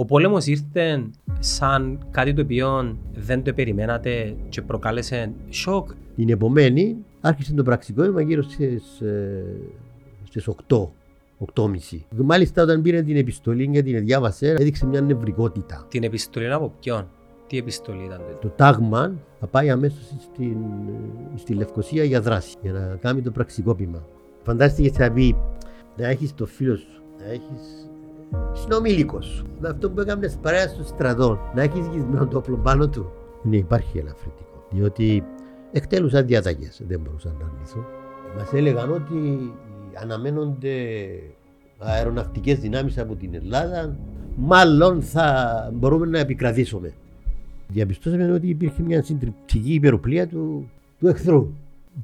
Ο πόλεμος ήρθε σαν κάτι το οποίο δεν το περιμένατε και προκάλεσε σοκ. Την επομένη άρχισε το πραξικόπημα γύρω στις, ε, στις 8. 8.30. Μάλιστα όταν πήρε την επιστολή και την διάβασε έδειξε μια νευρικότητα. Την επιστολή από ποιον; Τι επιστολή ήταν τότε. Το τάγμα θα πάει αμέσως στην, στη Λευκοσία για δράση, για να κάνει το πραξικόπημα. Φαντάστηκες θα πει να έχεις το φίλο σου, να έχεις συνομήλικο σου, με αυτό που έκανες παρέα στο στρατό, να έχεις γυσμένο το όπλο πάνω του. Ναι, υπάρχει ελαφρυντικό. Διότι εκτέλουσαν διαταγέ, δεν μπορούσαν να αρνηθούν. Μας έλεγαν ότι αναμένονται αεροναυτικές δυνάμεις από την Ελλάδα, μάλλον θα μπορούμε να επικρατήσουμε. Διαπιστώσαμε ότι υπήρχε μια συντριπτική υπεροπλία του, του εχθρού.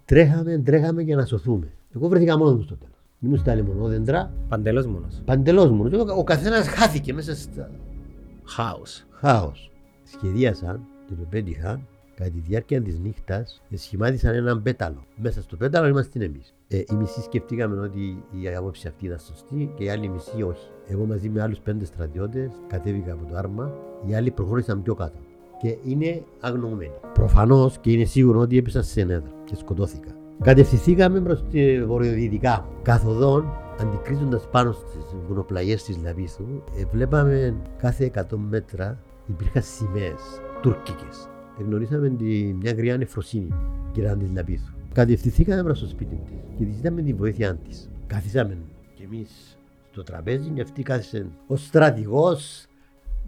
Τρέχαμε, τρέχαμε για να σωθούμε. Εγώ βρέθηκα μόνος μου στο τέλος. Ήμουν στα λεμονόδεντρα. Παντελώς μόνος. Παντελώς μόνος. Ο καθένας χάθηκε μέσα στα. Χάος. Χάος. Σχεδίασαν, το πέτυχαν, κατά τη διάρκεια της νύχτας, σχημάτισαν έναν πέταλο. Μέσα στο πέταλο είμαστε εμείς. Ε, οι μισοί σκεφτήκαμε ότι η άποψη αυτή ήταν σωστή και οι άλλοι μισοί όχι. Εγώ μαζί με άλλους πέντε στρατιώτες κατέβηκα από το άρμα, οι άλλοι προχώρησαν πιο κάτω. Και είναι αγνοούμενοι. Προφανώς και είναι σίγουρο ότι έπεσα σε νέδρα και σκοτώθηκα. Κατευθυνθήκαμε προς τη βορειοδυτικά. Καθοδόν, αντικρίζοντας πάνω στις βουνοπλαγιές της Λαβίθου, ε, βλέπαμε κάθε 100 μέτρα υπήρχαν σημαίες τουρκικές. Εγνωρίσαμε τη, μια γριά νεφροσύνη γύρω της Λαβίθου. Κατευθυνθήκαμε προς το σπίτι της και της ζητάμε τη βοήθειά της. Καθίσαμε κι εμείς στο τραπέζι και αυτή κάθισε ως στρατηγός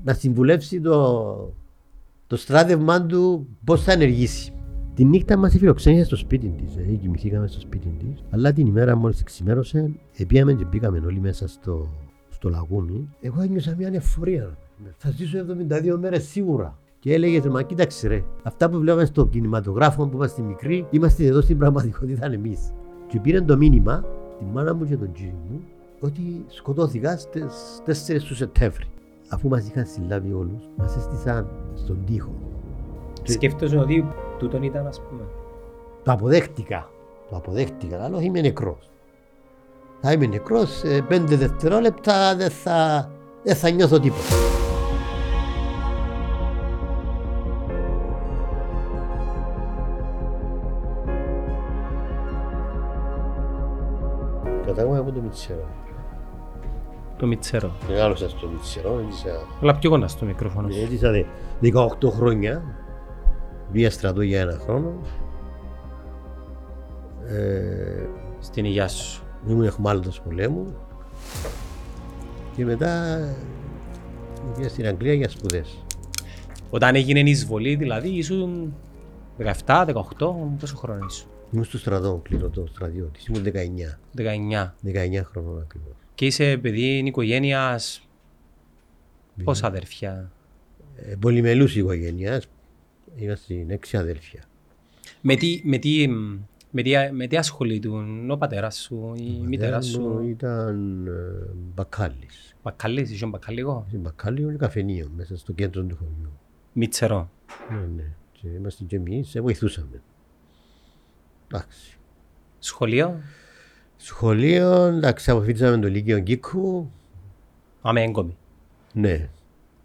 να συμβουλεύσει το, το στράτευμά του πώς θα ενεργήσει. Τη νύχτα μας φιλοξένησε στο σπίτι της. Ε, κοιμηθήκαμε στο σπίτι της. Αλλά την ημέρα μόλις ξημέρωσε, επίαμε και μπήκαμε όλοι μέσα στο, στο λαγούμι. Εγώ ένιωσα μια ανεφορία. Θα ζήσω 72 μέρες σίγουρα. Και έλεγε, Μα κοίταξε ρε, αυτά που βλέπαμε στο κινηματογράφο που είμαστε μικροί, είμαστε εδώ στην πραγματικότητα εμείς. Και πήραν το μήνυμα, τη μάνα μου και τον κύριο μου, ότι σκοτώθηκα στις 4 του Σεπτέμβρη. Αφού μας είχαν συλλάβει όλους, μας έστησαν στον τοίχο. Σκέφτομαι ότι τούτον ήταν, ας πούμε. Το αποδέχτηκα. Το αποδέχτηκα, αλλά είμαι νεκρός. Θα είμαι νεκρός, σε πέντε δευτερόλεπτα δεν θα, δεν θα νιώθω τίποτα. Κατάγομαι από το Μιτσέρο. Το Μιτσέρο. Μεγάλωσα στο Μιτσέρο, έζησα, Αλλά πιο κοντά στο μικρόφωνο. σου. έζησα δε- 18 χρόνια. Βία στρατό για ένα χρόνο. Ε, Στην υγεία σου. ήμουν εχμάλωτος πολέμου. Και μετά πήγα στην Αγγλία για σπουδές. Όταν έγινε η εισβολή, δηλαδή, ήσουν 17, 18, πόσο χρόνο ήσουν. Ήμουν στο στρατό, κληρωτό στρατιώτης. Ήμουν 19. 19. 19 χρονών ακριβώς. Και είσαι παιδί οικογένειας. Πόσα αδέρφια; Ε, πολυμελούς οικογένειας. Είμαστε έξι αδέλφια. Με τι, με τι, με τι, με τι ασχολείται ο πατέρας σου, η μητέρα Πατέρας μου σου; ήταν ε, μπακάλης. Μπακαλής, είσαι μπακαλίγο. Στην μπακάλιο είναι καφενείο μέσα στο κέντρο του χωριού. Μιτσερό. Ναι, ναι. Και είμαστε και εμείς, σε βοηθούσαμε. Εντάξει. Σχολείο; Σχολείο, εντάξει, αποφύτησαμε το Λύκειο Κίκου. Αμέ έγκομη. Ναι.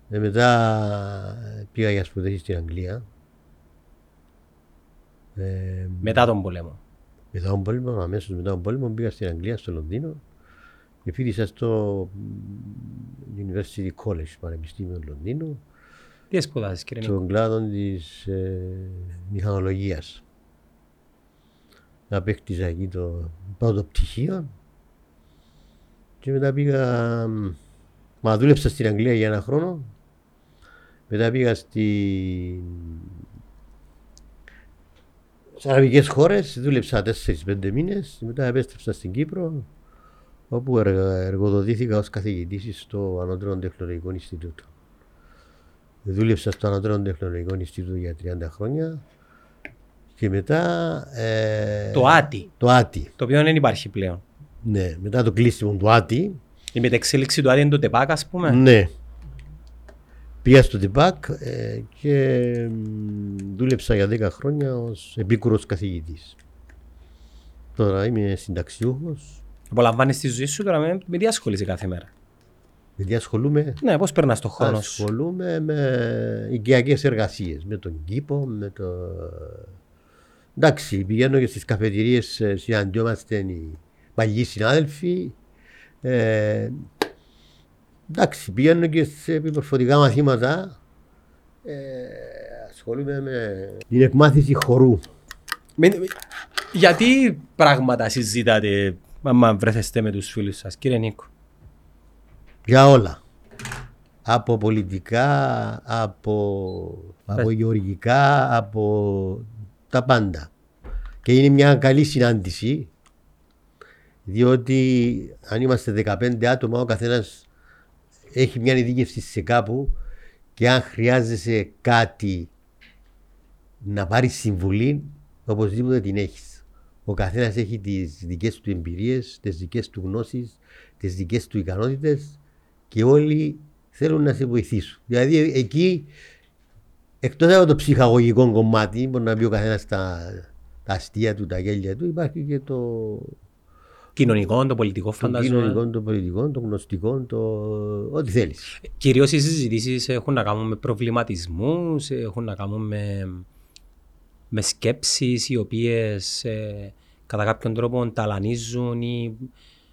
Ε, μετά πήγα για σπουδές στην Αγγλία. Ε, Μετά τον πόλεμο. μετά τον πόλεμο, αμέσως μετά τον πόλεμο πήγα στην Αγγλία, στο Λονδίνο και φοιτήσα στο University College, Πανεπιστήμιο Λονδίνου, Τι σπουδάζεις κύριε Νίκο; στον κλάδο της ε, μηχανολογίας. Απέκτησα εκεί το πρώτο πτυχίο και μετά πήγα, μ, μα δούλεψα στην Αγγλία για ένα χρόνο, μετά πήγα στην σε αραβικές χώρες, δούλεψα 4-5 μήνες, μετά επέστρεψα στην Κύπρο, όπου εργα- εργοδοτήθηκα ως καθηγητής στο Ανώτερο Τεχνολογικό Ινστιτούτο. Δούλεψα στο Ανώτερο Τεχνολογικό Ινστιτούτο για 30 χρόνια και μετά... ε, Το ΆΤΙ, Το ΆΤΙ. το οποίο δεν υπάρχει πλέον. Ναι, μετά το κλείσιμο του ΆΤΙ, Η μετεξέλιξη του ΆΤΙ είναι το ΤΕΠΑΚ, ας πούμε. ναι. Πήγα στο ΤΙΠΑΚ ε, και μ, δούλεψα για 10 χρόνια ως επίκουρος καθηγητής. Τώρα είμαι συνταξιούχος. Απολαμβάνεις τη ζωή σου τώρα με, με τι ασχολείσαι κάθε μέρα; Γιατί ασχολούμαι, Ναι, πώς περνάς το χρόνο σου; ασχολούμαι με οικιακές εργασίες, με τον κήπο, με το... Εντάξει, πηγαίνω και στις καφετηρίες, ε, συναντιόμαστε οι παλιοί συνάδελφοι. Ε, εντάξει, πηγαίνω και σε επιπροσωπικά μαθήματα. Ε, ασχολούμαι με την εκμάθηση χορού. Με- Γιατί πράγματα συζητάτε άμα βρεθέστε με τους φίλους σας, κύριε Νίκο; Για όλα. Από πολιτικά, από, από γεωργικά, από τα πάντα. Και είναι μια καλή συνάντηση, διότι αν είμαστε 15 άτομα, ο καθένας έχει μια ειδίκευση σε κάπου και αν χρειάζεσαι κάτι να πάρεις συμβουλή, οπωσδήποτε την έχεις. Ο καθένας έχει τις δικές του εμπειρίες, τις δικές του γνώσεις, τις δικές του ικανότητες και όλοι θέλουν να σε βοηθήσουν. Δηλαδή ε- εκεί, εκτός από το ψυχαγωγικό κομμάτι, μπορεί να πει ο καθένας τα, τα αστεία του, τα γέλια του, υπάρχει και το, Κοινωνικό, το πολιτικό το φαντάζομαι. κοινωνικό, το πολιτικό, το γνωστικό, το ό,τι θέλεις. Κυρίως οι συζητήσεις έχουν να κάνουν με προβληματισμούς, έχουν να κάνουν με, με σκέψεις οι οποίες ε, κατά κάποιον τρόπο ταλανίζουν ή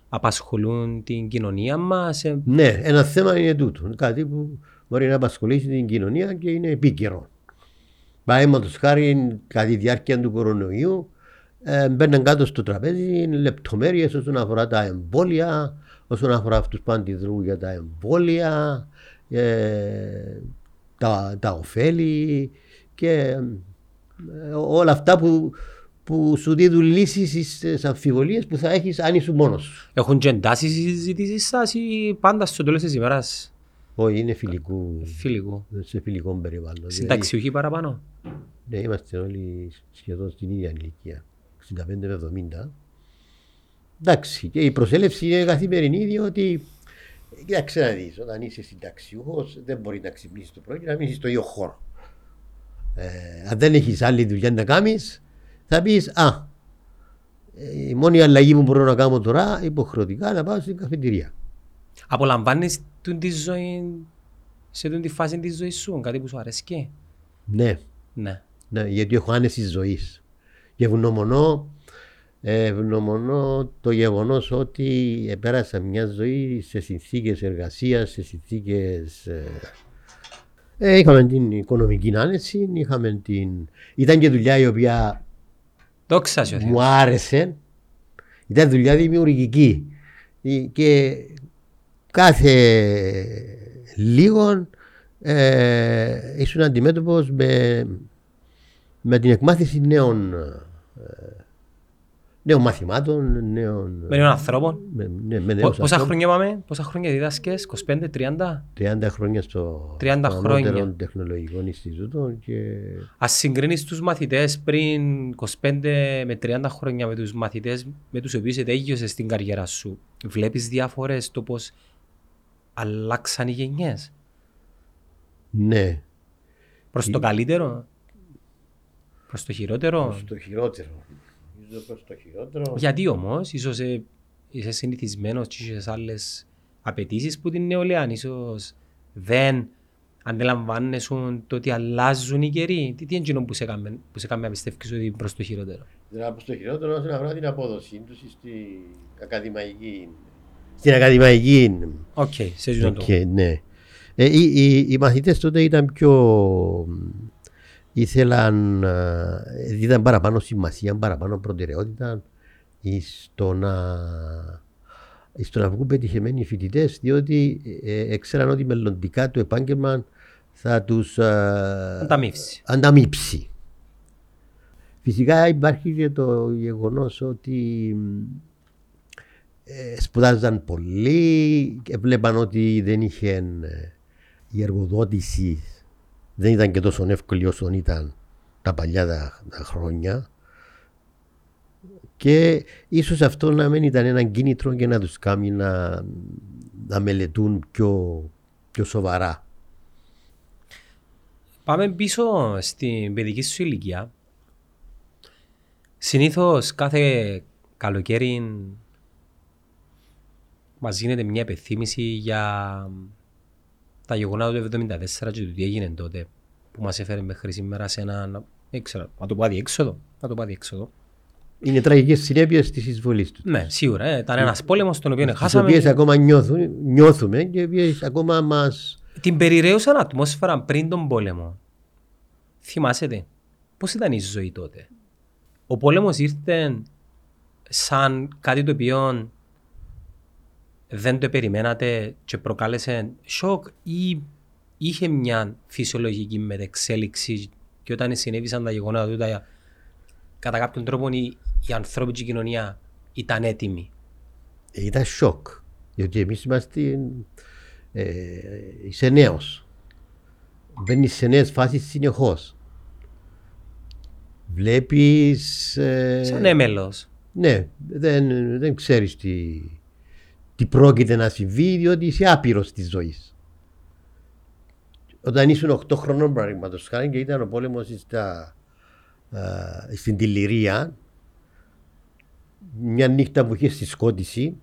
απασχολούν την κοινωνία μας. Ε, Ναι, ένα θέμα είναι τούτο. Κάτι που μπορεί να απασχολήσει την κοινωνία και είναι επίκαιρο. Παραδείγματος χάρη, κατά τη διάρκεια του κορονοϊού, ε, μπαίναν κάτω στο τραπέζι λεπτομέρειες όσον αφορά τα εμβόλια, όσον αφορά αυτούς που αντιδρούν για τα εμβόλια, ε, τα, τα ωφέλη και ε, όλα αυτά που, που σου δίδουν λύσεις στις αμφιβολίες που θα έχεις αν είσαι μόνος σου. έχουν και εντάσεις οι συζητήσεις σας ή πάντα στο τέλος της ημέρας; Όχι, είναι φιλικού, φιλικού. σε φιλικό περιβάλλον. Δηλαδή, Συνταξιούχοι παραπάνω; ναι, είμαστε όλοι σχεδόν στην ίδια ηλικία. 65 με 70. Εντάξει, και η προσέλευση είναι καθημερινή διότι κοίταξε να δεις, όταν είσαι συνταξιούχος δεν μπορεί να ξυπνήσεις το πρωί και να μείνεις στο ίδιο χώρο. Ε, αν δεν έχεις άλλη δουλειά να κάνεις, θα πεις «Α, ε, η μόνη αλλαγή που μπορώ να κάνω τώρα υποχρεωτικά να πάω στην καφετηρία». Απολαμβάνεις την τη ζωή σε την τη φάση της ζωής σου, κάτι που σου αρέσκει; Ναι, Ναι. Ναι, γιατί έχω άνεση ζωής. Και ευγνωμονώ, ε, ευγνωμονώ το γεγονός ότι επέρασα μια ζωή σε συνθήκες εργασίας, σε συνθήκες. Ε, ε, είχαμε την οικονομική άνεση, είχαμε την. ήταν και δουλειά η οποία Δόξα σου. Θεέ. μου άρεσε. Ήταν δουλειά δημιουργική. Ε, Και κάθε λίγο ε, ήσουν αντιμέτωπος με, με την εκμάθηση νέων, ε, νέων μαθημάτων, νέων, Με έναν ανθρώπο. με, ναι, με Πο- νέους Πόσα ανθρώπους. χρόνια πάμε, πόσα χρόνια διδάσκες, 25-30. 30 χρόνια στο 30 στο χρόνια. ανώτερο τεχνολογικό Ινστιτούτο και Ας συγκρίνεις τους μαθητές πριν 25 με 30 χρόνια με τους μαθητές με τους οποίους ετέγιωσες στην καριέρα σου. Βλέπεις διαφορές στο πώς αλλάξαν οι γενιές; ναι, Προς το καλύτερο, προς το χειρότερο. προς το χειρότερο. Νομίζω προς το χειρότερο. Γιατί όμως, ίσως ε, είσαι συνηθισμένος και είχες άλλες απαιτήσεις που την νεολαία, ίσως δεν αντιλαμβάνεσαι το ότι αλλάζουν οι καιροί. Τι, τι είναι εκείνο που σε έκανε, που σε έκανε να πιστεύεις ότι είναι προς το χειρότερο; Δηλαδή προς το χειρότερο όσον αφορά την απόδοση του στην ακαδημαϊκή. Στην ακαδημαϊκή. Οκ, σε ζητώ το. Οκ, ναι. Ε, οι, οι, οι μαθητές τότε ήταν πιο... ήθελαν... ε, δίδαν παραπάνω σημασία, παραπάνω προτεραιότητα στο να, στο να βγουν πετυχημένοι φοιτητές, διότι ε, έξεραν ότι μελλοντικά το επάγγελμα θα τους ε, Ανταμείψει. ανταμείψει. Φυσικά υπάρχει και το γεγονός ότι ε, σπουδάζαν πολύ και βλέπαν ότι δεν είχε ε, η εργοδότηση δεν ήταν και τόσο εύκολη όσο ήταν τα παλιά τα, τα χρόνια και ίσως αυτό να μην ήταν ένα κίνητρο και να τους κάνει να, να μελετούν πιο, πιο σοβαρά. Πάμε πίσω στην παιδική σου ηλικία. Συνήθως κάθε καλοκαίρι μας γίνεται μια επιθύμηση για τα γεγονότα του 1974 και του τι έγινε τότε που μας έφερε μέχρι σήμερα σε ένα, δεν ξέρω, να το πω αδιέξοδο, να το πω αδιέξοδο. Είναι τραγικές συνέπειες της εισβολής του. Ναι, σίγουρα. Ε, ήταν ένας πόλεμος τον οποίο Τι χάσαμε. οποίες ακόμα νιώθουν, νιώθουμε και οι οποίες ακόμα μα. Την περιραίωσαν ατμόσφαιρα πριν τον πόλεμο. Θυμάσαι τι. Πώς ήταν η ζωή τότε; Ο πόλεμος ήρθε σαν κάτι το οποίο δεν το περιμένατε και προκάλεσε σοκ ή είχε μια φυσιολογική μετεξέλιξη και όταν συνέβησαν τα γεγονότα τούτα κατά κάποιον τρόπο η, η ανθρώπινη κοινωνία ήταν έτοιμη. Ήταν σοκ. Γιατί εμείς είμαστε. Ε, είσαι νέος. Μπαίνει σε νέες φάσεις συνεχώς. Βλέπεις. Ε, Σαν έμελος. Ναι, δεν, δεν ξέρεις τι, τι πρόκειται να συμβεί, διότι είσαι άπειρος της ζωής. Όταν ήσουν 8 χρονών, παραδείγματος χάρη, και ήταν ο πόλεμος στην Τηληρία, μια νύχτα που είχε στη σκότηση,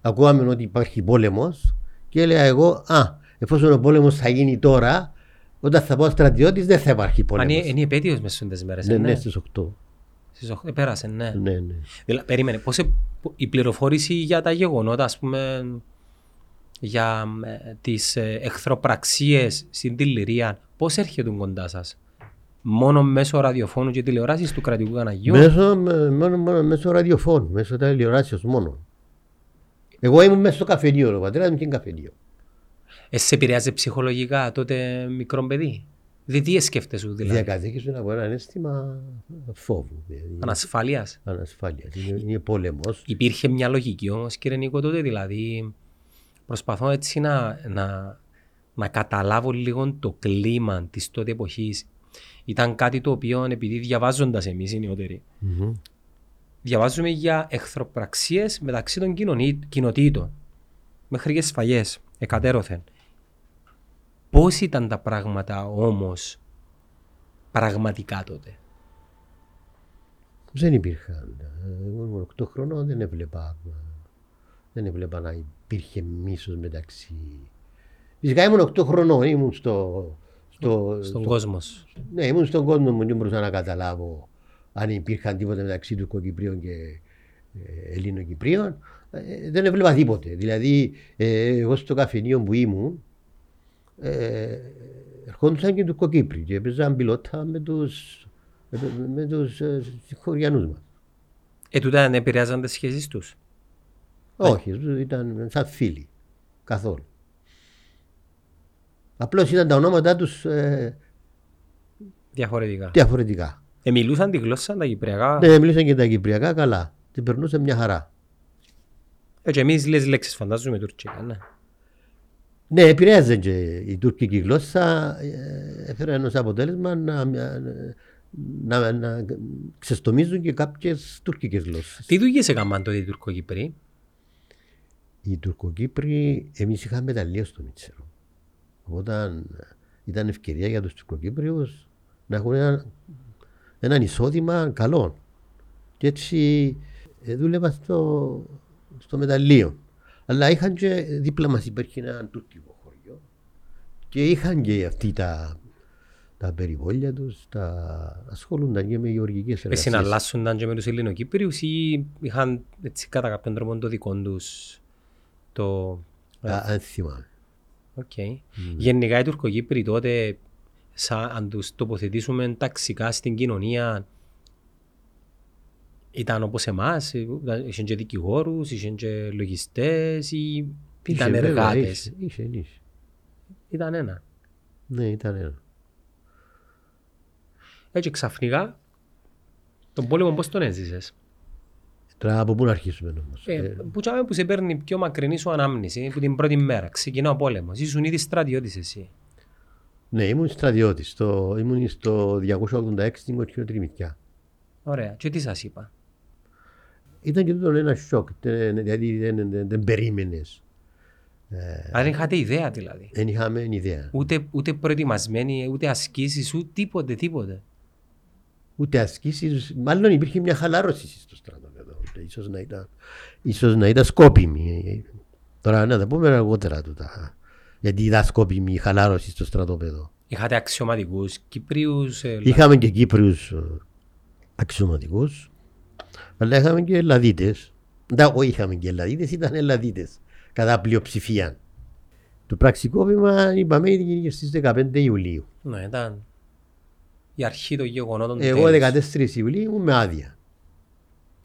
ακούγαμε ότι υπάρχει πόλεμος και έλεγα εγώ, Α, εφόσον ο πόλεμος θα γίνει τώρα, όταν θα πάω στρατιώτης δεν θα υπάρχει Αν πόλεμος. είναι, είναι η επέτειος μέσα στις μέρες. Ναι, ε, ναι, στις 8. Στις οχ- ε, πέρασε, ναι. Ναι, ναι. Δηλαδή, περίμενε, πώς ε- η πληροφόρηση για τα γεγονότα, ας πούμε, για ε, τις ε, εχθροπραξίες στην Τηληρία, πώς έρχεται κοντά σας; Μόνο μέσω ραδιοφώνου και τηλεοράσης του κρατικού καναγιού. Μέσω, με- μόνο, μόνο, μέσω ραδιοφώνου, μέσω τηλεοράσεως μόνο. Εγώ ήμουν μέσα στο καφενείο, ο πατέρας μου είχε καφενείο. Ε, σε επηρεάζει ψυχολογικά τότε μικρό παιδί; Δηλαδή, τι σκέφτεσαι δηλαδή. Διακατοίκησαν από ένα αίσθημα φόβου, δηλαδή, Ανασφάλειας. ανασφάλειας. Είναι, είναι πόλεμος. Υπήρχε μια λογική όμως κύριε Νίκο τότε, δηλαδή προσπαθώ έτσι να, να, να καταλάβω λίγο το κλίμα της τότε εποχής. Ήταν κάτι το οποίο επειδή διαβάζοντας εμείς οι νεότεροι, Μμμ. διαβάζουμε για εχθροπραξίες μεταξύ των κοινωνί- κοινοτήτων, μέχρι και σφαγές, εκατέρωθεν. Πώς ήταν τα πράγματα όμως πραγματικά τότε; Δεν υπήρχαν. Εγώ ήμουν 8 χρονών, δεν έβλεπα, δεν έβλεπα να υπήρχε μίσος μεταξύ. Φυσικά ήμουν 8 χρονών, ήμουν στο, στο, Στον στο- κόσμος. Ναι, ήμουν στον κόσμο μου, δεν μπορούσα να καταλάβω αν υπήρχαν τίποτα μεταξύ Τουρκοκυπρίων και ε, Ελληνοκυπρίων. Ε, δεν έβλεπα τίποτε. Δηλαδή, ε, εγώ στο καφενείο που ήμουν, ε, ερχόντουσαν και Τουρκοκύπροι και έπαιζαν πιλότα με τους, με, του- με τους ε, συγχωριανούς μας. Ε, τούτα δεν επηρεάζαν τις σχέσεις τους; Όχι, ήταν σαν φίλοι. Καθόλου. Απλώς ήταν τα ονόματά τους ε, Διαφορετικά. διαφορετικά. Ε, μιλούσαν τη γλώσσα τα κυπριακά; Ναι, μιλούσαν και τα κυπριακά καλά. Την περνούσε μια χαρά. Ε, και εμείς λες λέξεις φαντάζομαι τουρκικά, ναι. Ναι, επηρέαζε και η τουρκική γλώσσα. ε, Έφερε ενός αποτέλεσμα να, να, να ξεστομίζουν και κάποιες τουρκικές γλώσσες. Τι δουλειές έκαναν τότε οι Τουρκοκυπροί. Οι Τουρκοκύπροι, εμείς είχαμε μεταλλείο στο Μίτσερο. Οπότε ήταν ευκαιρία για τους Τουρκοκύπριους να έχουν ένα, έναν εισόδημα καλό. Και έτσι ε, δούλευα στο, στο μεταλλείο. Αλλά είχαν και δίπλα μας υπήρχε ένα τουρκικό χωριό και είχαν και αυτοί τα, τα περιβόλια τους, τα ασχολούνταν και με γεωργικές Ε, εργασίες. συναλλάσσονταν και με τους Ελληνοκύπριους ή είχαν έτσι κατά κάποιον τρόπο το δικό τους το... Αν θυμάμαι. Οκ. Γενικά οι Τουρκοκύπροι τότε σαν, αν τους τοποθετήσουμε ταξικά στην κοινωνία ήταν όπως εμάς, ήταν- είχαν και δικηγόρους, είχαν και λογιστές ή ήταν Είχε, βέβαια, εργάτες. Είχε, είχε, είχε. Ήταν ένα. Ναι, ήταν ένα. Έτσι ξαφνικά τον πόλεμο πώς τον έζησες; Τώρα από πού να αρχίσουμε όμως. Ε, που, τσάμε που σε παίρνει πιο μακρινή σου ανάμνηση που την πρώτη μέρα. Ξεκινά ο πόλεμος. Ήσουν ήδη στρατιώτης εσύ. ναι, ήμουν στρατιώτης. Στο, ήμουν στο 286 στην Κοτσίνο Τριμητιά. Ωραία. Και τι σας είπα; Ήταν και τούτο ένα σοκ. τε- Δηλαδή δεν, δεν, δεν περίμενες. Αν δεν είχατε ιδέα δηλαδή. Δεν είχαμε ιδέα. Ούτε, ούτε προετοιμασμένοι, ούτε ασκήσεις, ούτε τίποτε, τίποτε. Ούτε ασκήσεις. Μάλλον υπήρχε μια χαλάρωση στο στρατό εδώ. Ίσως να ήταν, ίσως να ήταν σκόπιμη. Τώρα να τα πούμε αργότερα τούτα. Γιατί είδα σκόπιμη χαλάρωση στο στρατόπεδο. Είχατε αξιωματικούς Κύπριους. ε, Είχαμε και Κύπριους ε, αξιωματικούς, αλλά είχαμε και Ελλαδίτες. Δεν όχι είχαμε και Ελλαδίτες, ήταν Ελλαδίτες, κατά πλειοψηφία. Το πραξικόπημα είπαμε έγινε στις 15 Ιουλίου. Ναι, ήταν η αρχή των γεγονότων του Εγώ τέλους. 14 Ιουλίου ήμουν με άδεια.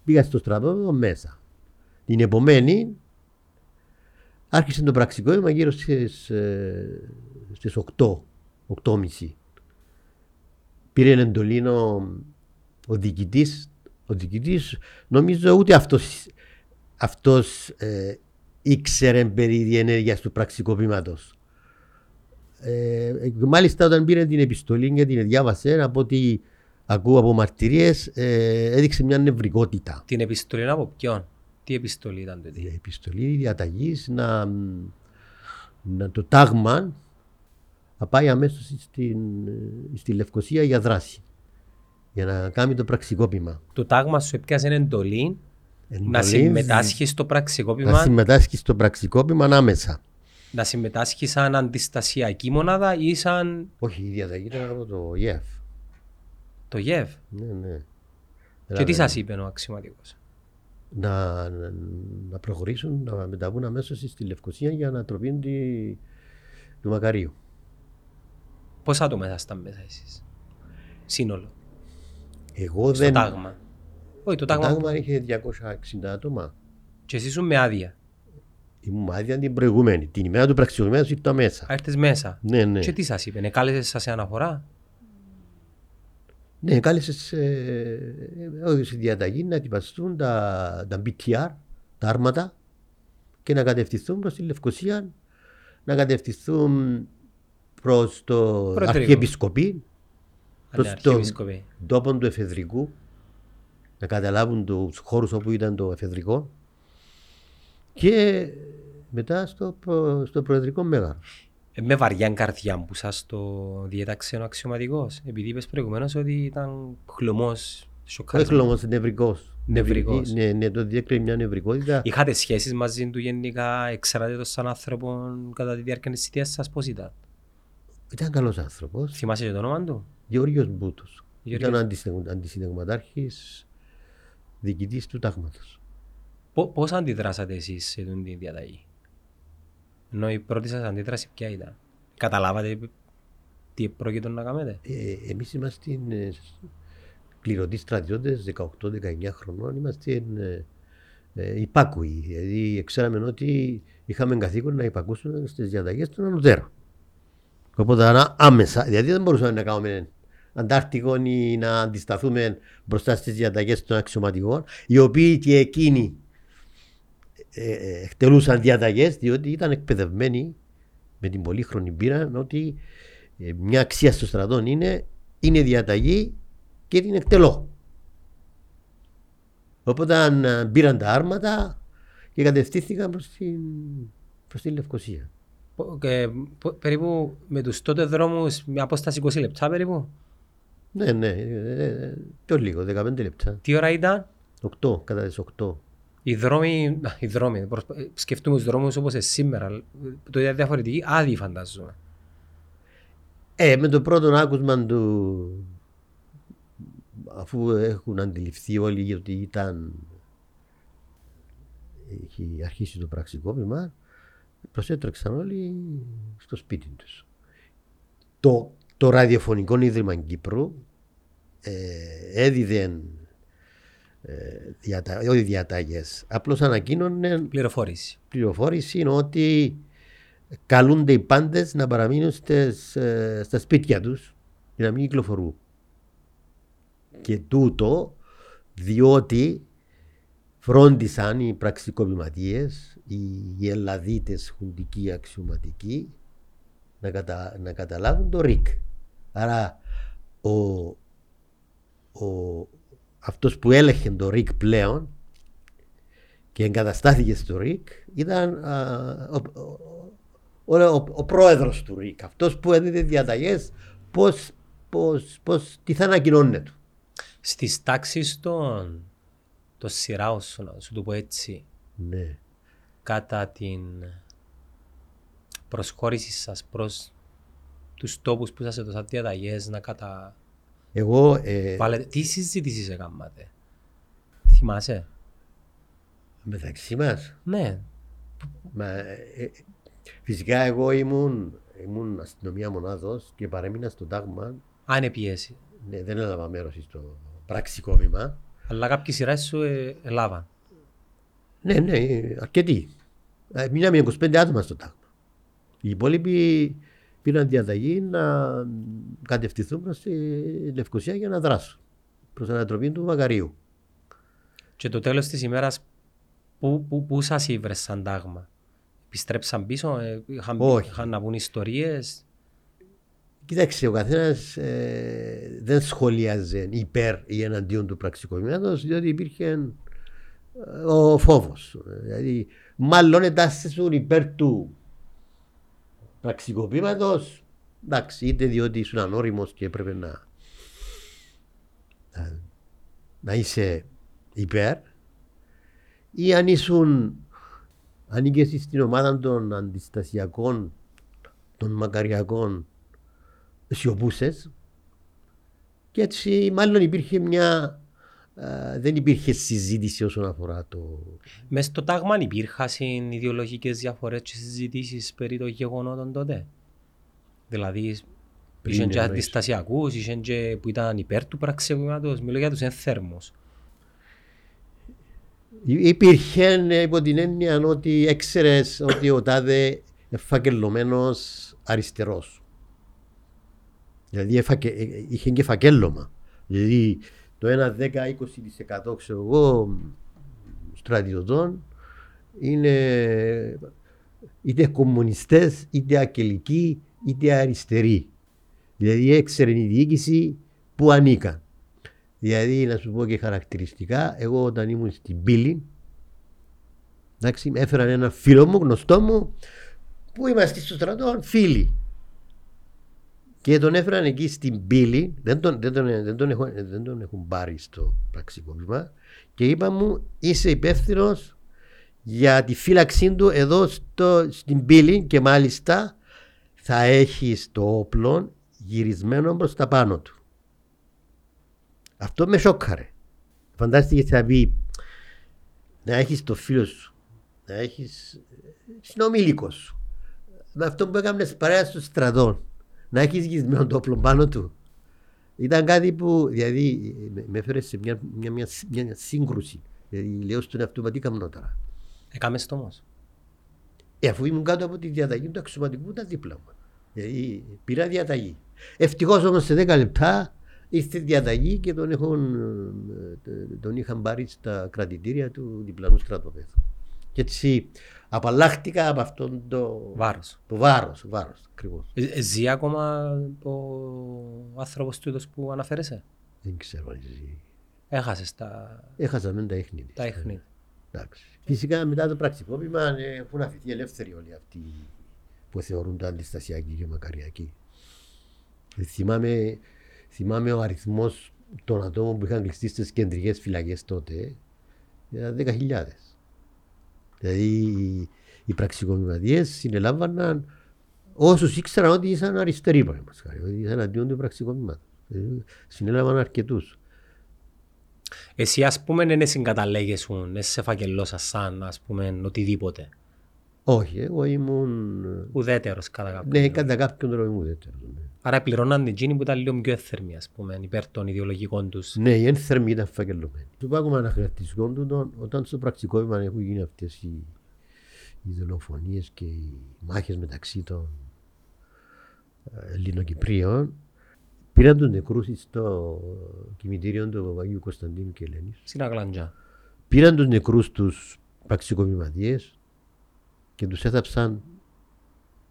Πήγα στο στρατόπεδο μέσα. Την επομένη άρχισε το πραξικόπημα γύρω στις, ε, στις 8, 8.30. Πήρε εντολή ο, ο διοικητής, ο διοικητής νομίζω ούτε αυτός, αυτός ε, ήξερε περί διενέργειας του πραξικοπήματος. Ε, ε, μάλιστα όταν πήρε την επιστολή και την διάβασε από ό,τι ακούω από μαρτυρίες ε, έδειξε μια νευρικότητα. Την επιστολή από ποιον; Τι επιστολή ήταν τότε. Η επιστολή διαταγής να, να το τάγμα να πάει αμέσως στην, ε, στη Λευκοσία για δράση. Για να κάνει το πραξικόπημα. Το τάγμα σου έπιασε εντολή να Εντολή συμμετάσχεις στο να πραξικόπημα, συμμετάσχεις στο πραξικόπημα άμεσα. να συμμετάσχεις σαν αντιστασιακή μονάδα ή σαν Όχι, η διαταγή ήταν από το ΙΕΦ. το ΓΕΒ. Ναι, ναι. Και τι σας είπε ο αξιωματικός; να, να, να προχωρήσουν, να μεταβούν αμέσως στη Λευκοσία για να τροπήν τη, του Μακαρίου. Πόσα άτομα ήσασταν μέσα εσείς; Σύνολο. Εγώ Στο δεν. τάγμα. Όχι, το Το τάγμα. τάγμα είχε 260 άτομα. Και εσείς ήσουν με άδεια. Ήμουν άδεια την προηγούμενη. Την ημέρα του πραξικοπήματος ήρθα μέσα. Α, Έρθες μέσα. Ναι, ναι. Και τι σας είπε, εκάλεσε σας σε αναφορά; Ναι, κάλεσες ε, έδωσε διαταγή να ετοιμαστούν τα, τα BTR, τα άρματα και να κατευθυνθούν προς τη Λευκοσία, να κατευθυνθούν προς το Προεδρικό. Αρχιεπισκοπή, Αν προς είναι το αρχιεπίσκοπη. τόπο του εφεδρικού, να καταλάβουν τους χώρους όπου ήταν το εφεδρικό και μετά στο, προ- στο προεδρικό μέγαρο. Ε, με βαριά καρδιά που σας το διέταξε ο αξιωματικός. Επειδή είπες προηγουμένως ότι ήταν χλωμός, Όχι σοκαρισμένος. όμως νευρικός. Νευρικός. Ναι, ναι, το διέκρινε μια νευρικότητα. Είχατε σχέσεις μαζί του γενικά, εξαράτε το σαν άνθρωπο κατά τη διάρκεια της θητείας σας, πώς ήταν; Ήταν καλός άνθρωπος. Θυμάσαι και το όνομα του; Γεώργιος Μπούτος. Γεώργιος. Ήταν αντισυνταγμα- αντισυνταγματάρχης, διοικητής του τάγματος. Πο- Πώς αντιδράσατε εσείς σε αυτή τη διαταγή; Ενώ η πρώτη σας αντίδραση ποια ήταν; Καταλάβατε τι πρόκειται να κάνετε; Ε, εμείς είμαστε ε, κληρωτοί στρατιώτες 18-19 χρονών, είμαστε ε, ε, υπάκουοι. Δηλαδή ξέραμε ότι είχαμε καθήκον να υπακούσουμε στις διαταγές των ανωτέρων. Οπότε να άμεσα, δηλαδή δεν μπορούσαμε να κάνουμε αντάρτικο ή να αντισταθούμε μπροστά στις διαταγές των αξιωματικών, οι οποίοι και εκείνοι ε, ε, εκτελούσαν διαταγές διότι ήταν εκπαιδευμένοι με την πολύχρονη πείρα ότι ε, μια αξία στο στρατό είναι, είναι διαταγή και την εκτελώ. Οπότε αν, ε, πήραν τα άρματα και κατευθύνθηκαν προς την, προς την Λευκοσία. Πο- και πο- περίπου με τους τότε δρόμους με απόσταση 20 λεπτά περίπου. Ναι, ναι, ε, ε, πιο λίγο, 15 λεπτά. Τι ώρα ήταν; 8, κατά τις 8. Οι δρόμοι, α, οι δρόμοι, προσπα- ε, σκεφτούμε τους δρόμους όπως είναι σήμερα, το ήταν διαφορετικοί, άδειοι φαντάζομαι. Ε, με το πρώτο άκουσμα του, αφού έχουν αντιληφθεί όλοι ότι ήταν έχει αρχίσει το πραξικόπημα, προσέτρεξαν όλοι στο σπίτι τους. Το, το ραδιοφωνικό ίδρυμα Κύπρου ε, έδιδε ε, διατα, όχι διατάγες, απλώς ανακοίνωνε Πληροφόρηση. πληροφόρηση είναι ότι καλούνται οι πάντες να παραμείνουν στις, ε, στα σπίτια τους για να μην κυκλοφορούν. Και τούτο διότι φρόντισαν οι πραξικοπηματίες, οι, οι Ελλαδίτες χουντικοί αξιωματικοί να, κατα, να καταλάβουν το ΡΙΚ. Άρα ο, ο, αυτός που έλεγχε το ΡΙΚ πλέον και εγκαταστάθηκε στο ΡΙΚ ήταν α, ο, ο, ο, ο, ο πρόεδρος του ΡΙΚ, αυτός που έδινε διαταγές πώς, πώς, πώς, τι θα ανακοινώνεται. Στις τάξεις των, των σειράων σου, να σου το πω έτσι, Ναι. Κατά την προσχώρηση σας προς τους τόπους που σας έδωσαν διαταγές να κατα... Εγώ ε, Βάλετε... Τι συζήτησες έκανατε. Θυμάσαι; μεταξύ μας, Ναι. μα, ε, ε, φυσικά εγώ ήμουν, ήμουν αστυνομία μονάδος και παρέμεινα στο τάγμα. Αν είναι πιέση. Ναι, δεν έλαβα μέρος στο πραξικόπημα. Αλλά κάποιοι σειράς σου ε, ελάβαν. Ναι, ναι, αρκετοί. Ε, Μείναμε 25 άτομα στο τάγμα. Οι υπόλοιποι πήραν διαταγή να κατευθυνθούν προς τη Λευκοσία για να δράσουν. Προς ανατροπή του Μακαρίου. Και το τέλος της ημέρας πού, πού, πού σας ήβρες σαν τάγμα; Επιστρέψαν πίσω, ε, είχαν, Όχι. είχαν να πούν ιστορίες; Κοίταξε, ο καθένας δεν σχολίαζε υπέρ ή εναντίον του πραξικοπήματο, διότι υπήρχε ε, ο φόβος. Δηλαδή, μάλλον εντάσσεσουν υπέρ του πραξικοπήματος, εντάξει, είτε διότι ήσουν ανώριμος και έπρεπε να, να, να είσαι υπέρ, ή αν ήσουν ανήκες στην ομάδα των αντιστασιακών, των μακαριακών σιωπούσες και έτσι μάλλον υπήρχε μια α, δεν υπήρχε συζήτηση όσον αφορά το Μες στο τάγμα υπήρχαν ιδεολογικές διαφορές και συζητήσεις περί των γεγονότων τότε. Δηλαδή, Πριν είχαν και εννοείς. αντιστασιακούς, είχαν και που ήταν υπέρ του πραξικοπήματος, μιλώ για τους ενθέρμους. Υ- Υπήρχε ε, υπό την έννοια ότι έξερες ότι ο τάδε εφακελωμένο αριστερός. Δηλαδή εφακε, ε, είχε και φακέλωμα. Δηλαδή το 1-10-20% ξέρω εγώ στρατιωτών είναι είτε κομμουνιστές, είτε ακελικοί, είτε αριστεροί. Δηλαδή έξερε η διοίκηση που ανήκαν. Δηλαδή, να σου πω και χαρακτηριστικά, εγώ όταν ήμουν στην πύλη, εντάξει, με έφεραν ένα φίλο μου, γνωστό μου, που είμαστε στο στρατό, φίλοι. Και τον έφεραν εκεί στην πύλη, δεν τον, δεν τον, δεν τον, έχουν, δεν τον έχουν πάρει στο πραξικόπημα, και είπα μου, είσαι υπεύθυνος για τη φύλαξή του εδώ στο, στην πύλη και μάλιστα θα έχεις το όπλο γυρισμένο προς τα πάνω του. Αυτό με σόκαρε. Φαντάστηκες θα πει να έχεις το φίλο σου, να έχεις συνομήλικο σου. Με αυτό που έκαμε παρέα στο στρατό, να έχεις γυρισμένο το όπλο πάνω του. Ήταν κάτι που δηλαδή με- με έφερε σε μια, μια, μια, μια σύγκρουση. Δηλαδή λέω στον εαυτό μου τι κάνω τώρα. Έκαμες το όμως. Ε, αφού ήμουν κάτω από τη διαταγή του αξιωματικού ήταν δίπλα μου. Δηλαδή πήρα διαταγή. Ευτυχώς όμως σε 10 λεπτά ήρθε η διαταγή και τον, έχουν, ε, τον είχαν πάρει στα κρατητήρια του διπλανού στρατοπέδου. Και έτσι απαλλάχτηκα από αυτόν το, Βάρος. το βάρος, βάρος ακριβώς. Ε, ε, ζει ακόμα ο άνθρωπος τούτος που αναφέρεσαι; Δεν ξέρω αν ζει. Έχασες τα, Έχασα μεν τα ίχνη της. τα ίχνη. Εντάξει. Φυσικά μετά το πραξικόπημα ε, έχουν αφηθεί ελεύθεροι όλοι αυτοί που θεωρούνται αντιστασιακοί και μακαριακοί. Ε, Θυμάμαι, θυμάμαι ο αριθμός των ατόμων που είχαν κλειστεί στις κεντρικές φυλακές τότε ήταν 10.000. Δηλαδή οι, οι πραξικοπηματίε συνελάμβαναν όσους ήξεραν ότι ήσαν αριστεροί, παραδείγματος χάρη, ότι ήσαν αντίον του πραξικοπήματο. συνέλαβαν αρκετούς. Εσύ ας πούμε δεν συγκαταλέγεσαι, δεν σε φακελώσα σαν ας πούμε οτιδήποτε. Όχι, εγώ ήμουν. Ουδέτερος κατά κάποιον. Ναι, τρόπο. κατά κάποιον τρόπο ήμουν ουδέτερος. Ναι. Άρα πληρώναν την εκείνη που ήταν λίγο πιο εύθερμη ας πούμε υπέρ των ιδεολογικών τους. Ναι, οι ένθερμοι ήταν φακελωμένοι. Σου πω ακόμα ένα χαρακτηριστικό του τον- όταν στο πραξικόπημα έχουν γίνει αυτές οι, οι δολοφονίες και οι μάχες μεταξύ των ε, Ελληνοκυπρίων. Πήραν τους νεκρούς στο κημητήριο του Παπαγίου Κωνσταντίνου και Ελένης. Στην Αγλαντζά. Πήραν τους νεκρούς τους πραξικοπηματίες και τους έθαψαν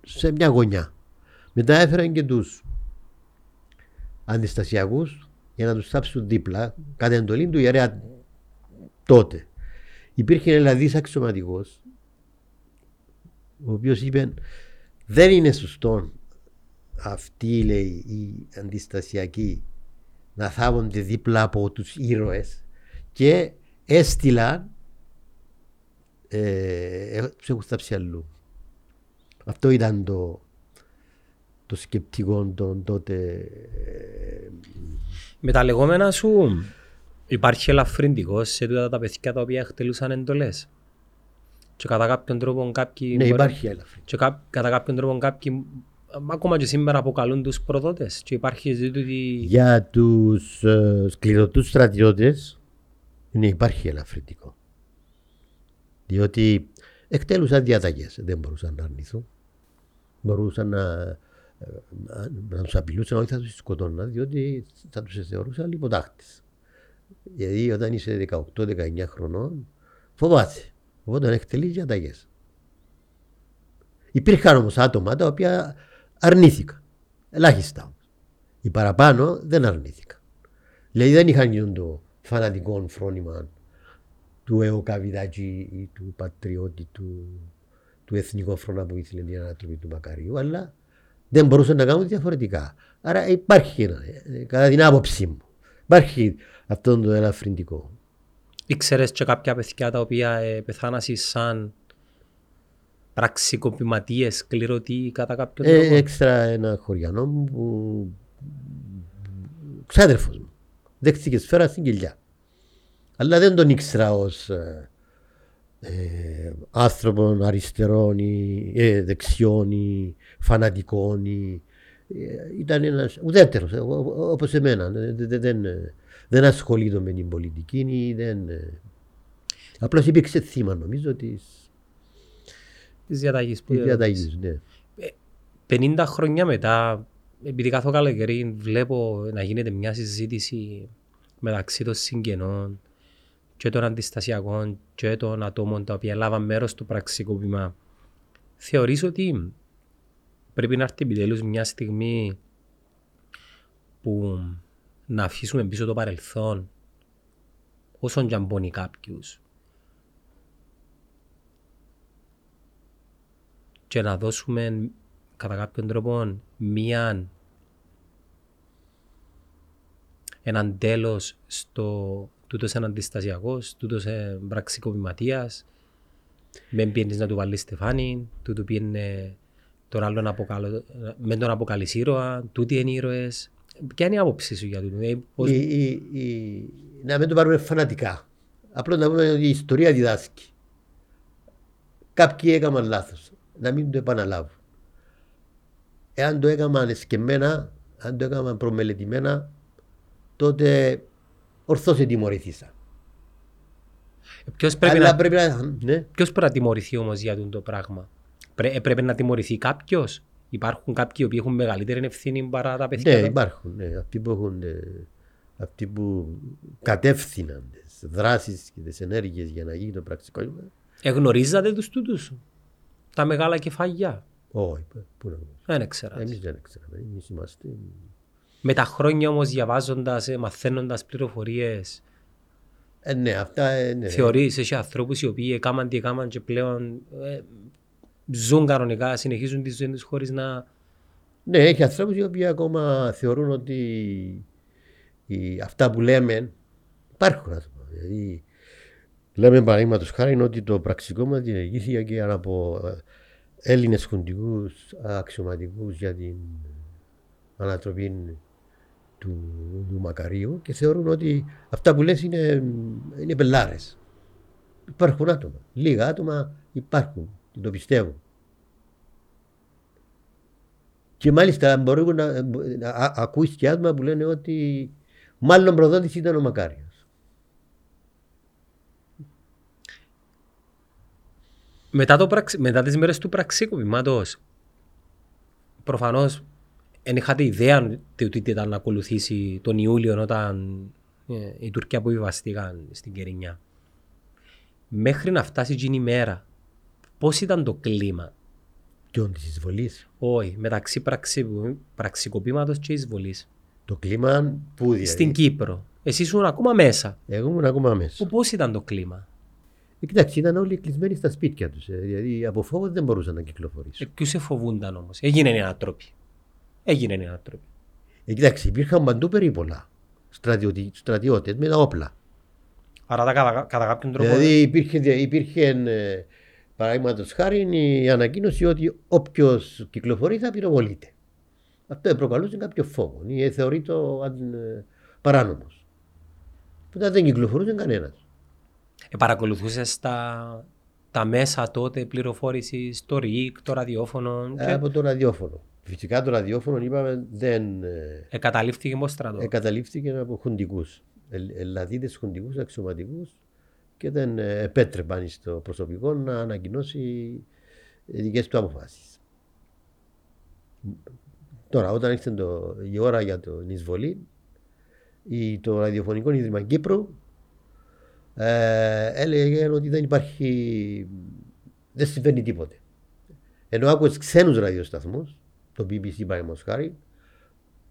σε μια γωνιά. Μετά έφεραν και τους αντιστασιακού για να τους θάψουν δίπλα, κατά εντολή του ιερέα τότε. Υπήρχε ένα δηλαδή αξιωματικός, ο οποίος είπε: Δεν είναι σωστό αυτοί λέει, οι αντιστασιακοί να θάβονται δίπλα από τους ήρωες και έστειλαν ε, ε, τους έχουν σταψει αλλού. Αυτό ήταν το, το σκεπτικό των τότε. ε, Με τα λεγόμενα σου υπάρχει ελαφρυντικός σε τούτα τα παιδιά τα οποία εκτελούσαν εντολές. Και κατά κάποιον τρόπο κάποιοι... Ναι, μπορεί- υπάρχει ελαφρύ. Και κά- κατά κάποιον τρόπο κάποιοι μ, ακόμα και σήμερα αποκαλούν τους προδότες. Και υπάρχει ζήτητη... Για τους ε, σκληρωτούς στρατιώτες ναι, υπάρχει ελαφρυντικό. Διότι εκτέλουσαν διαταγές, δεν μπορούσαν να αρνηθούν. Μπορούσαν να, ε, να, να τους απειλούσαν, όχι θα τους σκοτώναν, διότι θα τους θεωρούσαν λιποτάχτες. Γιατί όταν είσαι 18-19 χρονών φοβάσαι. Οπότε εκτελείς διαταγές. Υπήρχαν όμως άτομα τα οποία αρνήθηκαν. Ελάχιστα όμως. Οι παραπάνω δεν αρνήθηκαν. Δηλαδή δεν είχαν γίνει το φανατικό φρόνημα του ΕΟΚΑΒΙΔΑΚΙ ή του Πατριώτη του, του Εθνικού Φρόνα που ήθελε την ανατροπή του Μακαρίου, αλλά δεν μπορούσαν να κάνουν διαφορετικά. Άρα υπάρχει, ένα, ε, κατά την άποψή μου, υπάρχει αυτό το ελαφρυντικό. Ήξερες και κάποια παιδιά τα οποία ε, πεθάνασαν σαν πραξικοπηματίες, σκληρωτοί κατά κάποιον τρόπο; Ε, έξτρα ένα χωριανό μου που ξάδερφος μου. Δέχτηκε σφαίρα στην κοιλιά. Αλλά δεν τον ήξερα ως ε, ε, άνθρωπον αριστερών ή ε, δεξιών ή φανατικών ή, ε, ήταν ένας ουδέτερος ε, ο- ο- όπως εμένα. Ε, δε- δε- δεν, ε, δεν ασχολείται με την πολιτική ή δεν... ε, απλώς υπήρξε θύμα νομίζω της, Της διαταγής που της διαταγής. Ναι. 50 χρόνια μετά, επειδή κάθε καλοκαιρί βλέπω να γίνεται μια συζήτηση μεταξύ των συγγενών και των αντιστασιακών και των ατόμων τα οποία λάβαν μέρος στο πραξικόπημα, θεωρείς ότι πρέπει να έρθει επιτέλους μια στιγμή που να αφήσουμε πίσω το παρελθόν όσον και αν πονεί κάποιους και να δώσουμε κατά κάποιον τρόπο μία έναν τέλος στο τούτος είναι αντιστασιακός, τούτος είναι πραξικοπηματίας, με πιένεις να του βάλεις στεφάνι, τούτο πιένε τον άλλον αποκαλώ, με τον αποκαλείς ήρωα, τούτοι είναι ήρωες. Ποια είναι η άποψή σου για τούτο, ε, πώς- η, η, η, να μην το πάρουμε φανατικά. Απλώς να πούμε ότι η ιστορία διδάσκει. Κάποιοι έκαναν λάθος. Να μην το επαναλάβουν. Εάν το έκαναν εσκεμμένα, αν το έκαναν προμελετημένα, τότε ορθώς ετιμωρηθήσα. ποιος πρέπει Αλλά να πρέπει να... Ναι. Ποιος πρέπει να τιμωρηθεί όμως για τούτο το πράγμα; Πρέ, ε, πρέπει να τιμωρηθεί κάποιος; Υπάρχουν κάποιοι που έχουν μεγαλύτερη ευθύνη παρά τα παιδιά. Ναι, τα- υπάρχουν. Ναι. Αυτοί που έχουν ε, αυτοί που κατεύθυναν τις δράσεις και τις ενέργειες για να γίνει το πραξικό. Εγνωρίζατε τους τούτους; Τα μεγάλα κεφάλια; Όχι, πού να Δεν ξέρω. Εμείς δεν ξέραμε. Εμείς είμαστε... Με τα χρόνια όμως διαβάζοντας, ε, μαθαίνοντας πληροφορίες, Ε, ναι, αυτά ε, ναι. θεωρείς έχει ανθρώπους οι οποίοι έκαναν τι έκαναν και πλέον ε, ζουν κανονικά, συνεχίζουν τη ζωή τους χωρίς να... Ναι, έχει ανθρώπους οι οποίοι ακόμα θεωρούν ότι οι, αυτά που λέμε υπάρχουν. Ας πούμε. Δηλαδή, λέμε παραδείγματος χάρη είναι ότι το πραξικόπημα διενεργήθηκε και από ε, Έλληνες χουντικούς αξιωματικούς για την ανατροπή του, του Μακαρίου και θεωρούν ότι αυτά που λες είναι, είναι πελάρες. Υπάρχουν άτομα. Λίγα άτομα υπάρχουν και το πιστεύουν. Και μάλιστα μπορούμε να, να α- ακούεις και άτομα που λένε ότι μάλλον προδότης ήταν ο Μακάριος. Μετά, το πραξ... Μετά τις μέρες του πραξικοπήματος, προφανώς δεν είχατε ιδέα τι τι ήταν να ακολουθήσει τον Ιούλιο όταν ε, οι Τούρκοι αποβιβαστήκαν στην Κερινιά. Μέχρι να φτάσει εκείνη η μέρα, πώς ήταν το κλίμα, Ποιον της εισβολής. όχι, μεταξύ πραξι... πραξικοπήματος και εισβολής. Το κλίμα που δηλαδή. Στην Κύπρο. Εσύ ήσουν ακόμα μέσα. Εγώ ήμουν ακόμα μέσα. Που πώς ήταν το κλίμα; Ε, κοιτάξτε, ήταν όλοι κλεισμένοι στα σπίτια τους. Ε, δηλαδή από φόβο δεν μπορούσαν να Ε, κυκλοφορήσουν. ποιους σε φοβούνταν όμως; Έγινε η ανατροπή. Έγινε η ανατροπή. Ε, κοιτάξτε, υπήρχαν παντού περίπολα. Στρατιώτες με τα όπλα. Άρα τα κατά, κατά κάποιον τρόπο... Δηλαδή υπήρχε, υπήρχε ε, παραδείγματος χάρη η ανακοίνωση ότι όποιος κυκλοφορεί θα πυροβολείται. Αυτό προκαλούσε κάποιο φόβο ή θεωρείται ε, παράνομος. Που δεν κυκλοφορούσε κανένας. Ε, παρακολουθούσες τα, τα μέσα τότε πληροφόρησης, το ΡΙΚ, το ραδιόφωνο. Ε, από το ραδιόφωνο. Φυσικά το ραδιόφωνο είπαμε δεν. Ε, Εκαταλείφθηκε από στρατό. Εκαταλείφθηκε από χουντικούς. Ελλαδίτες χουντικούς αξιωματικούς και δεν ε, επέτρεπαν στο προσωπικό να ανακοινώσει δικές του αποφάσεις. Τώρα, όταν ήρθε το, η ώρα για την εισβολή, η, το Ραδιοφωνικό Ίδρυμα Κύπρου ε, έλεγε ότι δεν υπάρχει, δεν συμβαίνει τίποτε. Ενώ άκουες ξένους ραδιοσταθμούς, το BBC παραδείγματος χάρη,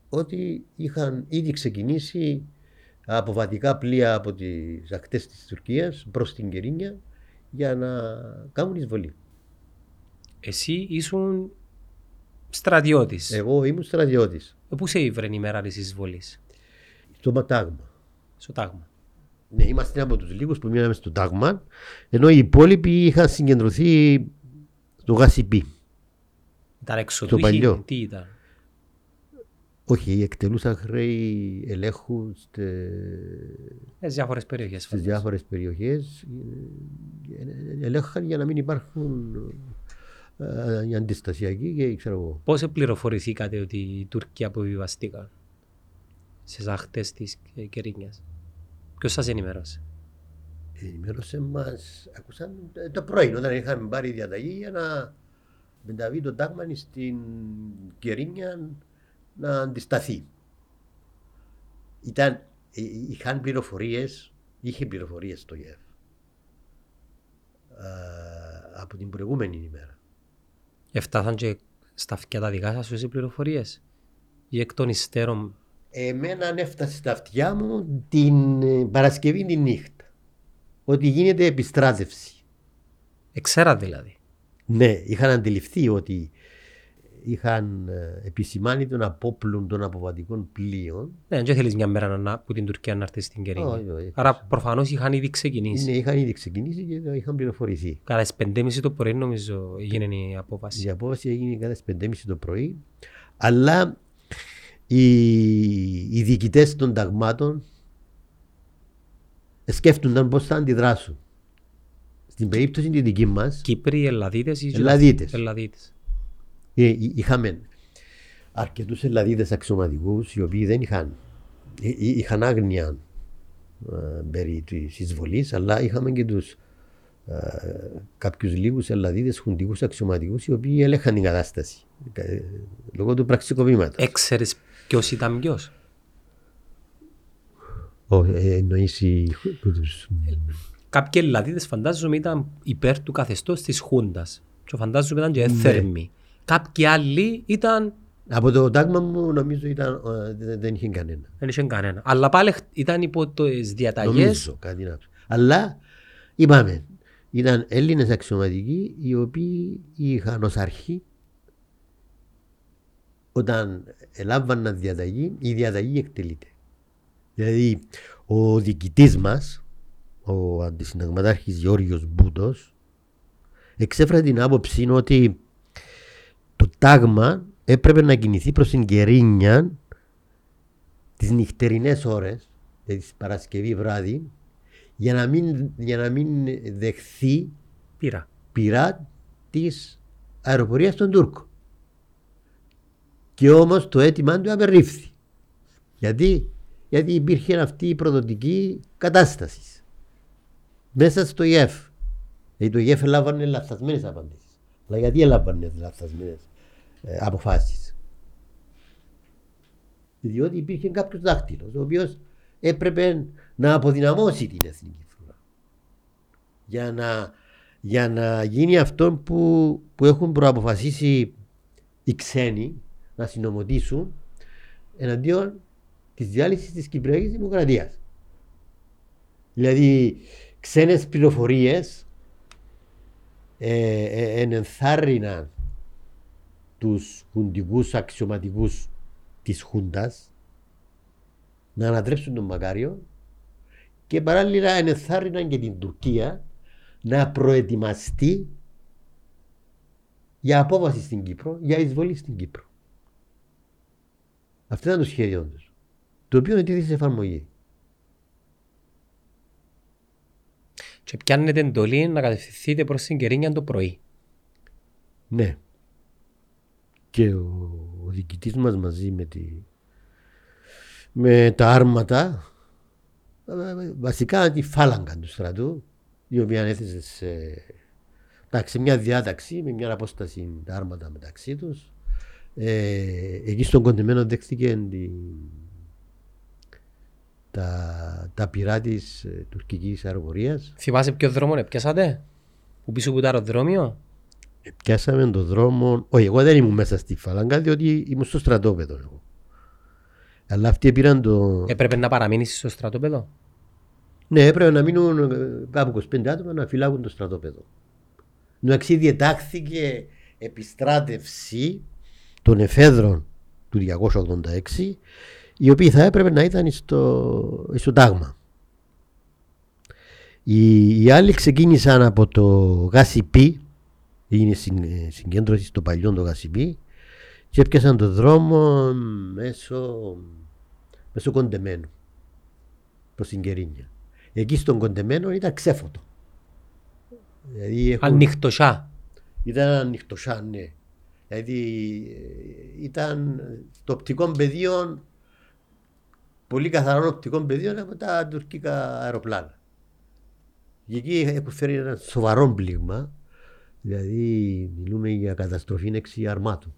ότι είχαν ήδη ξεκινήσει αποβατικά πλοία από τις ακτές της Τουρκίας προς την Κερίνια για να κάνουν εισβολή. Εσύ ήσουν στρατιώτης. Εγώ ήμουν στρατιώτης. Ε, πού σε ήβρε η μέρα της εισβολής; Στο Τάγμα. Στο Τάγμα. Ναι, είμαστε από τους λίγους που μείναμε στο Τάγμα, ενώ οι υπόλοιποι είχαν συγκεντρωθεί στο Γασιπί. Ήταν εξωτούχοι, τι ήταν; Όχι, εκτελούσαν χρέη ελέγχου στε... στις διάφορες περιοχές. Στις διάφορες περιοχές ελέγχαν για να μην υπάρχουν ε, οι αντιστασιακοί και ξέρω εγώ. Πώς πληροφορηθήκατε ότι οι Τούρκοι αποβιβαστήκαν στις άχτες της Κερίνιας; Ποιος σας ενημέρωσε; Ενημέρωσε μας, ακούσαν το πρωί όταν είχαμε πάρει διαταγή για να μεταβεί το τάγμα στην Κερίνια να αντισταθεί. Ήταν, ε, είχαν πληροφορίες, είχε πληροφορίες στο ΓΕΦ από την προηγούμενη ημέρα. Εφτάσαν και στα αυτιά τα δικά σας οι πληροφορίες ή εκ των υστέρων; Εμένα έφτασε στα αυτιά μου την ε, Παρασκευή τη νύχτα. Ότι γίνεται επιστράτευση. Εξέρα δηλαδή. Ναι, είχαν αντιληφθεί ότι είχαν ε, επισημάνει τον απόπλων των αποβατικών πλοίων. Ναι, δεν θέλεις μια μέρα να, που την Τουρκία να έρθει στην Κερίνη. Άρα προφανώς είχαν ήδη ξεκινήσει. Ναι, είχαν ήδη ξεκινήσει και είχαν πληροφορηθεί. Κατά τις 5.30 το πρωί νομίζω έγινε η απόφαση. Η απόφαση έγινε κατά τις 5.30 το πρωί. Αλλά οι, οι διοικητές των ταγμάτων σκέφτονταν πώς θα αντιδράσουν. Στην περίπτωση τη δική μα. Κύπροι, Ελλαδίτες ή Ελλαδίτες. Ε, είχαμε αρκετούς Ελλαδίδες αξιωματικούς οι οποίοι δεν είχαν, είχαν άγνοια ε, περί της εισβολής αλλά είχαμε και τους ε, κάποιους λίγους Ελλαδίδες χουντικούς αξιωματικούς οι οποίοι έλεγχαν την κατάσταση ε, λόγω του πραξικοπήματος. Έξερες ποιος ήταν ποιος; εννοείς οι... Κάποιοι Ελλαδίδες φαντάζομαι ήταν υπέρ του καθεστώς της Χούντας και φαντάζομαι ήταν και ναι. θέρμοι. Κάποιοι άλλοι ήταν. Από το τάγμα μου νομίζω ήταν, ε, δεν είχε κανένα. Δεν είχε κανένα. Αλλά πάλι ήταν υπό τις διαταγές. Νομίζω κάτι να Αλλά είπαμε, ήταν Έλληνες αξιωματικοί οι οποίοι είχαν ως αρχή όταν ελάμβαναν διαταγή, η διαταγή εκτελείται. Δηλαδή, ο διοικητής μας, ο αντισυνταγματάρχης Γιώργο Μπούτο, εξέφρασε την άποψη ότι το τάγμα έπρεπε να κινηθεί προς την Κερίνια τις νυχτερινές ώρες, δηλαδή Παρασκευή βράδυ, για να μην, για να μην δεχθεί πειρά, πειρά της αεροπορίας των Τούρκων. Και όμως το αίτημά του απερρίφθη. Γιατί, γιατί υπήρχε αυτή η προδοτική κατάσταση μέσα στο ΙΕΦ. Δηλαδή το ΙΕΦ έλαβαν λαθασμένες απαντήσεις. Αλλά γιατί έλαβαν λαθασμένες ε, αποφάσεις. Διότι υπήρχε κάποιος δάχτυλος, ο οποίος έπρεπε να αποδυναμώσει την εθνική φρουρά. Για να, για να γίνει αυτό που, που έχουν προαποφασίσει οι ξένοι να συνομωτήσουν εναντίον της διάλυσης της Κυπριακής Δημοκρατίας. Δηλαδή, ξένες πληροφορίες ε, ε, ενενθάρρυναν τους χουντικούς αξιωματικούς της Χούντας να ανατρέψουν τον Μακάριο και παράλληλα ενεθάρρυναν και την Τουρκία να προετοιμαστεί για απόβαση στην Κύπρο, για εισβολή στην Κύπρο. Αυτό ήταν το σχέδιο του. Το οποίο είναι σε εφαρμογής. Και πιάνετε εντολή να κατευθυνθείτε προς την Κερίνια το πρωί. Ναι. Και ο, ο διοικητής μας μαζί με, τη, με τα άρματα βασικά τη φάλαγγα του στρατού η οποία έθεσε σε εντάξει, μια διάταξη με μια απόσταση τα άρματα μεταξύ τους. Ε, εκεί στον κοντεμένο δέχτηκε τη, τα, τα πυρά της ε, τουρκικής αεροπορίας. Θυμάσαι ποιο δρόμο πιάσατε, που πίσω από το αεροδρόμιο; Ε, πιάσαμε τον δρόμο. Όχι, εγώ δεν ήμουν μέσα στη φαλάγκα, διότι ήμουν στο στρατόπεδο. Εγώ. Αλλά αυτοί πήραν το. Έπρεπε να παραμείνεις στο στρατόπεδο; Ναι, έπρεπε να μείνουν κάπου 25 άτομα να φυλάγουν το στρατόπεδο. Εντάξει, διετάχθηκε επιστράτευση των εφέδρων του 286, οι οποίοι θα έπρεπε να ήταν στο, στο τάγμα. Οι, οι άλλοι ξεκίνησαν από το Γάσιπι, είναι συγκέντρωση στο παλιό το Γάσιπι, και έπιασαν το δρόμο μέσω, μέσω κοντεμένου προς την Κερίνια. Εκεί στον κοντεμένο ήταν ξέφωτο. Δηλαδή έχουν... Ανοιχτοσά. Ήταν ανοιχτοσά, ναι. Δηλαδή ε, ήταν το οπτικό πεδίο, πολύ καθαρό οπτικό πεδίο από τα τουρκικά αεροπλάνα. Και εκεί έχουν φέρει ένα σοβαρό πλήγμα, δηλαδή μιλούμε για καταστροφή έξι αρμάτων.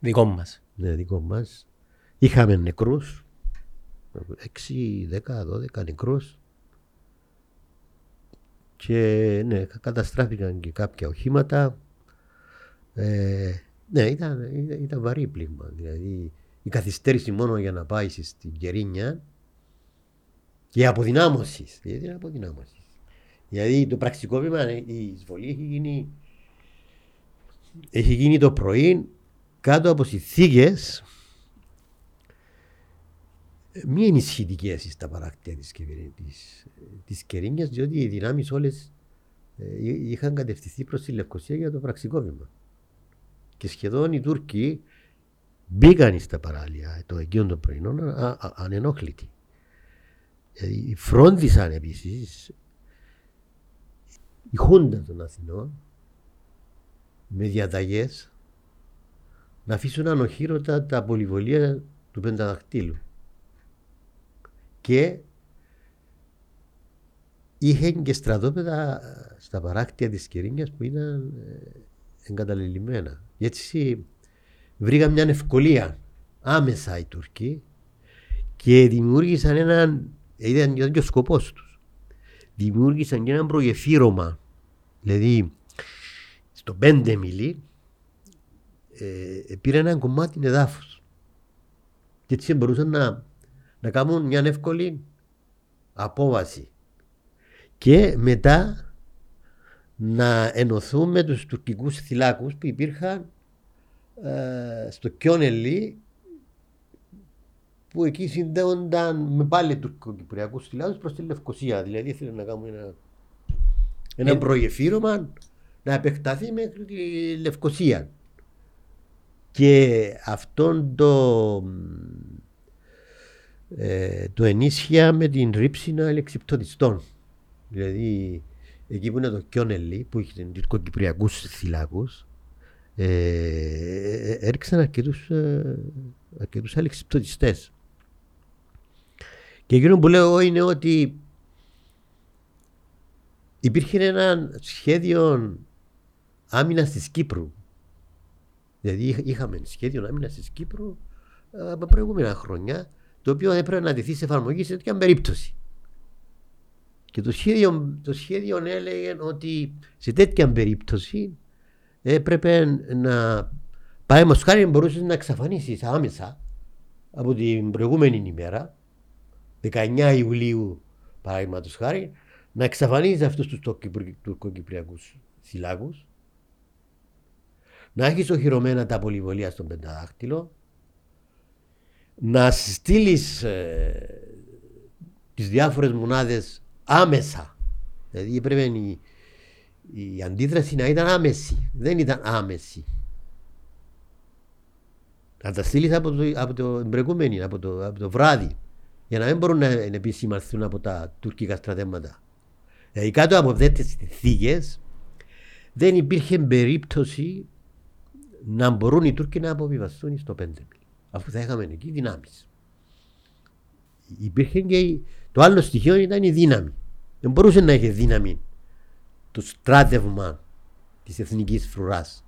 Δικό μας. Ναι, δικό μας. Είχαμε νεκρούς, 6, 10, 12 νεκρούς. Και ναι, καταστράφηκαν και κάποια οχήματα. Ε, ναι, ήταν, ήταν, βαρύ πλήγμα. Δηλαδή η καθυστέρηση μόνο για να πάει στην Κερίνια και η αποδυνάμωσης. Δηλαδή αποδυνάμωσης; Δηλαδή το πραξικό βήμα, η εισβολή έχει γίνει, έχει γίνει το πρωί κάτω από συνθήκες μη ενισχυτικές στα παράκτια της της, Κερίνιας, διότι οι δυνάμεις όλες ε, είχαν κατευθυνθεί προς τη Λευκοσία για το πραξικόπημα. Και σχεδόν οι Τούρκοι μπήκαν στα παράλια το εκείνο των πρωινών ανενόχλητοι. Δηλαδή, φρόντισαν επίσης η Χούντα των Αθηνών με διαταγές να αφήσουν ανοχήρωτα τα πολυβολία του πενταδακτήλου και είχε και στρατόπεδα στα παράκτια της Κερίνιας που ήταν ε, εγκαταλελειμμένα. Έτσι βρήκαν μια ευκολία άμεσα οι Τούρκοι και δημιούργησαν έναν, ήταν και ο σκοπός τους, δημιούργησαν και έναν προγεφύρωμα, δηλαδή στο πέντε μιλί ε, πήραν ένα κομμάτι εδάφους. Και έτσι μπορούσαν να να κάνουν μια εύκολη απόβαση. Και μετά να ενωθούν με τους τουρκικούς θυλάκους που υπήρχαν ε, στο Κιόνελι που εκεί συνδέονταν με πάλι τουρκοκυπριακούς θυλάκους προς τη Λευκοσία. Δηλαδή ήθελε να κάνουν ένα, ένα ε... προγεφύρωμα να επεκταθεί μέχρι τη Λευκοσία. Και αυτόν το ε, το ενίσχυα με την ρήψινα ελεξιπτωτιστών. Δηλαδή, εκεί που είναι το Κιόνελι, που είχε τουρκοκυπριακούς θυλάκους, ε, ε, έριξαν αρκετούς ε, αρκετούς Και εκείνο που λέω είναι ότι υπήρχε ένα σχέδιο άμυνας της Κύπρου. Δηλαδή είχαμε σχέδιο άμυνας της Κύπρου από προηγούμενα χρόνια το οποίο έπρεπε να τεθεί σε εφαρμογή σε τέτοια περίπτωση. Και το σχέδιο, το σχέδιο έλεγε ότι σε τέτοια περίπτωση έπρεπε να πάει μας χάρη μπορούσες να εξαφανίσεις άμεσα από την προηγούμενη ημέρα, 19 Ιουλίου παραδείγματος χάρη, να εξαφανίζεις αυτούς τους τουρκοκυπριακούς θυλάκου, να έχεις οχυρωμένα τα πολυβολία στον πενταδάκτυλο, να στείλεις ε, τις διάφορες μονάδες άμεσα. Δηλαδή έπρεπε η, η αντίδραση να ήταν άμεση. Δεν ήταν άμεση. Να τα στείλεις από το, από το προηγούμενο, από το, από το βράδυ. Για να μην μπορούν να επισημανθούν από τα τουρκικά στρατεύματα. Δηλαδή κάτω από αυτές τις συνθήκες δεν υπήρχε περίπτωση να μπορούν οι Τούρκοι να αποβιβαστούν στο πέντε αφού θα είχαμε εκεί δυνάμεις. Υπήρχε και το άλλο στοιχείο ήταν η δύναμη. Δεν μπορούσε να έχει δύναμη το στράτευμα της εθνικής φρουράς.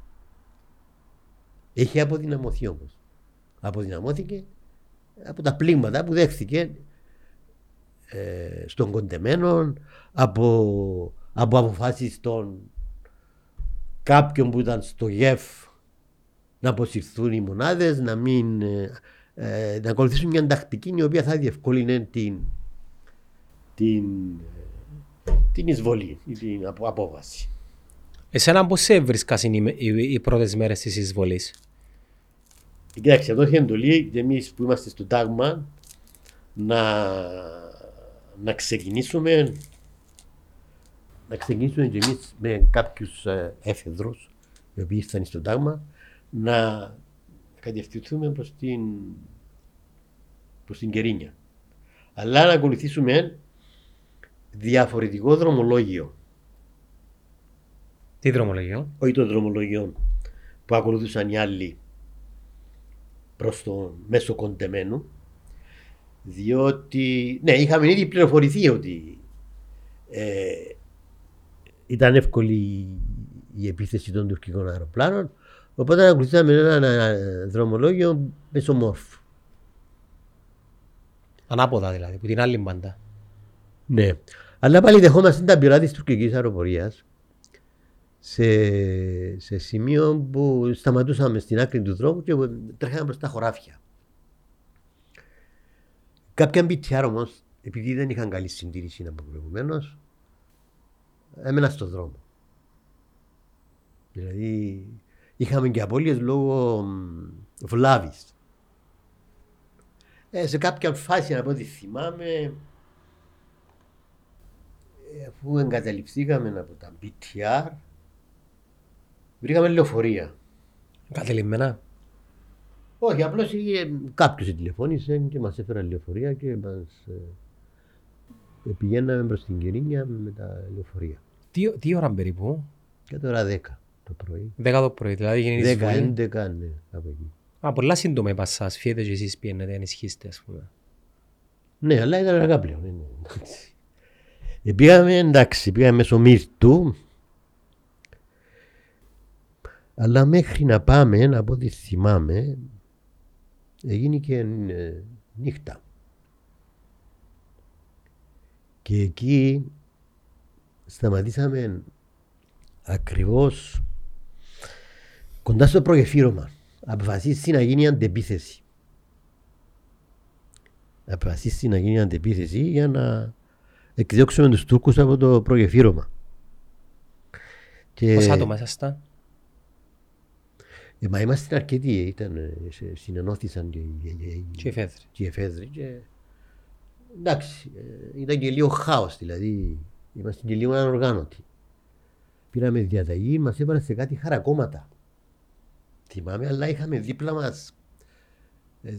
Έχει αποδυναμωθεί όμως. Αποδυναμώθηκε από τα πλήγματα που δέχθηκε ε, στον κοντεμένο, από, από αποφάσεις των κάποιον που ήταν στο ΓΕΦ να αποσυρθούν οι μονάδες, να, μην, ε, ε, να ακολουθήσουν μια τακτική η οποία θα διευκόλυνε την, την, την εισβολή ή την απόβαση. Εσένα πώς σε έβρισκασαν οι, οι, οι πρώτες μέρες της εισβολής; Κοιτάξτε, εδώ έχει εντολή και εμείς που είμαστε στο τάγμα να, να ξεκινήσουμε να ξεκινήσουμε και εμείς με κάποιους ε, έφεδρους οι οποίοι ήρθαν στο τάγμα να κατευθυνθούμε προς την, προς την Κερίνια. Αλλά να ακολουθήσουμε διαφορετικό δρομολόγιο. Τι δρομολόγιο; Όχι το δρομολόγιο που ακολουθούσαν οι άλλοι προς το μέσο κοντεμένου διότι ναι είχαμε ήδη πληροφορηθεί ότι ε, ήταν εύκολη η επίθεση των τουρκικών αεροπλάνων οπότε ακολουθήσαμε ένα δρομολόγιο μεσομόρφου. Ανάποδα δηλαδή, που την άλλη μπάντα. Ναι. Αλλά πάλι δεχόμαστε τα πειρά της τουρκικής αεροπορίας σε, σε σημείο που σταματούσαμε στην άκρη του δρόμου και τρέχαμε προς τα χωράφια. Κάποια BTR όμως, επειδή δεν είχαν καλή συντήρηση από προηγουμένως, έμενα στον δρόμο. Δηλαδή είχαμε και απώλειες λόγω βλάβης. Ε, σε κάποια φάση από ό,τι θυμάμαι ε, αφού εγκαταλειφθήκαμε από τα BTR βρήκαμε λεωφορεία. Εγκατελειμμένα; Όχι, απλώς κάποιος τηλεφώνησε και μας έφεραν λεωφορεία και μας ε, πηγαίναμε προς την Κυρίνια με τα λεωφορεία. Τι, τι ώρα περίπου; Και τώρα 10 το πρωί. 10 το πρωί, δηλαδή γίνει 10, εισβολή. 11, ναι, από εκεί. Α, πολλά σύντομα είπα σας, φύγετε και εσείς πιένετε, ενισχύστε ας πούμε. Ναι, αλλά ήταν αργά πλέον. Είναι, εντάξει. Ε, πήγαμε, εντάξει, πήγαμε μέσω Μύρτου. Αλλά μέχρι να πάμε, από ό,τι θυμάμαι, έγινε και ε, νύχτα. Και εκεί σταματήσαμε ακριβώς κοντά στο προγεφύρωμα. Αποφασίσει να γίνει αντεπίθεση. Αποφασίσει να γίνει αντεπίθεση για να εκδιώξουμε τους Τούρκους από το προγεφύρωμα. Και... Πόσα άτομα ήσασταν; Ε, μα είμαστε αρκετοί, ήταν, ε, σε- συνενώθησαν και, οι- και, οι- Και οι φέδροι. και οι εφέδροι. Και... Εντάξει, ε, ήταν και λίγο χάος, δηλαδή είμαστε και λίγο ανοργάνωτοι. Πήραμε διαταγή, μας έβαλαν σε κάτι χαρακόμματα. Θυμάμαι, αλλά είχαμε δίπλα μας ε,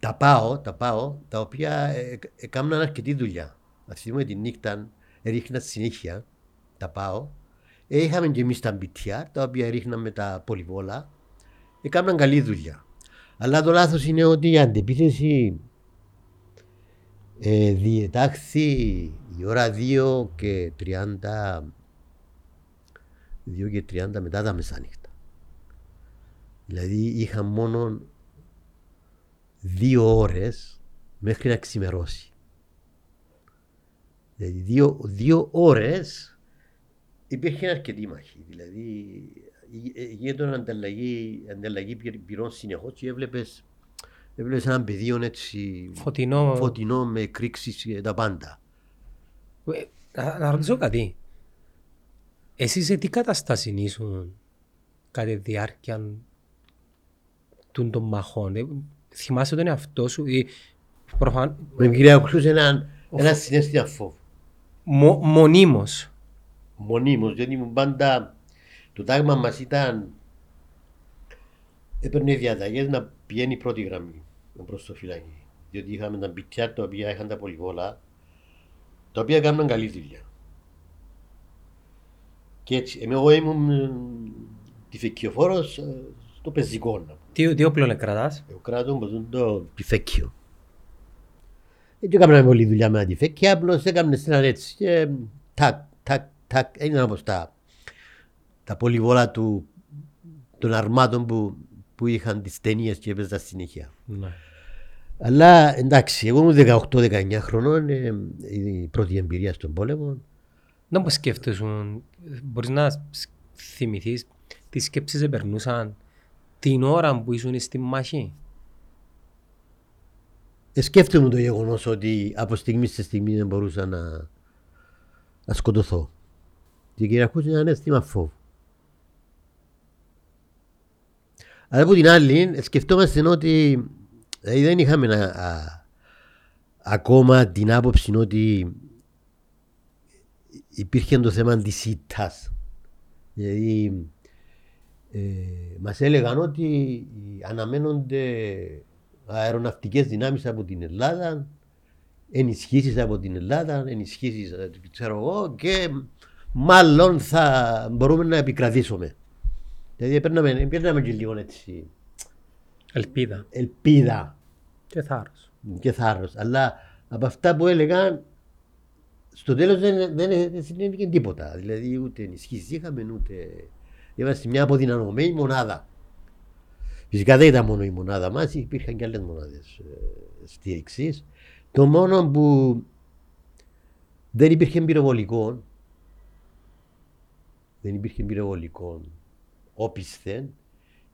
τα πάω, τα πάω, τα οποία ε, έκαναν αρκετή δουλειά. Να θυμούμε τη νύχτα, έριχναν συνέχεια τα πάω. Ε, είχαμε και εμείς τα BTR, τα οποία ρίχναν με τα πολυβόλα. Έκαναν καλή δουλειά. Αλλά το λάθος είναι ότι η αντεπίθεση ε, διετάχθη η ώρα 2 και 30 2 και 30 μετά τα μεσάνυχτα. Δηλαδή είχα μόνο δύο ώρες μέχρι να ξημερώσει. Δηλαδή δύο, δύο ώρες υπήρχε αρκετή μάχη. Δηλαδή ε, ε, γίνεται ανταλλαγή, ανταλλαγή πυ- πυρών συνεχώς και έβλεπες, έβλεπες έναν πεδίο έτσι Φωτεινό. φωτεινό με κρίξεις και τα πάντα. Ε, Να, να ρωτήσω κάτι. Εσύ σε τι κατάσταση ήσουν κατά τη διάρκεια των, των μαχών. Ε, θυμάσαι τον εαυτό σου ή προφαν... Με κυρία Οξούς έναν, Ένα συνέστημα φόβου. Μο, μονίμως. Μονίμως, διότι ήμουν πάντα. Το τάγμα μας ήταν. Έπαιρνε διαταγές να πηγαίνει πρώτη γραμμή προς το φυλάκι. Διότι είχαμε τα μπιτιά τα οποία είχαν τα πολυβόλα, τα οποία έκαναν καλή δουλειά. Και έτσι, εγώ ήμουν τυφεκιοφόρο στο πεζικό. Τι, τι όπλο κρατάς; Εγώ κράτω που το τυφεκιο. Δεν έκανα πολλή δουλειά με αντιφέκια, απλώς έκαμε στην έτσι. Και τάκ, τάκ, τάκ, είναι όπως τα, τα πολυβόλα του, των αρμάτων που, που είχαν τις ταινίες και έπαιζαν συνέχεια. Ναι. Αλλά εντάξει, εγώ ήμουν 18-19 χρονών, ε, η πρώτη εμπειρία στον πόλεμο. Να μου σκέφτεσαι, μπορείς να θυμηθείς τι σκέψεις επερνούσαν την ώρα που ήσουν στη μάχη; Ε, σκέφτομαι το γεγονός ότι από στιγμή σε στιγμή δεν μπορούσα να, να σκοτωθώ. Και κυριαρχούσε ένα αίσθημα φόβου. Αλλά από την άλλη, σκεφτόμαστε ότι δηλαδή δεν είχαμε να, α, ακόμα την άποψη ότι υπήρχε το θέμα της ήττας. Δηλαδή, ε, μας έλεγαν ότι αναμένονται αεροναυτικές δυνάμεις από την Ελλάδα, ενισχύσεις από την Ελλάδα, ενισχύσεις, ε, ξέρω εγώ, και μάλλον θα μπορούμε να επικρατήσουμε. Δηλαδή παίρναμε, παίρναμε και λίγο έτσι. Ελπίδα. Ελπίδα. Και θάρρος. Και θάρρος. Αλλά από αυτά που έλεγαν, στο τέλος δεν, δεν, δεν συνέβη τίποτα. Δηλαδή ούτε ενισχύσεις είχαμε, ούτε. Είμαστε μια αποδυναμωμένη μονάδα. Φυσικά δεν ήταν μόνο η μονάδα μας, υπήρχαν και άλλες μονάδες στήριξης. Το μόνο που δεν υπήρχε πυροβολικό, δεν υπήρχε πυροβολικό όπισθεν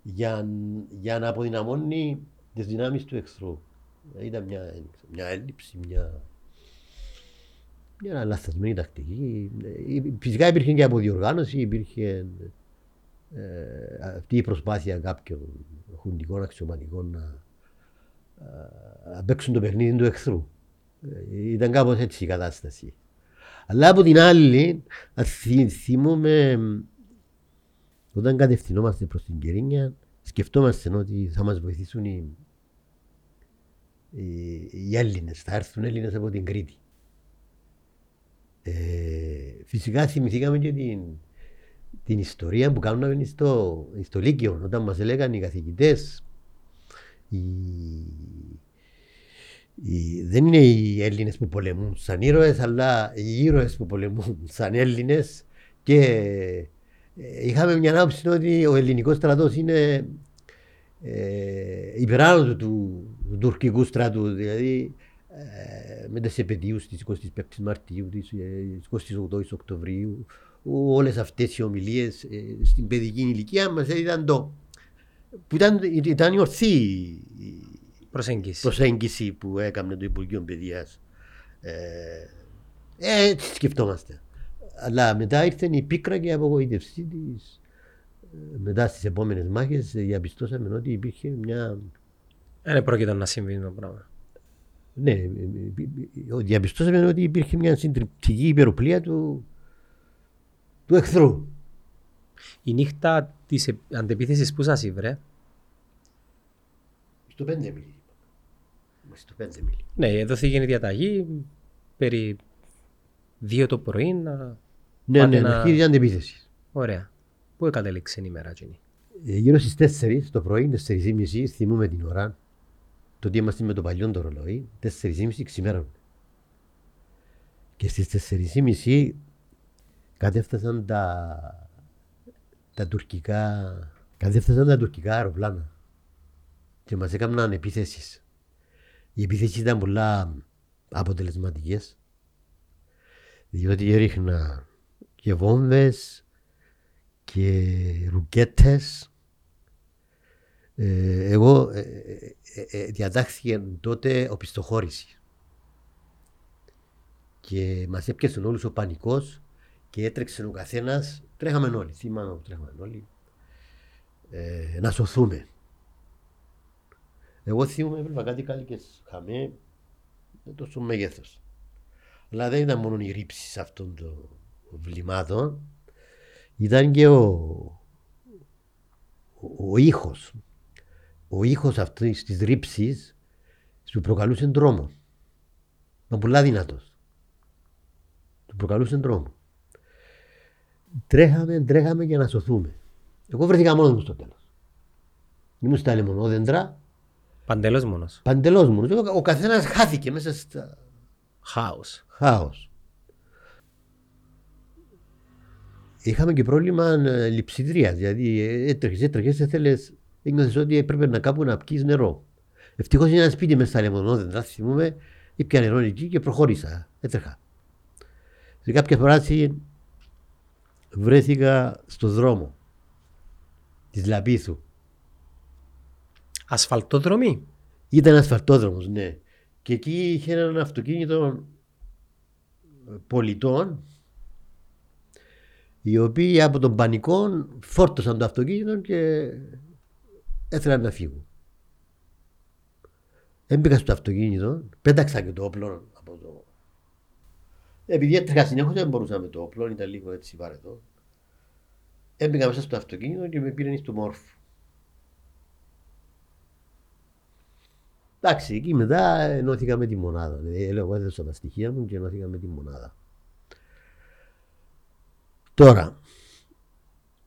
για, για να αποδυναμώνει τις δυνάμεις του εχθρού. Ήταν μια, μια έλλειψη, μια, μια λαθασμένη τακτική. Φυσικά υπήρχε και αποδιοργάνωση, υπήρχε ε, αυτή η προσπάθεια κάποιων χουντικών αξιωματικών να, να παίξουν το παιχνίδι του εχθρού. Ε, ήταν κάπως έτσι η κατάσταση. Αλλά από την άλλη, θυμούμε όταν κατευθυνόμαστε προς την Κερίνια, σκεφτόμαστε ότι θα μας βοηθήσουν οι, οι, οι Έλληνες, θα έρθουν Έλληνες από την Κρήτη. Ε, φυσικά θυμηθήκαμε και την, την ιστορία που κάνουμε στο, στο Λύκειο, όταν μας έλεγαν οι καθηγητές, οι, οι, δεν είναι οι Έλληνες που πολεμούν σαν ήρωες, αλλά οι ήρωες που πολεμούν σαν Έλληνες. Και ε, είχαμε μια άποψη ότι ο ελληνικός στρατός είναι ε, υπεράνω του, του τουρκικού στρατού, δηλαδή ε, με τις επαιτίους της 25 Μαρτίου, της 28 ε, Οκτωβρίου, όλες αυτές οι ομιλίες ε, στην παιδική ηλικία μας ήταν το που ήταν, ήταν η ορθή προσέγγιση. προσέγγιση που έκανε το Υπουργείο Παιδείας. Ε, ε, έτσι σκεφτόμαστε. Αλλά μετά ήρθε η πίκρα και η απογοήτευσή της. Ε, μετά στις επόμενες μάχες διαπιστώσαμε ότι υπήρχε μια. Δεν πρόκειται να συμβεί το πράγμα. Ναι, διαπιστώσαμε ότι υπήρχε μια συντριπτική υπεροπλία του του εχθρού. Η νύχτα της αντεπίθεσης που σας ήβρε; Στο 5 μίλι. Στο 5 μίλι. Ναι, δόθηκε η διαταγή περί 2 το πρωί να. Ναι, ναι, να αρχίζει η αντεπίθεσης. Ωραία. Πού κατέληξε η ημέρα, Τζινή. Ε, γύρω στις 4 το πρωί, 4.30 θυμούμε την ώρα. Το ότι είμαστε με το παλιό το ρολόι, 4.30 ξημέρων. Και στις 4.30 κατέφτασαν τα, τα τουρκικά κατέφτασαν τα τουρκικά αεροπλάνα. Και μας έκαναν επιθέσεις. Οι επιθέσεις ήταν πολλά αποτελεσματικές διότι έριχνα και βόμβες και ρουκέτες. Ε, εγώ ε, ε, ε, διατάχθηκε τότε οπισθοχώρηση. Και μας έπιασε όλους ο πανικός και έτρεξε ο καθένας, τρέχαμε όλοι. Θυμάμαι που τρέχαμε όλοι. Ε, να σωθούμε. Εγώ θυμούμαι έβλεπα κάτι κάλικες χαμέ με τόσο μέγεθος. Αλλά δεν ήταν μόνο οι ρήψεις αυτών των βλημάτων. Ήταν και ο, ο, ο ήχος. Ο ήχος αυτής της ρήψης σου προκαλούσε τρόμο. Μα πολλά δυνατός. Του προκαλούσε τρόμο. Τρέχαμε, τρέχαμε για να σωθούμε. Εγώ βρέθηκα μόνος μου στο τέλος. Ήμουν στα λεμονόδεντρα, Παντελώς μόνος. παντελώς μόνος. Ο, ο καθένας χάθηκε μέσα στα Χάος. χάος. Είχαμε και πρόβλημα ε, λειψιδρίας, δηλαδή ε, έτρεχες, έτρεχες, ήθελες, ένιωθες ότι έπρεπε να κάπου να πιείς νερό. Ευτυχώς είναι ένα σπίτι μέσα στα λεμονόδεντρα, θυμούμε, ήπια νερό εκεί και προχώρησα, έτρεχα. Σε κάποια φράση βρέθηκα στο δρόμο της Λαπίθου. Ασφαλτόδρομη; Ήταν ασφαλτόδρομος, ναι. Και εκεί είχε ένα αυτοκίνητο πολιτών οι οποίοι από τον πανικό φόρτωσαν το αυτοκίνητο και έθελαν να φύγουν. Έμπηκα στο αυτοκίνητο, πέταξα και το όπλο από το... Επειδή έτρεχα συνέχως δεν μπορούσα με το όπλο, ήταν λίγο έτσι βαρετό. Έμπηκα μέσα στο αυτοκίνητο και με πήραν στο μόρφο. Εντάξει, εκεί μετά ενώθηκα με τη μονάδα. Δηλαδή, λέω, εγώ έδωσα τα στοιχεία μου και ενώθηκα με τη μονάδα. Τώρα,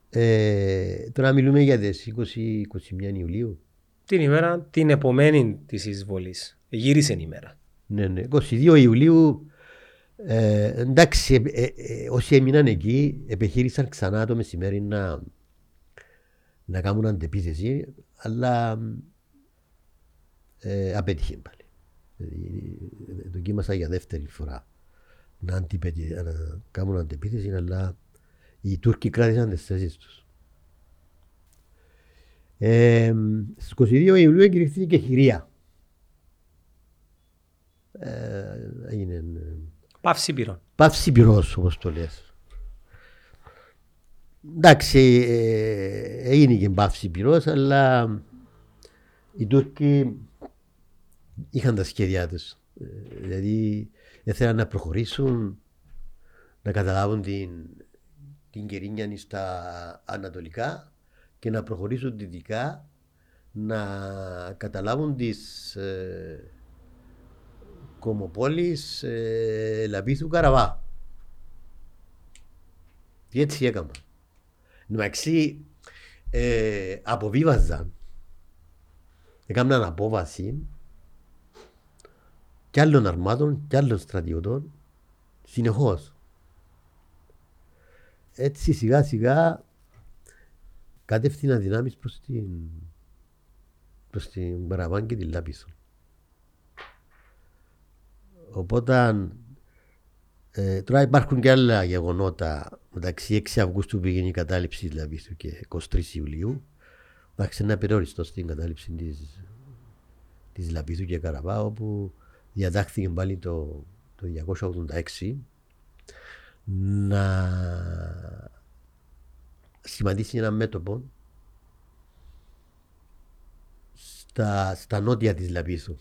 ε, τώρα μιλούμε για τις 20-21 Ιουλίου. Την ημέρα, την επομένη της εισβολής. Γύρισε η ημέρα. Ναι, ναι. 22 Ιουλίου, ε, εντάξει, ε, ε, ε, όσοι έμειναν εκεί, επιχείρησαν ξανά το μεσημέρι να, να κάνουν αντεπίθεση, αλλά ε, απέτυχε πάλι. Δηλαδή, ε, δοκίμασα για δεύτερη φορά να, αντιπετι, να κάνουν αντεπίθεση, αλλά οι Τούρκοι κράτησαν τις θέσεις τους. Ε, στις 22 Ιουλίου εγκριθήκε χειρία. Ε, έγινε ε, Παύση πυρών. παύση πυρός όπως το λες. Εντάξει, ε, έγινε και παύση πυρός, αλλά οι Τούρκοι είχαν τα σχέδιά τους. Ε, δηλαδή, ήθελαν να προχωρήσουν, να καταλάβουν την, την Κερίνιανη στα ανατολικά και να προχωρήσουν δυτικά, να καταλάβουν τις ε, κομοπόλεις ε, Λαπίθου Καραβά. Και έτσι έκανα. Εντάξει, ε, αποβίβαζαν. Έκαναν απόβαση κι άλλων αρμάτων κι άλλων στρατιωτών συνεχώς. Έτσι σιγά σιγά κατεύθυνα δυνάμεις προς την, προς την Παραβάν και την Λάπισο. Οπότε ε, τώρα υπάρχουν και άλλα γεγονότα μεταξύ 6 Αυγούστου που πήγαινε η κατάληψη της Λαπίσου και 23 Ιουλίου. Εντάξει, ένα περιοριστό στην κατάληψη της, της Λαπίσου και Καραβά όπου διατάχθηκε πάλι το, το 286 να σχηματίσει ένα μέτωπο στα, στα νότια της Λαπίσου.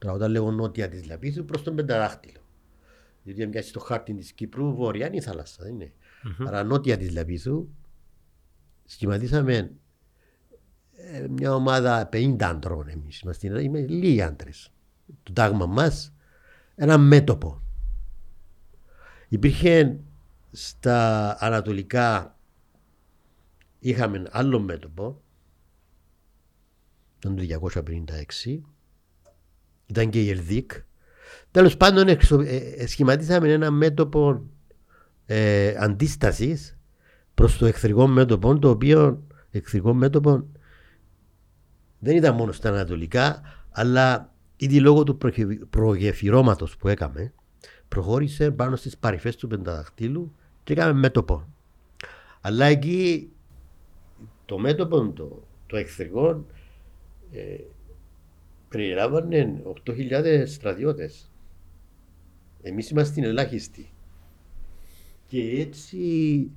Τώρα όταν λέγω νότια της Λαπίσου προς τον Πενταδάχτυλο. Γιατί αν πιάσει το χάρτη της Κύπρου βορειά είναι η θάλασσα, δεν είναι. Άρα νότια της Λαπίσου σχηματίσαμε ε, μια ομάδα 50 άντρων εμείς. Είμαστε είμαι λίγοι άντρες. Το τάγμα μας ένα μέτωπο. Υπήρχε στα ανατολικά είχαμε άλλο μέτωπο τον 256 ήταν και η Ερδίκ τέλος πάντων εξο, ε, ε, σχηματίσαμε ένα μέτωπο ε, αντίστασης προς το εχθρικό μέτωπο το οποίο εχθρικό μέτωπο δεν ήταν μόνο στα ανατολικά αλλά ήδη λόγω του προγεφυρώματος που έκαμε προχώρησε πάνω στις παρυφές του πενταδαχτύλου και έκαμε μέτωπο. Αλλά εκεί το μέτωπο, το, το εχθρικό, ε, περιλάμβανε 8.000 στρατιώτες. Εμείς είμαστε ελάχιστοι. Και έτσι,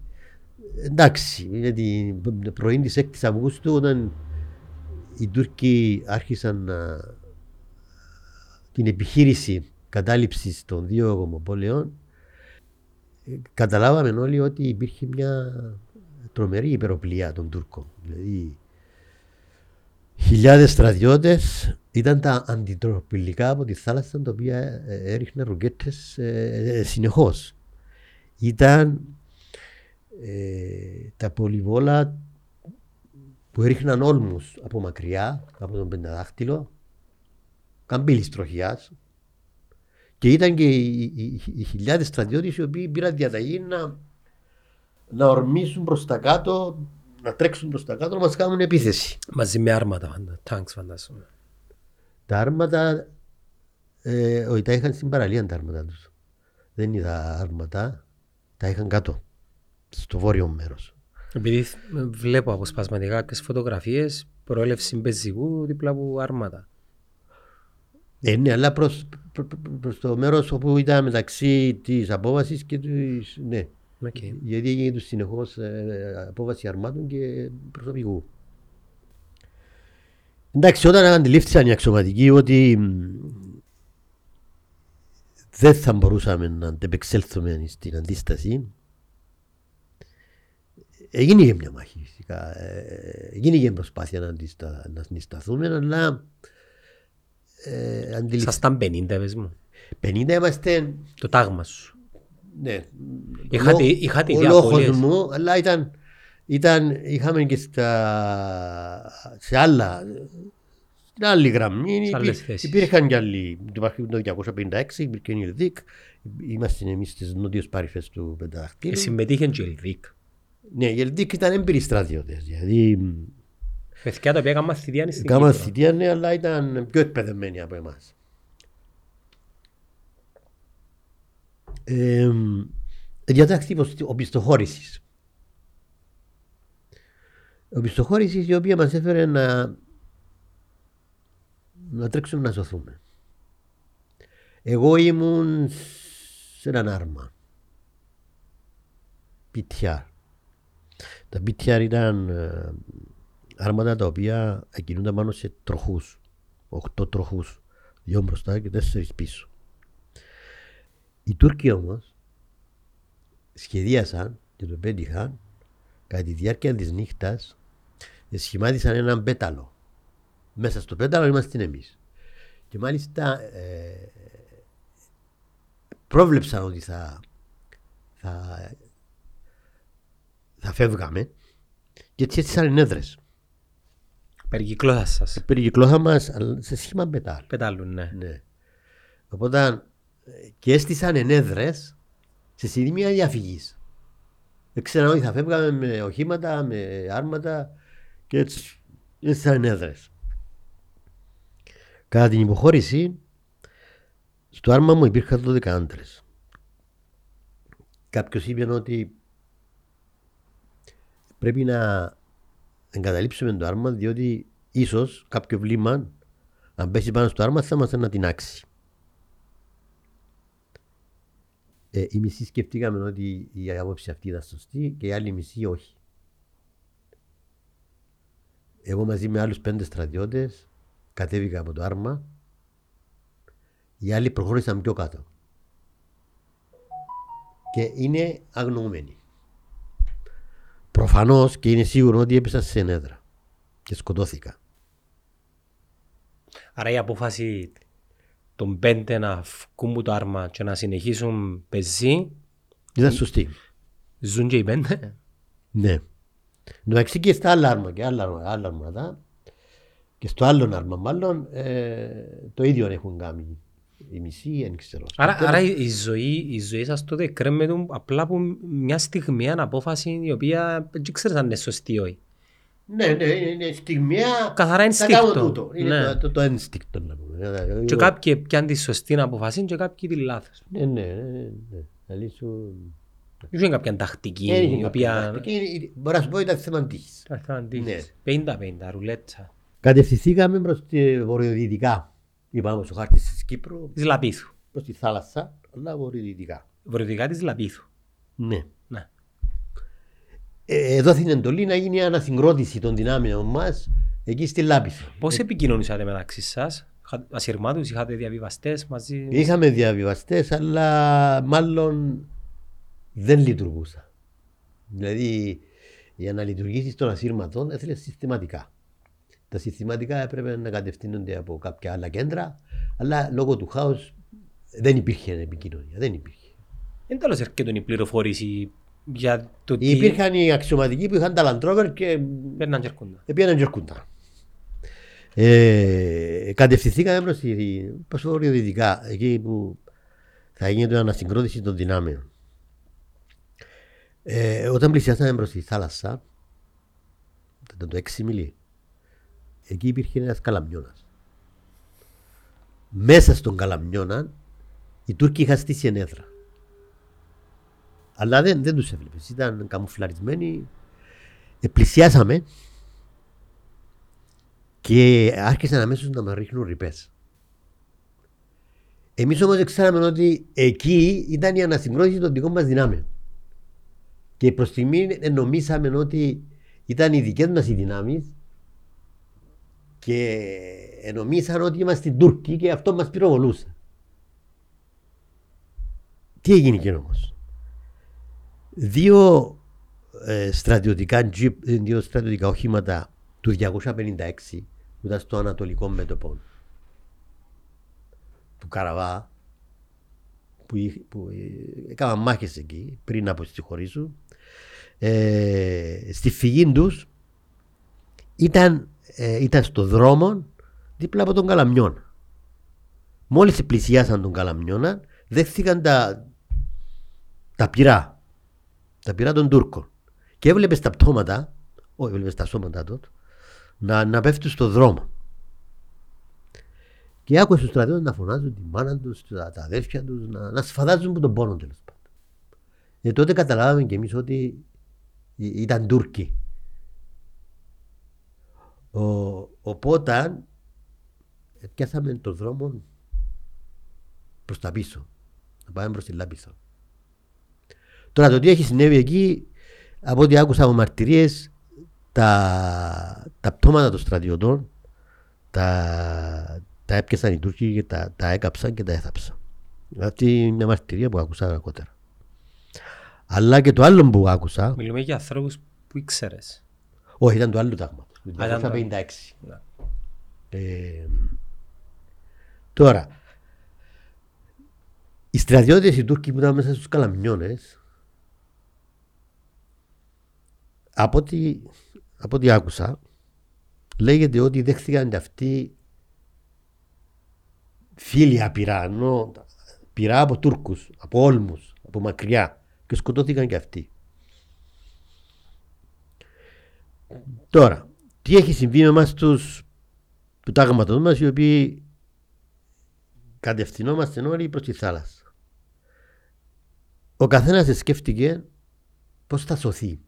εντάξει, είναι την πρωί της 6 Αυγούστου όταν οι Τούρκοι άρχισαν να, την επιχείρηση κατάληψης των δύο κομμοπόλεων ε, καταλάβαμε όλοι ότι υπήρχε μια τρομερή υπεροπλία των Τούρκων. Δηλαδή χιλιάδες στρατιώτες ήταν τα αντιτροπηλικά από τη θάλασσα τα οποία ε, έριχναν ρουκέτες ε, συνεχώς. Ήταν ε, τα πολυβόλα που έριχναν όλμους από μακριά, από τον πενταδάχτυλο, καμπύλης τροχιάς και ήταν και οι, οι, οι χιλιάδες στρατιώτες οι οποίοι πήραν διαταγή να, να ορμήσουν προς τα κάτω, να τρέξουν προς τα κάτω, να μας κάνουν επίθεση. Μαζί με άρματα, φαντα- tanks φαντάζομαι. Τα άρματα, ε, όχι, τα είχαν στην παραλία τα άρματα τους. Δεν είδα άρματα, τα είχαν κάτω, στο βόρειο μέρος. Επειδή θ- βλέπω αποσπασματικά κάποιες φωτογραφίες, προέλευση πεζικού δίπλα από άρματα. Ε, ναι, αλλά προς, προ- προ- προς το μέρος όπου ήταν μεταξύ της απόβασης και της, ναι. Οκ. Γιατί εγίνετουν συνεχώς ε, απόβαση αρμάτων και προσωπικού. Εντάξει, όταν αντιλήφθησαν οι αξιωματικοί ότι μ, δεν θα μπορούσαμε να αντεπεξέλθουμε στην αντίσταση, έγινε και μια μάχη φυσικά. Ε, έγινε και προσπάθεια να, αντιστα, να αντισταθούμε, αλλά ε, αντιληφθήκαμε. Ήσασταν 50 πες μου. 50 είμαστε Το τάγμα σου. Ναι. Είχατε- Ο- είχατε ο ήδη λόγος απώλειες. μου, αλλά ήταν, ήταν, είχαμε και στα, σε άλλα, στην άλλη γραμμή. Σε άλλες υπήρ- θέσεις. υπήρχαν κι άλλοι. Υπάρχει το 256, υπήρχε η Ελδίκ. Είμαστε εμείς στις νότιες παρυφές του Και Πενταδαχτύλου. συμμετείχε και ο Ελδίκ. Ναι, η Ελδίκ ήταν έμπειροι στρατιώτες. Δηλαδή, Παιδιά τα οποία έκαναν θητεία στην κάμα Κύπρο. θητεία, ναι, αλλά ήταν πιο εκπαιδευμένοι από εμάς. Ε, διατάξει οπισθοχώρησης. Οπισθοχώρησης η οποία μας έφερε να, να τρέξουμε να σωθούμε. Εγώ ήμουν σε έναν άρμα. PTR. Τα PTR ήταν ε, άρματα τα οποία κινούνταν πάνω σε τροχούς. Οχτώ τροχούς. Δυο μπροστά και τέσσερις πίσω. Οι Τούρκοι όμως σχεδίασαν και το πέτυχαν κατά τη διάρκεια της νύχτας σχημάτισαν έναν πέταλο. Μέσα στο πέταλο είμαστε εμείς. Και μάλιστα ε, πρόβλεψαν ότι θα, θα, θα φεύγαμε και έτσι έστησαν ενέδρες. Περικυκλώσας σας. Περικυκλώσα μας αλλά σε σχήμα πετάλ. Πετάλουν, ναι. Ναι. Οπότε ε, και έστησαν ενέδρες σε σημεία διαφυγής. Δεν ξέραν ότι θα φεύγαμε με οχήματα, με άρματα και έτσι έστησαν ενέδρες. Κατά την υποχώρηση στο άρμα μου υπήρχαν 12 άντρες. Κάποιος είπε ότι πρέπει να εγκαταλείψουμε το άρμα διότι ίσως κάποιο βλήμα αν πέσει πάνω στο άρμα θα μας ανατινάξει. Ε, οι μισοί σκεφτήκαμε ότι η άποψη αυτή ήταν σωστή και οι άλλοι μισοί όχι. Εγώ μαζί με άλλους πέντε στρατιώτες κατέβηκα από το άρμα. Οι άλλοι προχώρησαν πιο κάτω. Και είναι αγνοούμενοι. Προφανώς και είναι σίγουρο ότι έπεσα σε ενέδρα και σκοτώθηκα. Άρα η απόφαση των πέντε να βγουν που το άρμα και να συνεχίσουν πεζί, Ήταν σωστή. ζουν και οι πέντε. Ναι. Εντάξει και στα άλλα άρμα και άλλα, άλλα αρμάτα και στο άλλο άρμα μάλλον ε, το ίδιο έχουν κάνει οι μισοί, δεν ξέρω. Άρα, Στο άρα τέλος- η, ζωή, η ζωή σας τότε κρέμεται απλά από μια στιγμή, απόφαση η οποία δεν ξέρεις αν είναι σωστή ή όχι. Ναι, ναι, είναι στιγμία. Καθαρά θα ενστίκτο. κάνω τούτο. Είναι Ναι. το, το, το ένστικτο να πούμε. Και κάποιοι πιάνουν τη σωστή απόφαση και κάποιοι τη λάθος. Ναι, ναι, ναι, ναι, ναι. Δηλαδή σου... Δεν είναι κάποια τακτική Δεν είχε η κάποια οποία... τακτική, είναι- Μπορώ να σου πω ήταν θέμα τύχης. Θα- θα αντίθεση. Ναι. 50-50, ρουλέτσα. Κατευθυνθήκαμε προς τη βορειοδυτικά. Είπαμε στο χάρτη της Κύπρου, Της Λαπίθου. προς τη θάλασσα, αλλά βορειοδυτικά. Βορειοδυτικά της Λαπίθου. Ναι. Ναι. Ε, εδώ την εντολή να γίνει ανασυγκρότηση των δυνάμεων μας εκεί στη Λάπηθο. Πώς επικοινωνήσατε μεταξύ σας; Είχα- Ασυρμάτους, είχατε διαβιβαστές μαζί; Είχαμε διαβιβαστές, αλλά μάλλον δεν λειτουργούσα. Δηλαδή, για να λειτουργήσεις τον ασύρματο έθελες συστηματικά. Τα συστηματικά έπρεπε να κατευθύνονται από κάποια άλλα κέντρα, αλλά λόγω του χάους δεν υπήρχε επικοινωνία. Δεν υπήρχε. Δεν τέλος έρχεται η πληροφόρηση για το τι Υπήρχαν οι αξιωματικοί που είχαν τα Land Rover και παίρναν και έρχονταν. πήγαιναν και έρχονταν. Ε, κατευθυνθήκαμε προς τη προς το βορειοδυτικά, εκεί που θα γίνεται η ανασυγκρότηση των δυνάμεων. Ε, όταν πλησιάσαμε προς τη θάλασσα, ήταν το 6 μιλί, εκεί υπήρχε ένας καλαμιώνας. Μέσα στον καλαμιώνα οι Τούρκοι είχαν στήσει ενέδρα. Αλλά δεν, δεν τους έβλεπες, ήταν καμουφλαρισμένοι. Ε, πλησιάσαμε και άρχισαν αμέσως να μας ρίχνουν ρηπές. Εμείς όμως δεν ξέραμε ότι εκεί ήταν η ανασυγκρότηση των δικών μας δυνάμεων. Και προς στιγμή νομίσαμε ότι ήταν οι δικές μας οι δυνάμεις και νομίσαν ότι είμαστε Τούρκοι και αυτό μας πυροβολούσε. Τι έγινε εκεί όμως. Δύο ε, στρατιωτικά τζιπ, ε, δύο στρατιωτικά οχήματα του 256 που ήταν στο ανατολικό μέτωπο. Του Καραβά που, είχε- που ε, έκαναν μάχες εκεί πριν από στη χωρί σου. Ε, στη φυγή τους ήταν, ε, ήταν στο δρόμο δίπλα από τον Καλαμιώνα. Μόλις πλησιάσαν τον Καλαμιώνα δέχθηκαν τα, τα πυρά τα πυρά των Τούρκων και έβλεπες τα πτώματα όχι έβλεπες τα σώματα του να, να πέφτουν στο δρόμο και άκουε στους στρατιώτες να φωνάζουν τη μάνα τους, τα, τα αδέρφια τους, να, να σφαδάζουν που τον πόνο τέλος πάντων. Και τότε καταλάβαμε κι εμείς ότι ή- ήταν Τούρκοι. Ο, οπότε πιάσαμε τον δρόμο προς τα πίσω. Να πάμε προς τη Λάπιθο. Τώρα το τι έχει συνέβη εκεί, από ό,τι άκουσα από μαρτυρίες, τα, τα πτώματα των στρατιωτών τα, τα έπιασαν οι Τούρκοι και τα, τα έκαψαν και τα έθαψαν. Αυτή είναι μια μαρτυρία που άκουσα αργότερα. Αλλά και το άλλο που άκουσα, Μιλούμε για ανθρώπους που ήξερες. όχι ήταν το άλλο τάγμα, το Α, ήταν το 1956. Ναι. Ε, τώρα, οι στρατιώτες οι Τούρκοι που ήταν μέσα στους καλαμιώνες, από ό,τι, από ό,τι άκουσα, λέγεται ότι δέχθηκαν και αυτοί φίλοι απειρά, ενώ πειρά από Τούρκους, από όλμους, από μακριά και σκοτώθηκαν και αυτοί. Τώρα, τι έχει συμβεί με εμάς τους του τάγματος μας οι οποίοι κατευθυνόμαστε όλοι προς τη θάλασσα. Ο καθένας σκέφτηκε πώς θα σωθεί.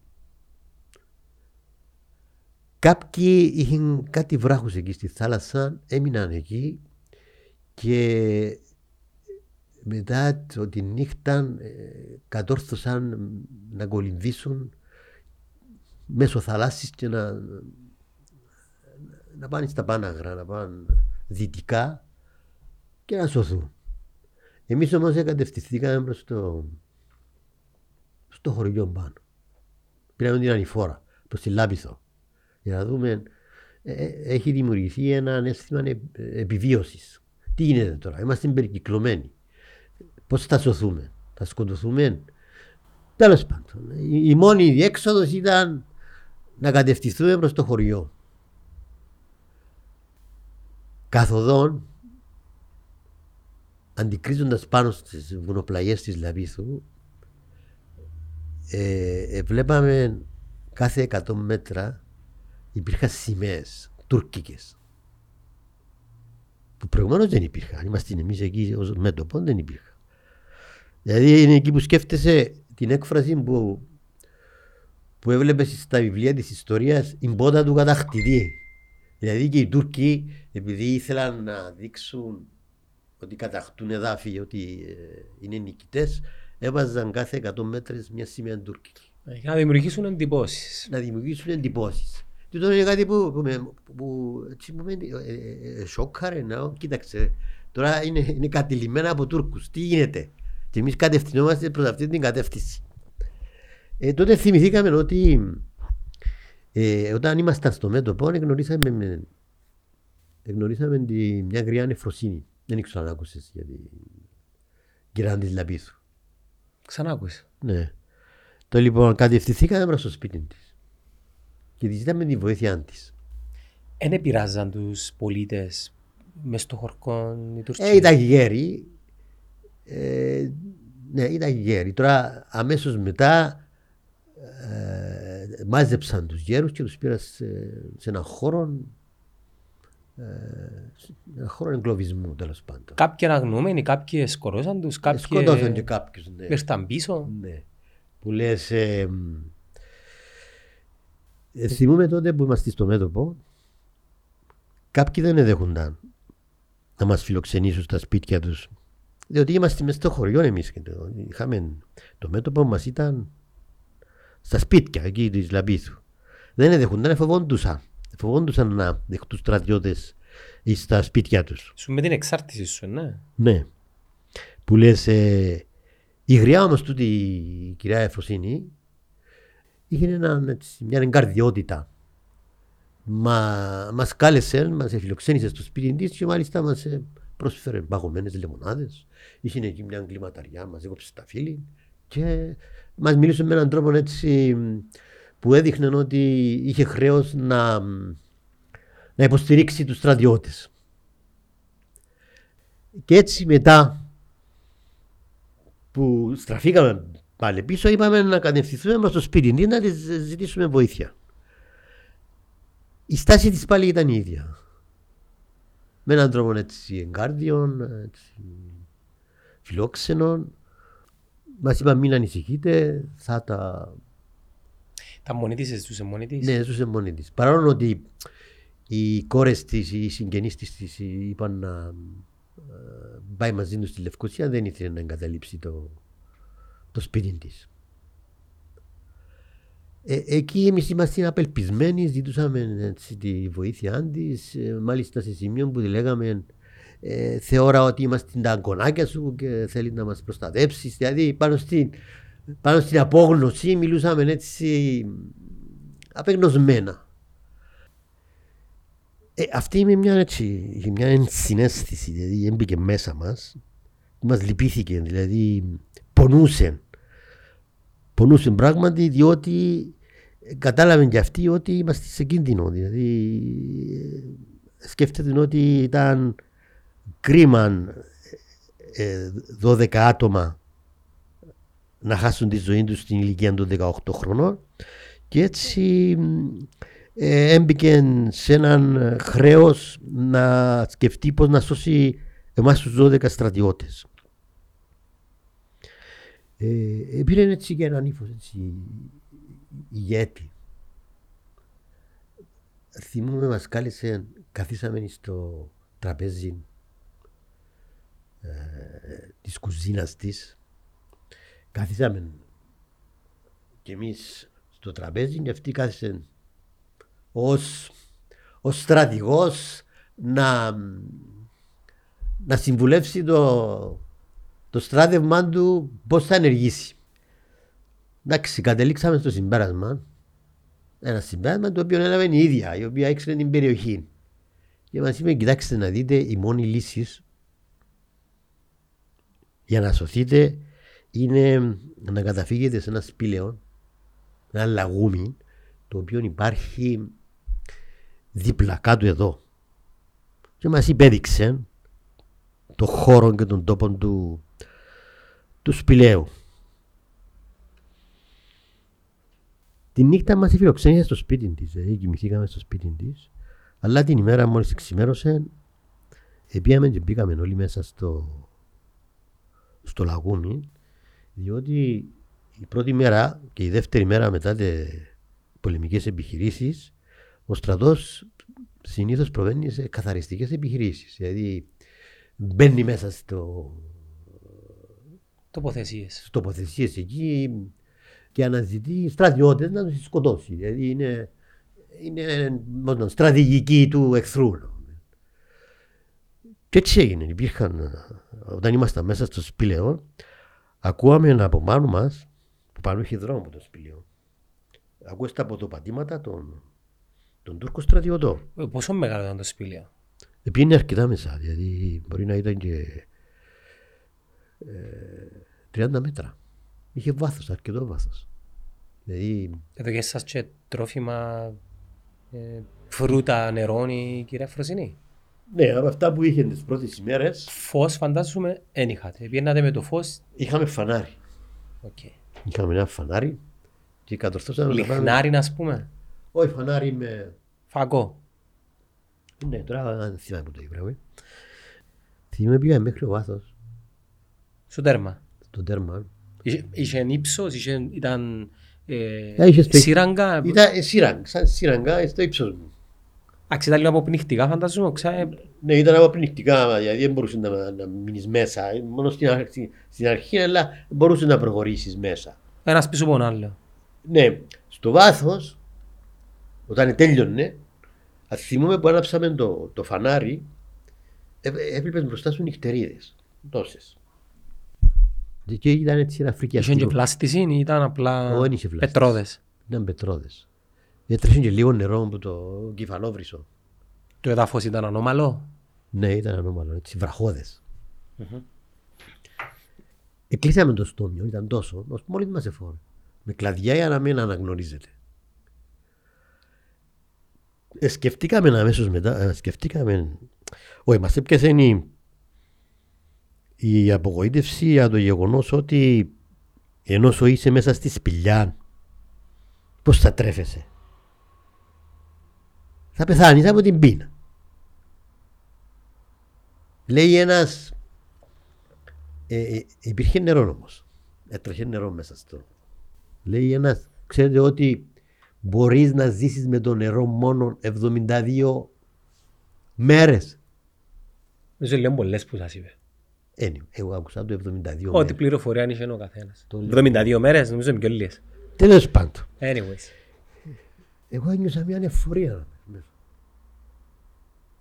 Κάποιοι είχαν κάτι βράχους εκεί στη θάλασσα, έμειναν εκεί και μετά το, τη νύχτα ε, κατόρθωσαν να κολυμβήσουν μέσω θαλάσσης και να, να πάνε στα Πάναγρα, να πάνε δυτικά και να σωθούν. Εμείς όμως κατευθυνθήκαμε προς το, στο χωριό πάνω. Πήραμε την ανηφόρα, προς τη Λάπιθο, για να δούμε, ε, ε, έχει δημιουργηθεί ένα αίσθημα ε, επιβίωσης. Τι γίνεται τώρα, είμαστε περικυκλωμένοι. Πώς θα σωθούμε, θα σκοτωθούμε; Τέλος πάντων, η, η μόνη διέξοδος ήταν να κατευθυνθούμε προς το χωριό. Καθοδόν, αντικρίζοντας πάνω στις βουνοπλαγιές της Λαβίθου, ε, ε, βλέπαμε κάθε 100 μέτρα υπήρχαν σημαίες τουρκικές. Που προηγουμένως δεν υπήρχαν. Είμαστε εμείς εκεί ως μέτωπο, δεν υπήρχαν. Δηλαδή είναι εκεί που σκέφτεσαι την έκφραση που, που έβλεπες στα βιβλία της ιστορίας η μπότα του κατακτητή. Δηλαδή και οι Τούρκοι επειδή ήθελαν να δείξουν ότι κατακτούν εδάφη, ότι ε, είναι νικητές, έβαζαν κάθε 100 μέτρες μια σημαία τουρκική. Για να δημιουργήσουν εντυπώσεις. Να δημιουργήσουν εντυπώσεις. Τούτο είναι κάτι που, που, με- που έτσι μου μένει, ε, ε, ε, σόκαρε να, κοίταξε, τώρα είναι, είναι κατηλημένα από Τούρκους, τι γίνεται. Και εμείς κατευθυνόμαστε προς αυτή την κατεύθυνση. Ε, τότε θυμηθήκαμε ότι ε, όταν ήμασταν στο μέτωπο γνωρίσαμε, με, γνωρίσαμε τη, μια γριά νεφροσύνη. Δεν ήξερα αν άκουσες για την κυρία της Λαπίθου. Ξανά άκουσα. Ναι. Το λοιπόν κατευθυνθήκαμε προς το σπίτι της. Και τη ζητάμε τη βοήθειά της. Εν επηρεάζαν τους πολίτες μες στο χορκό οι Τουρκοί. Ε, ήταν γέροι. Ε, ναι, ήταν γέροι. Τώρα αμέσως μετά ε, μάζεψαν τους γέρους και τους πήραν σε, σε έναν χώρο ε, σε έναν χώρο εγκλωβισμού τέλος πάντων. Κάποιοι αναγνώμενοι, κάποιοι σκορώσαν τους, Ε, κάποιοι Σκοτώθηκαν και κάποιους. Ναι. ήρθαν πίσω. Ναι. Που λες... Ε, μ, ε, θυμούμε τότε που είμαστε στο μέτωπο κάποιοι δεν εδέχονταν να μας φιλοξενήσουν στα σπίτια τους διότι είμαστε μέσα στο χωριό εμείς και το- είχαμε το μέτωπο μας ήταν στα σπίτια εκεί της Λαμπίθου δεν εδέχονταν, φοβόντουσαν φοβόντουσαν να δεχτούν στρατιώτες ή στα σπίτια τους Σου με την εξάρτηση σου, ναι. ναι. Που λες, ε, η γριά όμως τούτη η κυρία Εφροσύνη είχε έναν, έτσι, μια εγκαρδιότητα. Μα, μας κάλεσε, μας φιλοξένησε στο σπίτι της και μάλιστα μας ε, πρόσφερε παγωμένες λεμονάδες. Είχε εκεί μια εγκληματαριά, μας έκοψε τα φίλη και μας μίλησε με έναν τρόπο έτσι που έδειχνε ότι είχε χρέος να, να υποστηρίξει τους στρατιώτες. Και έτσι μετά που στραφήκαμε πάλι πίσω είπαμε να κατευθυνθούμε προς το σπίτι της να της ζητήσουμε βοήθεια. Η στάση της πάλι ήταν η ίδια. Με έναν τρόπο έτσι εγκάρδιον, έτσι, φιλόξενον. Μας είπαν μην ανησυχείτε, θα τα... Τα μόνη της, ζούσε μόνη της; Ναι, ζούσε μόνη της. Παρόλο ότι οι κόρες της, οι συγγενείς της, της είπαν να ε, πάει μαζί τους στη Λευκοσία, δεν ήθελε να εγκαταλείψει το, το σπίτι της. Ε, εκεί εμείς είμαστε απελπισμένοι, ζητούσαμε έτσι, τη βοήθειά της. μάλιστα σε σημείο που τη λέγαμε ε, θεώρα ότι είμαστε τα αγκονάκια σου και θέλει να μας προστατεύσει. Δηλαδή πάνω στην, πάνω στην απόγνωση μιλούσαμε έτσι απεγνωσμένα. Ε, αυτή είναι μια, έτσι, μια ενσυναίσθηση, δηλαδή έμπηκε μέσα μας, μας λυπήθηκε, δηλαδή πονούσε. Πονούσε πράγματι διότι κατάλαβε και αυτή ότι είμαστε σε κίνδυνο. Δηλαδή ε, σκέφτεται ότι ήταν κρίμα ε, 12 άτομα να χάσουν τη ζωή τους στην ηλικία των 18 χρονών και έτσι ε, έμπηκε σε έναν χρέος να σκεφτεί πώς να σώσει εμάς τους 12 στρατιώτες. Ε, πήρε έτσι και έναν ύφος έτσι ηγέτη. Θυμούμαι μας κάλεσε, καθίσαμε στο τραπέζι ε, της κουζίνας της. Καθίσαμε και εμείς στο τραπέζι και αυτή κάθισε ως, ως στρατηγός να, να συμβουλεύσει το, το στράτευμά του πώς θα ενεργήσει. Εντάξει, κατελήξαμε στο συμπέρασμα. Ένα συμπέρασμα το οποίο έλαβε η ίδια, η οποία έξερε την περιοχή. Και μας είπε, κοιτάξτε να δείτε, η μόνη λύση για να σωθείτε είναι να καταφύγετε σε ένα σπήλαιο, ένα λαγούμι, το οποίο υπάρχει δίπλα κάτω εδώ. Και μας υπέδειξε το χώρο και τον τόπο του, του σπηλαίου. Τη νύχτα μας φιλοξένησε στο σπίτι της, δηλαδή κοιμηθήκαμε στο σπίτι της, αλλά την ημέρα μόλις ξημέρωσε, πήγαμε και μπήκαμε όλοι μέσα στο, στο λαγούμι, διότι η πρώτη μέρα και η δεύτερη μέρα μετά τις πολεμικές επιχειρήσεις, ο στρατός συνήθως προβαίνει σε καθαριστικές επιχειρήσεις. Δηλαδή μπαίνει μέσα στο Τοποθεσίες. τοποθεσίες εκεί και αναζητεί στρατιώτες να τους σκοτώσει. Δηλαδή είναι είναι μόνο στρατηγική του εχθρού. Και έτσι έγινε. Υπήρχαν, όταν ήμασταν μέσα στο σπήλαιο, ακούαμε από πάνω μας, που πάνω είχε δρόμο από το σπήλαιο, ακούες τα αποτοπατήματα των, των Τούρκων στρατιωτών. Ε, Πόσο μεγάλο ήταν το σπήλαιο. Πήγαινε αρκετά μέσα, δηλαδή μπορεί να ήταν και ε, 30 μέτρα. Είχε βάθος, αρκετό βάθος. Δηλαδή, Έδωκέ σας και τρόφιμα, ε, φρούτα, νερόν η κυρία Φροσινή; ναι, από αυτά που είχε τις πρώτες ημέρες, Φως φαντάζομαι δεν είχατε. Πήγαινατε με το φως. είχαμε φανάρι. Οκ. Είχαμε ένα φανάρι και κατορθώσαμε να κάνουμε... Λυχνάρι να πούμε. Όχι φανάρι με... Φακό. Ναι, τώρα δεν θυμάμαι που το είπε. ε. Θυμάμαι πήγαμε μέχρι ο βάθος, Στο τέρμα. στο τέρμα. Είχε, είχε ύψος, είχε, ήταν ε, Ε, είχε σπε- σύραγγα. Ήταν ε, σύραγγα, σαν σύραγγα ε, στο ύψος μου. Εντάξει, ήταν λίγο αποπνιχτικά φαντάζομαι. Ξέ, Ναι, ήταν αποπνιχτικά, δηλαδή δεν μπορούσε να, να μείνεις μέσα. ε, Μόνο στην αρχή, στην αρχή αλλά μπορούσε να προχωρήσεις μέσα. ένας πίσω από τον άλλο. Ναι, στο βάθος, όταν τέλειωνε, αν θυμούμε που άναψαμε το, το φανάρι, ε, έβλεπες μπροστά σου νυχτερίδες, τόσες. Και ήταν έτσι ένα Είχε και φρικιαστικό. βλάστηση ή ήταν απλά Όχι, δεν είχε βλάστηση. πετρόδες; Ήταν πετρόδες. Έτρεχε και λίγο νερό από το κεφαλόβρυσο. Το εδάφος ήταν ανώμαλο; Ναι, ήταν ανώμαλο, έτσι, βραχώδες. Εκλείσαμε το στόμιο, ήταν τόσο, ώστε μόλις μας εφόρε. Με κλαδιά για να μην αναγνωρίζεται. Ε, σκεφτήκαμε αμέσως μετά, ε, σκεφτήκαμε, όχι, μας έπιασε η, η απογοήτευση για το γεγονός ότι ενώ σου είσαι μέσα στη σπηλιά, πώς θα τρέφεσαι; Θα πεθάνεις από την πείνα. Λέει ένας, ε, ε, υπήρχε νερό όμως. Έτρεχε νερό μέσα στο. Λέει ένας, ξέρετε ότι μπορείς να ζήσεις με το νερό μόνο 72 μέρες. Νομίζω λίγο πολλές που σας είπε. Anyway, εγώ άκουσα το 72 Ό,τι μέρες. πληροφορία αν είχε ο καθένας. Το λέω. 72 μέρες νομίζω είναι πιο λίγες. Τέλος πάντων. Anyways. Εγώ ένιωσα μια ανεφορία μέσα.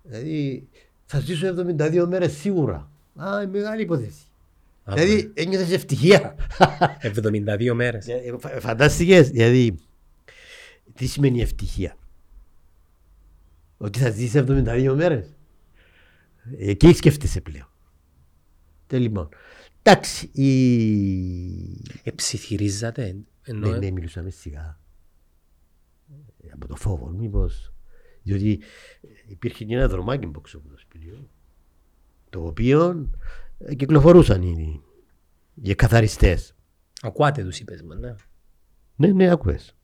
Δηλαδή θα ζήσω 72 μέρες σίγουρα. Α, είναι μεγάλη υπόθεση. Α, Δηλαδή ένιωθες ευτυχία. 72 μέρες. Ε, φα- Φαντάστηκες, δηλαδή, τι σημαίνει ευτυχία; Ότι θα ζήσεις 72 μέρες; Εκεί σκέφτεσαι πλέον. Τέλος. Εντάξει, η... Εψιθυρίζατε. Ενώ Ναι, ναι, μιλούσαμε σιγά. Ε, Από το φόβο, μήπως... Διότι υπήρχε και ένα δρομάκι μπόξο από το σπίτι. Το οποίο ε, κυκλοφορούσαν οι, οι καθαριστές. ακούατε τους είπες μου, ναι. Ναι, ναι, άκουες.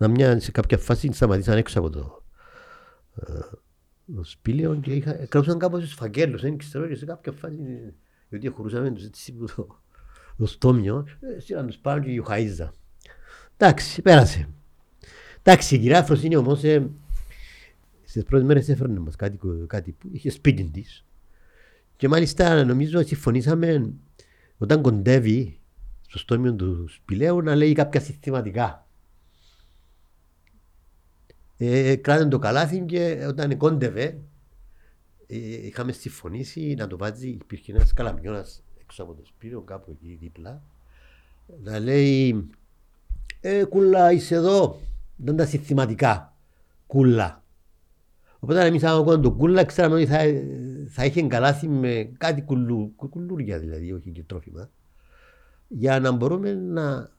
Να μια σε κάποια φάση σταματήσαν έξω από το, ε, το σπήλαιο και είχα, κρατούσαν κάπως τους φαγγέλους, δεν ξέρω και σε κάποια φάση, ε, γιατί χωρούσαμε τους έτσι που το, το στόμιο, ε, στείλαν τους πάνω και γιουχαΐζα. Εντάξει, πέρασε. Εντάξει, η κυρία Φροσίνη όμως ε, στις πρώτες μέρες έφερνε μας κάτι, κάτι που είχε σπίτι της και μάλιστα νομίζω συμφωνήσαμε όταν κοντεύει στο στόμιο του σπηλαίου να λέει κάποια συστηματικά. Ε, κράταν το καλάθι και όταν κόντευε ε, είχαμε συμφωνήσει να το βάζει, υπήρχε ένας καλαμιώνας έξω από το σπίτι, κάπου εκεί δίπλα, να λέει ε, κούλα είσαι εδώ, δεν τα συστηματικά, κούλα. Οπότε εμείς άμα ακούγαμε το κούλα ξέραμε ότι θα, θα είχε καλάθι με κάτι κουλού, κου- κουλούρια δηλαδή, όχι και τρόφιμα για να μπορούμε να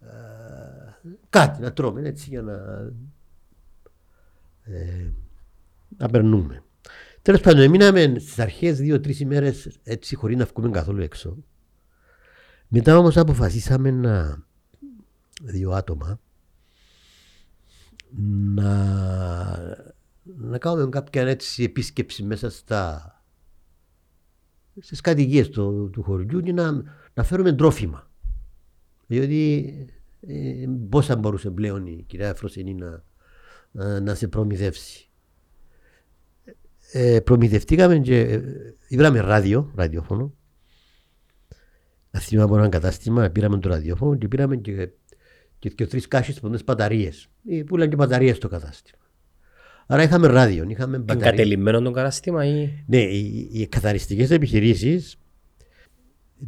ε, κάτι να τρώμε έτσι για να ε, να περνούμε. Τέλος πάντων, μείναμε στις αρχές δύο-τρεις ημέρες έτσι χωρίς να βγούμε καθόλου έξω. Μετά όμως αποφασίσαμε να δύο άτομα να, να κάνουμε κάποια έτσι επίσκεψη μέσα στα στις κατοικίες του, του χωριού και να, να φέρουμε τρόφιμα. Διότι ε, πώς θα μπορούσε πλέον η κυρία Φροσενή να, να, να σε προμηθεύσει. Ε, προμηθευτήκαμε και ε, βράμε ράδιο, ραδιόφωνο. Θυμάμαι από ένα κατάστημα, πήραμε το ραδιόφωνο και πήραμε και, και, και τρεις κάσες από τις μπαταρίες. ε, πουλάνε και μπαταρίες στο κατάστημα. Άρα είχαμε ράδιο, είχαμε μπαταρίες. Εγκατελειμμένο το κατάστημα ή... Ναι, οι, οι καθαριστικές επιχειρήσεις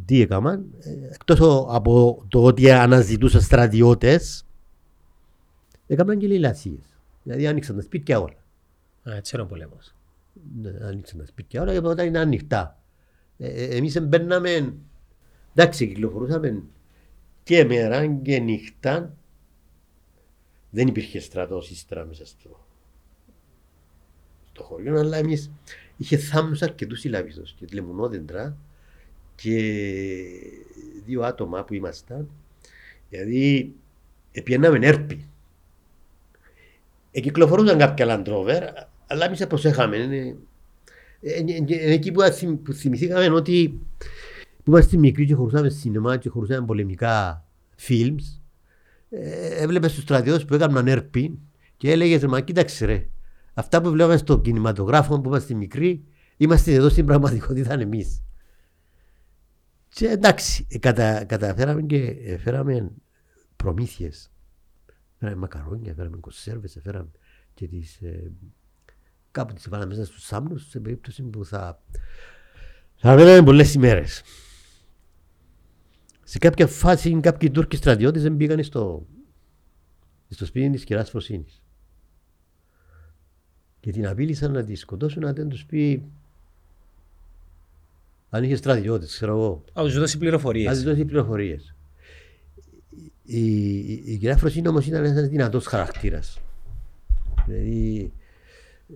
τι έκαναν, ε, εκτός ο- από το ότι αναζητούσαν στρατιώτες, έκαναν και λαιλασίες. Δηλαδή άνοιξαν τα σπίτια όλα. Α, έτσι είναι ο πολέμος. Ναι, άνοιξαν τα σπίτια όλα και όταν είναι ανοιχτά. Ε, ε, εμείς μπαίναμε, εντάξει, κυκλοφορούσαμε και μέρα και νύχτα. Δεν υπήρχε στρατός ύστερα μέσα στο, στο χωριό, αλλά εμείς είχε θάμνους αρκετούς συλλαβιστούς και λεμονόδεντρα και δύο άτομα που ήμασταν, δηλαδή επιέναμε έρπη. Εκυκλοφορούσαν κάποια Land Rover, αλλά εμείς προσέχαμε. Είναι, ε, ε, ε, εκεί που, αθυμ- που θυμηθήκαμε είναι ότι που είμαστε μικροί και χωρούσαμε σινεμά και χωρούσαμε πολεμικά films, ε, έβλεπες τους στρατιώτες που έκαναν έρπη και έλεγες μα κοίταξε ρε, αυτά που βλέπαμε στο κινηματογράφο που είμαστε μικροί, είμαστε εδώ στην πραγματικότητα εμείς. Και εντάξει, ε, κατα, καταφέραμε και ε, φέραμε προμήθειες. Φέραμε μακαρόνια, φέραμε κονσέρβες, φέραμε και τις, ε, κάπου τις βάλαμε μέσα στους σάμνους σε περίπτωση που θα, θα μέναμε πολλές ημέρες. Σε κάποια φάση κάποιοι Τούρκοι στρατιώτες δεν πήγαν στο, στο σπίτι της κυράς Φροσίνης. Και την απείλησαν να τη σκοτώσουν αν δεν τους πει αν είχε στρατιώτες, ξέρω εγώ. Α, τους δώσει Να πληροφορίες. της δώσει πληροφορίες. Η, η, η κυρία Φροσίνη όμως ήταν ένας δυνατός χαρακτήρας. Δηλαδή. ε,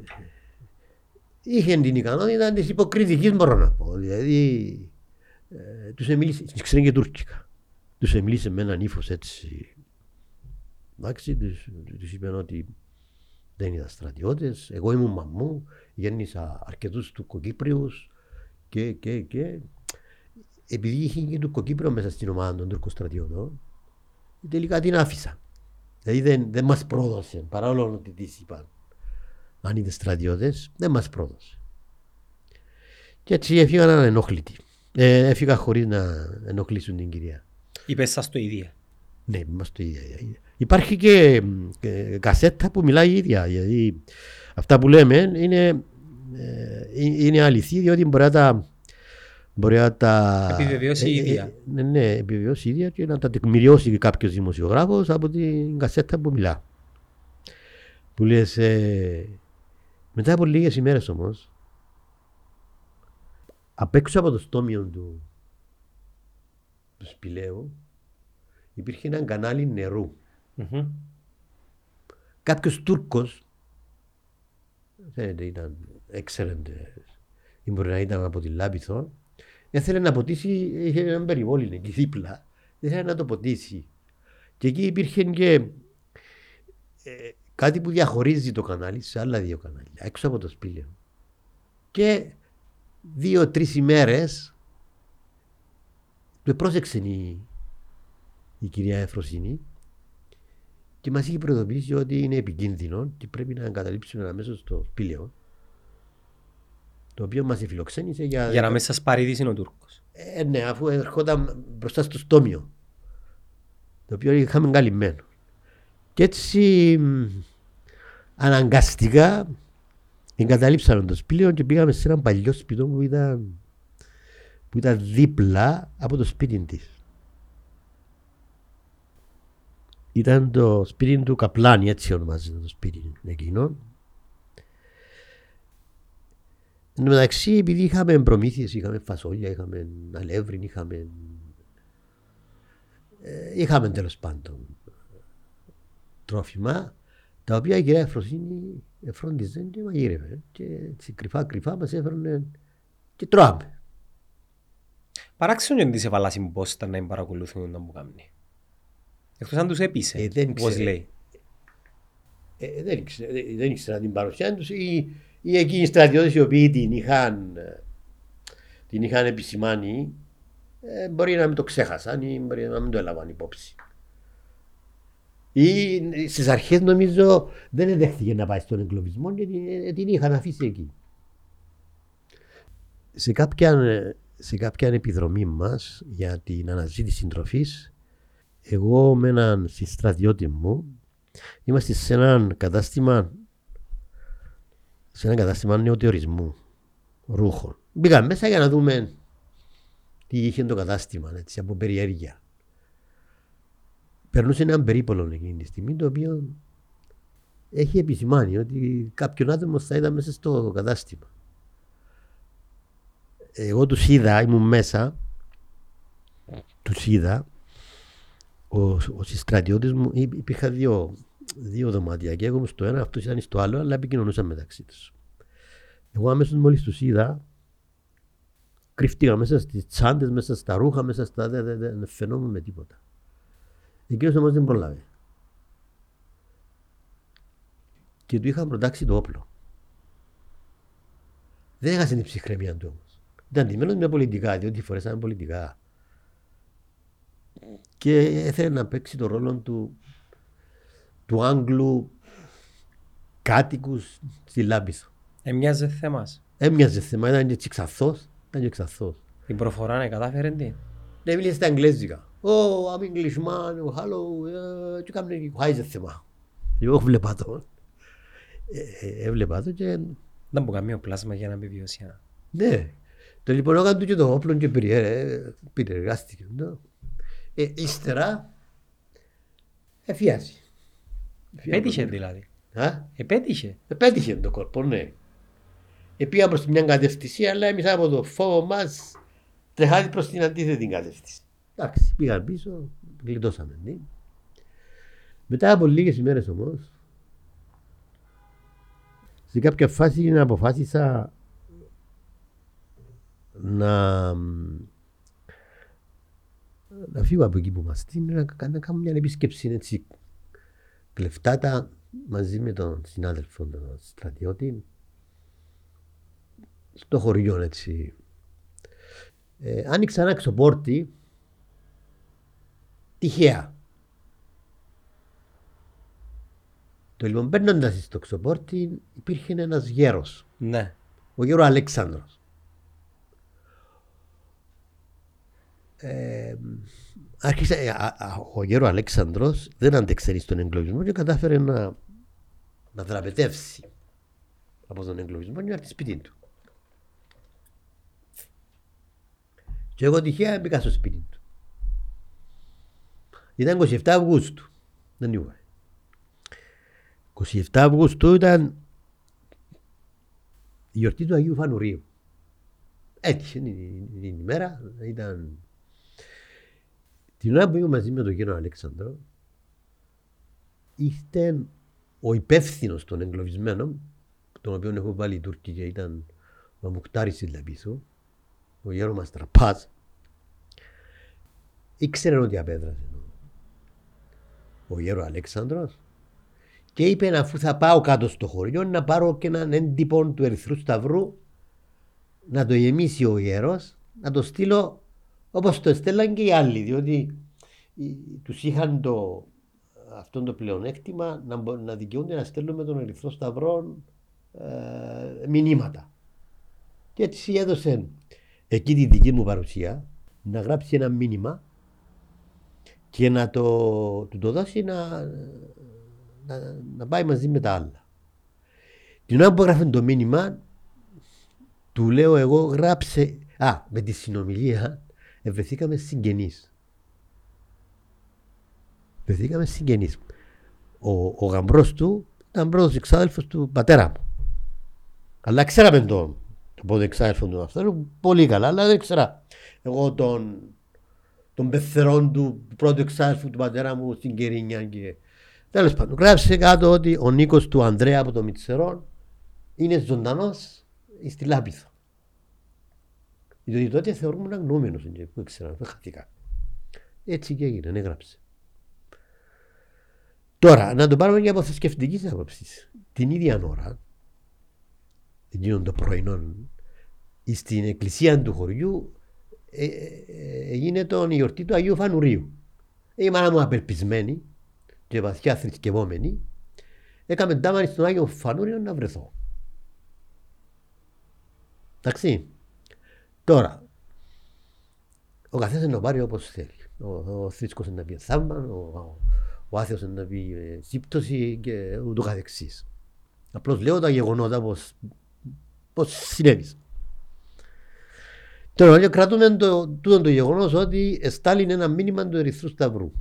Είχε την ικανότητα της υποκριτικής, μπορώ να πω. Δηλαδή. Ε, τους εμίλησε, ξέρει και τουρκικά. Τους εμίλησε με έναν ύφος έτσι. Εντάξει, τους είπε ότι δεν ήταν στρατιώτες. Εγώ ήμουν μαμού, γέννησα αρκετούς Τουρκοκύπριου και, και, και επειδή είχε και Τουρκοκύπριο μέσα στην ομάδα των Τούρκων στρατιώτων, τελικά την άφησα. Δηλαδή δεν, δεν μας πρόδωσε, παρόλο ότι της είπαν αν είναι στρατιώτες, δεν μας πρόδωσε. Και έτσι έφυγαν ανενόχλητοι. Ε, έφυγα χωρίς να ενοχλήσουν την κυρία. Είπες σας το ίδιο. Ναι, μας το ίδιο. Υπάρχει και ε, κασέτα που μιλάει η ίδια. Δηλαδή, αυτά που λέμε είναι, ε, είναι αληθή, διότι μπορεί να τα. Μπορεί να τα Επιβεβαιώσει η ίδια. ναι, ναι, επιβεβαιώσει η ίδια και να τα τεκμηριώσει κάποιος δημοσιογράφος από την κασέτα που μιλά. Που λες, ε, μετά από λίγες ημέρες όμως, απ' έξω από το στόμιο του, του σπηλαίου, υπήρχε ένα κανάλι νερού. Μμμ. Κάποιος Τούρκος, δεν ήταν excellent, ή μπορεί να ήταν από τη Λάπιθο, ήθελε να ποτίσει, είχε έναν περιβόλι εκεί δίπλα, ήθελε να το ποτίσει. Και εκεί υπήρχε και ε, κάτι που διαχωρίζει το κανάλι σε άλλα δύο κανάλια, έξω από το σπήλαιο. Και δύο-τρεις ημέρες του πρόσεξε η, η κυρία Εφροσύνη και μας είχε προειδοποιήσει ότι είναι επικίνδυνο και πρέπει να εγκαταλείψουμε αμέσως το σπήλαιο το οποίο μας φιλοξένησε για, Για να μην σας παρήδησε ο Τούρκος. ε, ναι, αφού ερχόταν μπροστά στο στόμιο το οποίο είχαμε καλυμμένο και έτσι μ, αναγκαστικά εγκαταλείψαμε το σπήλαιο και πήγαμε σε ένα παλιό σπίτι που ήταν, που ήταν δίπλα από το σπίτι της. Ήταν το σπίτι του Καπλάνη, έτσι ονομάζεται το σπίτι εκείνο. Εν τω μεταξύ, επειδή είχαμε προμήθειες, είχαμε φασόλια, είχαμε αλεύρι, είχαμε... ε, είχαμε τέλος πάντων τρόφιμα, τα οποία η κυρία Εφροσύνη εφρόντιζε και μαγείρευε. Και έτσι κρυφά κρυφά μας έφερνε και τρώαμε. Παράξενο είναι τις έβαλα συμπόστα να μην παρακολουθούν να μου κάνει. Εκτός αν τους έπεισε, Ε, δεν όπως ξέρω. λέει. Ε, δεν, ήξερα, δεν ήξερα την παρουσία τους ή, ή εκείνοι οι στρατιώτες οι οποίοι την είχαν, ε, την είχαν επισημάνει ε, μπορεί να μην το ξέχασαν ή μπορεί να μην το έλαβαν υπόψη. Ή στις αρχές νομίζω δεν δέχτηκε να πάει στον εγκλωβισμό και την, ε, την είχαν αφήσει εκεί. Σε κάποια, σε κάποια επιδρομή μας για την αναζήτηση τροφής, εγώ με έναν συστρατιώτη μου Είμαστε σε ένα κατάστημα σε ένα κατάστημα νεοτεωρισμού ρούχων. Μπήκαμε μέσα για να δούμε τι είχε το κατάστημα, έτσι, από περιέργεια. Περνούσε έναν περίπολο εκείνη τη στιγμή, το οποίο έχει επισημάνει ότι κάποιον άτομο θα ήταν μέσα στο κατάστημα. Εγώ τους είδα, ήμουν μέσα, τους είδα, ο, ο συστρατιώτης μου υπήρχαν δύο, δύο δωμάτια και εγώ στο ένα, αυτός ήταν στο άλλο, αλλά επικοινωνούσαν μεταξύ τους. Εγώ αμέσως μόλις τους είδα, κρύφτηκα μέσα στις τσάντες, μέσα στα ρούχα, μέσα στα. Δεν δε, δε, φαινόμουν με τίποτα. Εκείνος όμως δεν προλάβει. Και του είχα προτάξει το όπλο. Δεν έχασε την ψυχραιμία του όμως. Ήταν ντυμένος με πολιτικά, διότι φορέσαν πολιτικά. Και έθελε να παίξει το ρόλο του, του Άγγλου κάτοικους στη Λάμπηθο. Έμοιαζε θέμα. Έμοιαζε θέμα, ήταν και ξαθό. Ήταν και ξαθός. Την προφορά ναι, κατάφερε τι; Ναι, μίλησε στα αγγλέζικα. Oh, I'm Englishman, oh, hello, uh, και κάμουν χάιζε θέμα. Εγώ βλέπα το. Ε, ε, έβλεπα το και... Δεν μπορεί καμία πλάσμα για να βιώσει. Ναι. Το λοιπόν έκανε του και το όπλο και περιεργάστηκε. Ε, ύστερα εφιάζει. Επέτυχε δηλαδή. Α; Επέτυχε. Επέτυχε το κόρπο, ναι. Επήγα προς μια κατεύθυνση, αλλά εμείς από το φόβο μας τρεχάτη προς την αντίθετη κατεύθυνση. Εντάξει, πήγαν πίσω, γλιτώσαμε. Ναι. Μετά από λίγες ημέρες όμως, σε κάποια φάση αποφάσισα να, να φύγω από εκεί που είμαστε, να, να κάνω μια επίσκεψη έτσι κλεφτάτα μαζί με τον συνάδελφο τον στρατιώτη στο χωριό έτσι. Ε, άνοιξα ένα ξοπόρτι τυχαία. Το λοιπόν μπαίνοντα στο ξοπόρτι υπήρχε ένας γέρος. Ναι. Ο γέρος Αλέξανδρος. Ε, άρχισε, ε, ο γέρος Αλέξανδρος δεν αντέξερει στον εγκλωβισμό και κατάφερε να, να δραπετεύσει από τον εγκλωβισμό και από σπίτι του. Και εγώ τυχαία μπήκα στο σπίτι του. Ήταν 27 Αυγούστου. Δεν είπα. 27 Αυγούστου ήταν η γιορτή του Αγίου Φανουρίου. Έτυχε την ημέρα, ήταν την ώρα που ήμουν μαζί με τον κύριο Αλέξανδρο, ήρθε ο υπεύθυνος των εγκλωβισμένων, τον οποίο έχω βάλει η Τούρκη και ήταν ο Μουκτάρης πίσω, ο γέρο μας τραπάς, ήξερε ότι απέδρασε ο γέρο Αλέξανδρος και είπε αφού θα πάω κάτω στο χωριό να πάρω και έναν έντυπο του Ερυθρού Σταυρού να το γεμίσει ο γέρος, να το στείλω όπως το έστελαν και οι άλλοι, διότι τους είχαν το, αυτό το πλεονέκτημα να, να δικαιούνται να στέλνουν με τον Ερυθρό Σταυρό ε, μηνύματα. Και έτσι έδωσε εκεί τη δική μου παρουσία να γράψει ένα μήνυμα και να το, του το δώσει να, να, να πάει μαζί με τα άλλα. Την ώρα που έγραφε το μήνυμα, του λέω εγώ γράψε. Α, με τη συνομιλία βρεθήκαμε συγγενείς. Βρεθήκαμε συγγενείς. Ο, ο γαμπρός του ήταν πρώτο εξάδελφος του πατέρα μου. Αλλά ξέραμε τον, τον πρώτο εξάδελφο του αυτού πολύ καλά, αλλά δεν ξέρα. Εγώ τον, τον πεθερόν του πρώτου εξάδελφου του πατέρα μου στην Κερίνια και Τέλος πάντων, γράψε κάτω ότι ο Νίκος του Ανδρέα από το Μιτσερόν είναι ζωντανός στη Λάπιθο. Διότι τότε θεωρούμουν αγνώμενο, δεν ήξερα, δεν χαθήκα. Έτσι και έγινε, έγραψε. Τώρα, να το πάρουμε και από θρησκευτικής άποψης. Την ίδια ώρα, εκείνον το πρωινό, στην εκκλησία του χωριού ε, ε, ε, έγινε τον γιορτή του Αγίου Φανουρίου. Η μάνα μου απελπισμένη και βαθιά θρησκευόμενη, έκαμε τάμανη στον Άγιο Φανούριο να βρεθώ. Εντάξει. Τώρα, ο καθένας να πάρει όπως θέλει. Ο, ο θρήσκος να πει θαύμα, ο, ο, ο άθεος να πει ε, σύμπτωση και ούτω καθεξής. Απλώς λέω τα γεγονότα πώς, πώς συνέβησαν. Τώρα κρατούμε το, τούτο το γεγονός ότι εστάλει ένα μήνυμα του Ερυθρού Σταυρού.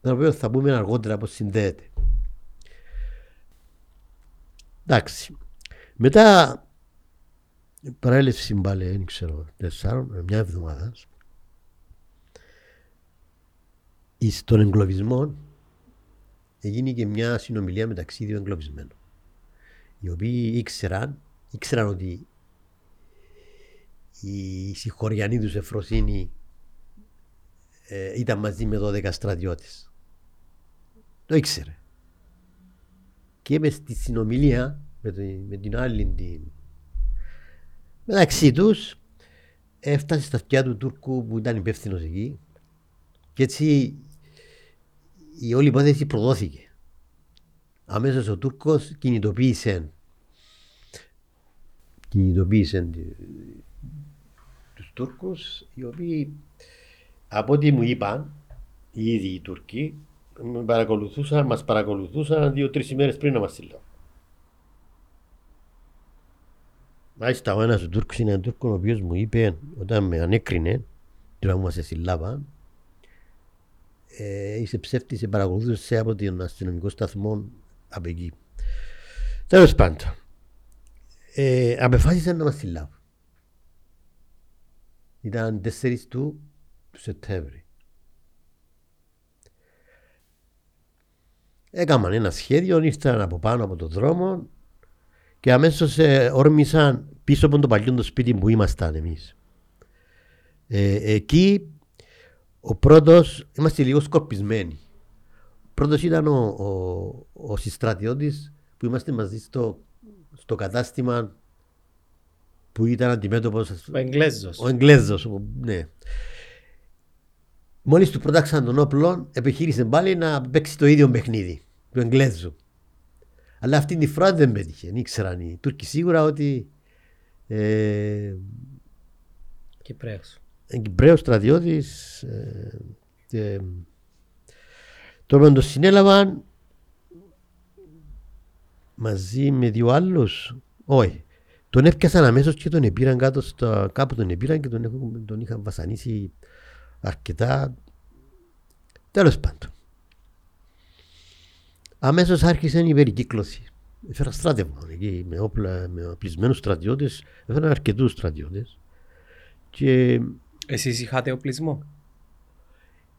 Το οποίο θα πούμε αργότερα πώς συνδέεται. Εντάξει. Μετά παρέλευση πάλι, δεν ξέρω, τεσσάρων, μια εβδομάδα. Στον εγκλωβισμό έγινε και μια συνομιλία μεταξύ δύο εγκλωβισμένων. Οι οποίοι ήξεραν, ήξεραν ότι η συγχωριανή τους Εφροσύνη ε, ήταν μαζί με 12 στρατιώτες. Το ήξερε. Και είπε στη συνομιλία με, με την άλλη την... μεταξύ τους έφτασε στα αυτιά του Τούρκου που ήταν υπεύθυνος εκεί και έτσι η όλη υπόθεση προδόθηκε. Αμέσως ο Τούρκος κινητοποίησε κινητοποίησε τους Τούρκους οι οποίοι από ό,τι μου είπαν οι ίδιοι οι Τούρκοι παρακολουθούσαν, μας παρακολουθούσαν δύο-τρεις ημέρες πριν να μας στείλουν. Μάλιστα ο ένας ο Τούρκος είναι ένα Τούρκο ο οποίος μου είπε όταν με ανέκρινε τώρα μου σε συλλάβα ε, είσαι ψεύτης, σε παρακολουθούσε από τον αστυνομικό σταθμό από εκεί. Τέλος πάντων, ε, απεφάσισαν να μας συλλάβουν. Ήταν 4 του, του Σεπτέμβρη. Έκαναν ένα σχέδιο, ήρθαν από πάνω από τον δρόμο και αμέσως ε, όρμησαν πίσω από το παλιό το σπίτι που ήμασταν εμείς. Ε, εκεί ο πρώτος, είμαστε λίγο σκορπισμένοι. Ο πρώτος ήταν ο, ο, ο συστρατιώτης που είμαστε μαζί στο, στο κατάστημα που ήταν αντιμέτωπος. Ο Εγγλέζος. Ο Εγγλέζος, ναι. Μόλις του πρόταξαν τον όπλο, επιχείρησε πάλι να παίξει το ίδιο παιχνίδι του Εγγλέζου. Αλλά αυτή τη φορά δεν πέτυχε. Δεν ήξεραν οι Τούρκοι σίγουρα ότι. Ε, Κυπρέος. Κυπρέος στρατιώτης. Ε, ε, το τον συνέλαβαν μαζί με δύο άλλους. Όχι. Τον έπιασαν αμέσως και τον επήραν κάτω στο, κάπου τον επήραν και τον, τον είχαν βασανίσει αρκετά. Τέλος πάντων. Αμέσως άρχισε η περικύκλωση. Έφερα στράτευμα εκεί με όπλα, με οπλισμένους στρατιώτες. Έφεραν αρκετούς στρατιώτες. Και... Εσείς είχατε οπλισμό;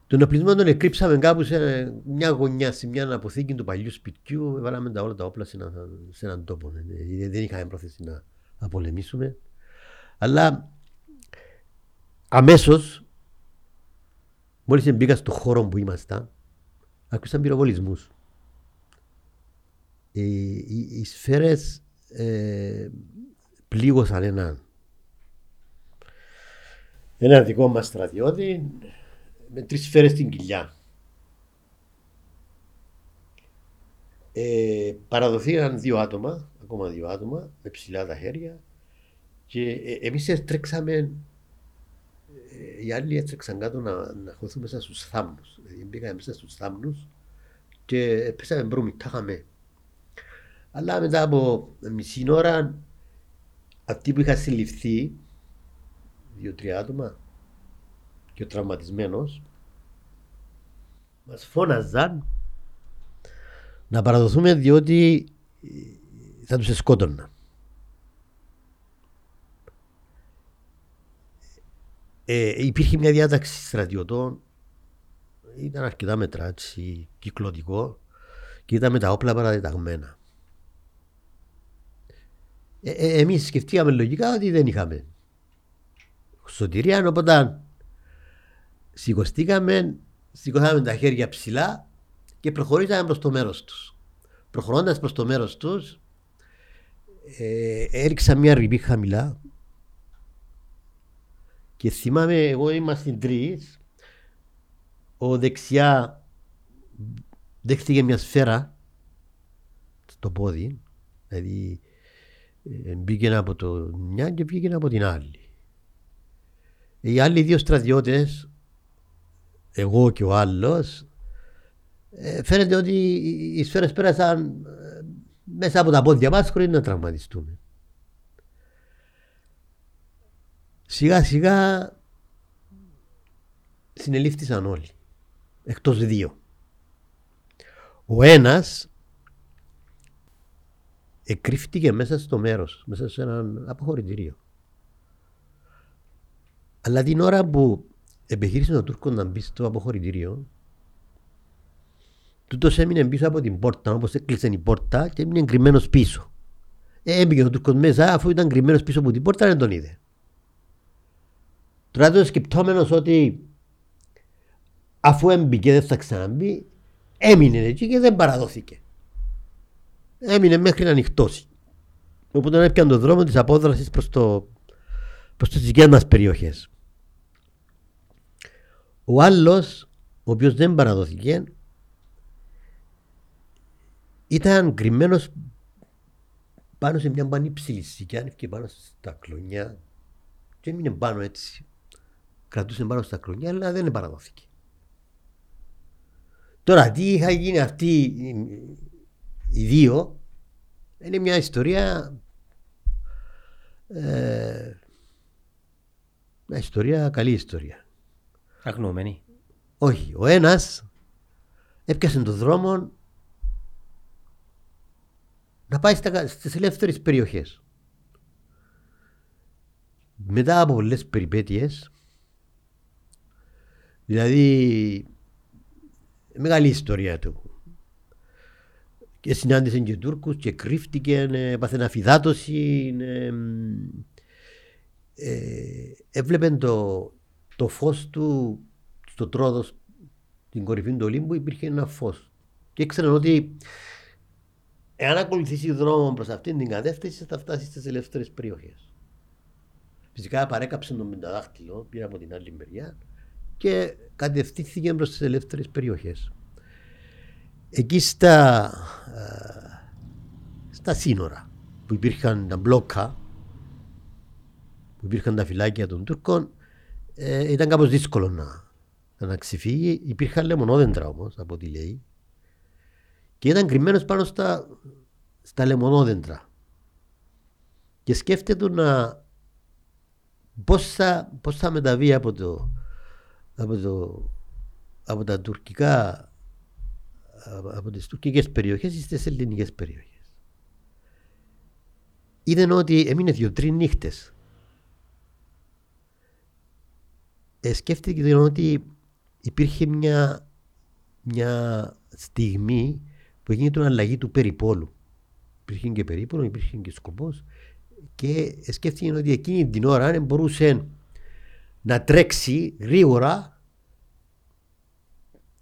Τον οπλισμό τον εκρύψαμε κάπου σε μια γωνιά, σε μια αποθήκη του παλιού σπιτιού. Βάλαμε τα όλα τα όπλα σε, ένα, σε έναν τόπο. Ναι. Δεν είχαμε πρόθεση να, να πολεμήσουμε. Αλλά αμέσως, μόλις μπήκα στο χώρο που ήμασταν, άκουσαν πυροβολισμούς. Οι, οι, οι σφαίρες ε, πλήγωσαν έναν ένα δικό μας στρατιώτη με τρεις σφαίρες στην κοιλιά. Ε, παραδοθήκαν δύο άτομα, ακόμα δύο άτομα, με ψηλά τα χέρια και ε, εμείς τρέξαμε, ε, οι άλλοι έτρεξαν κάτω να, να χωθούν μέσα στους θάμνους. Δηλαδή μπήκαμε μέσα στους θάμνους και πέσαμε μπρούμι, τα είχαμε. Αλλά μετά από μισή ώρα αυτοί που είχαν συλληφθεί, δύο-τρία άτομα και ο τραυματισμένος, μας φώναζαν να παραδοθούμε διότι θα τους σκότωνα. Ε, υπήρχε μια διάταξη στρατιωτών, ήταν αρκετά μετρά, έτσι, κυκλωτικό και ήταν με τα όπλα παραδεταγμένα. Ε, ε, εμείς σκεφτήκαμε λογικά ότι δεν είχαμε σωτηρία, οπότε σηκωστήκαμε, σηκώσαμε τα χέρια ψηλά και προχωρήσαμε προς το μέρος τους. Προχωρώντας προς το μέρος τους, ε, έριξα μια ρηπή χαμηλά και θυμάμαι εγώ είμαστε τρεις ο δεξιά δέχτηκε μια σφαίρα στο πόδι δηλαδή ε, μπήκε από το μια και βγήκε από την άλλη οι άλλοι δύο στρατιώτες εγώ και ο άλλος ε, φαίνεται ότι οι- οι σφαίρες πέρασαν ε, μέσα από τα πόδια μας χωρίς να τραυματιστούμε. Σιγά σιγά συνελήφθησαν όλοι. Εκτός δύο. Ο ένας εκρύφτηκε μέσα στο μέρος, μέσα σε έναν αποχωρητήριο. Αλλά την ώρα που επιχείρησε ο Τούρκο να μπει στο αποχωρητήριο, τούτος έμεινε πίσω από την πόρτα, όπως έκλεισε η πόρτα και έμεινε κρυμμένος πίσω. Ε, έμπηκε ο Τούρκος μέσα, αφού ήταν κρυμμένος πίσω από την πόρτα, δεν τον είδε. Τώρα το σκεπτόμενος ότι αφού έμπηκε δεν θα ξαναμπεί, έμεινε εκεί και δεν παραδόθηκε. Έμεινε μέχρι να ανοιχτώσει. Οπότε έπιανε τον δρόμο της απόδρασης προς, το, προς τις δικές μας περιοχές. Ο άλλος, ο οποίος δεν παραδόθηκε, ήταν κρυμμένος πάνω σε μια πανύψηλη σικιά, ανέβηκε πάνω στα κλονιά και έμεινε πάνω έτσι. Κρατούσε πάνω στα κλονιά, αλλά δεν παραδόθηκε. Τώρα, τι είχα γίνει αυτοί οι- οι δύο, είναι μια ιστορία ε, μια ιστορία, καλή ιστορία. Αγνοωμένη. Όχι, ο ένας έπιασε τον δρόμο να πάει στα, στις ελεύθερες περιοχές. Μετά από πολλές περιπέτειες, δηλαδή μεγάλη ιστορία του. Και συνάντησε και Τούρκους και κρύφτηκε, ε, έπαθε αφιδάτωση, ε, ε, έβλεπε το, το φως του στο τρόδος την κορυφή του Ολύμπου υπήρχε ένα φως. Και ήξεραν ότι εάν ακολουθήσει δρόμος προς αυτήν την κατεύθυνση θα φτάσει στις ελεύθερες περιοχές. Φυσικά παρέκαψε τον πενταδάχτυλο, πήρε από την άλλη μεριά και κατευθύνθηκε προς τις ελεύθερες περιοχές. Εκεί στα, ε, στα σύνορα που υπήρχαν τα μπλόκα, που υπήρχαν τα φυλάκια των Τούρκων, ε, ήταν κάπως δύσκολο να, να ξεφύγει. Υπήρχαν λεμονόδεντρα όμως, από ό,τι λέει. Και ήταν κρυμμένος πάνω στα, στα λεμονόδεντρα. Και σκέφτεται να πώς θα, πώς θα μεταβεί από, το, από, το, από τα τουρκικά από, από τις τουρκικές περιοχές στις ελληνικές περιοχές. Είδαν ότι έμεινε δύο-τρεις νύχτες ε, σκέφτηκε ότι υπήρχε μια, μια στιγμή που έγινε την αλλαγή του περιπόλου. Υπήρχε και περίπολο, υπήρχε και σκοπός και σκέφτηκε ότι εκείνη την ώρα αν μπορούσε να τρέξει γρήγορα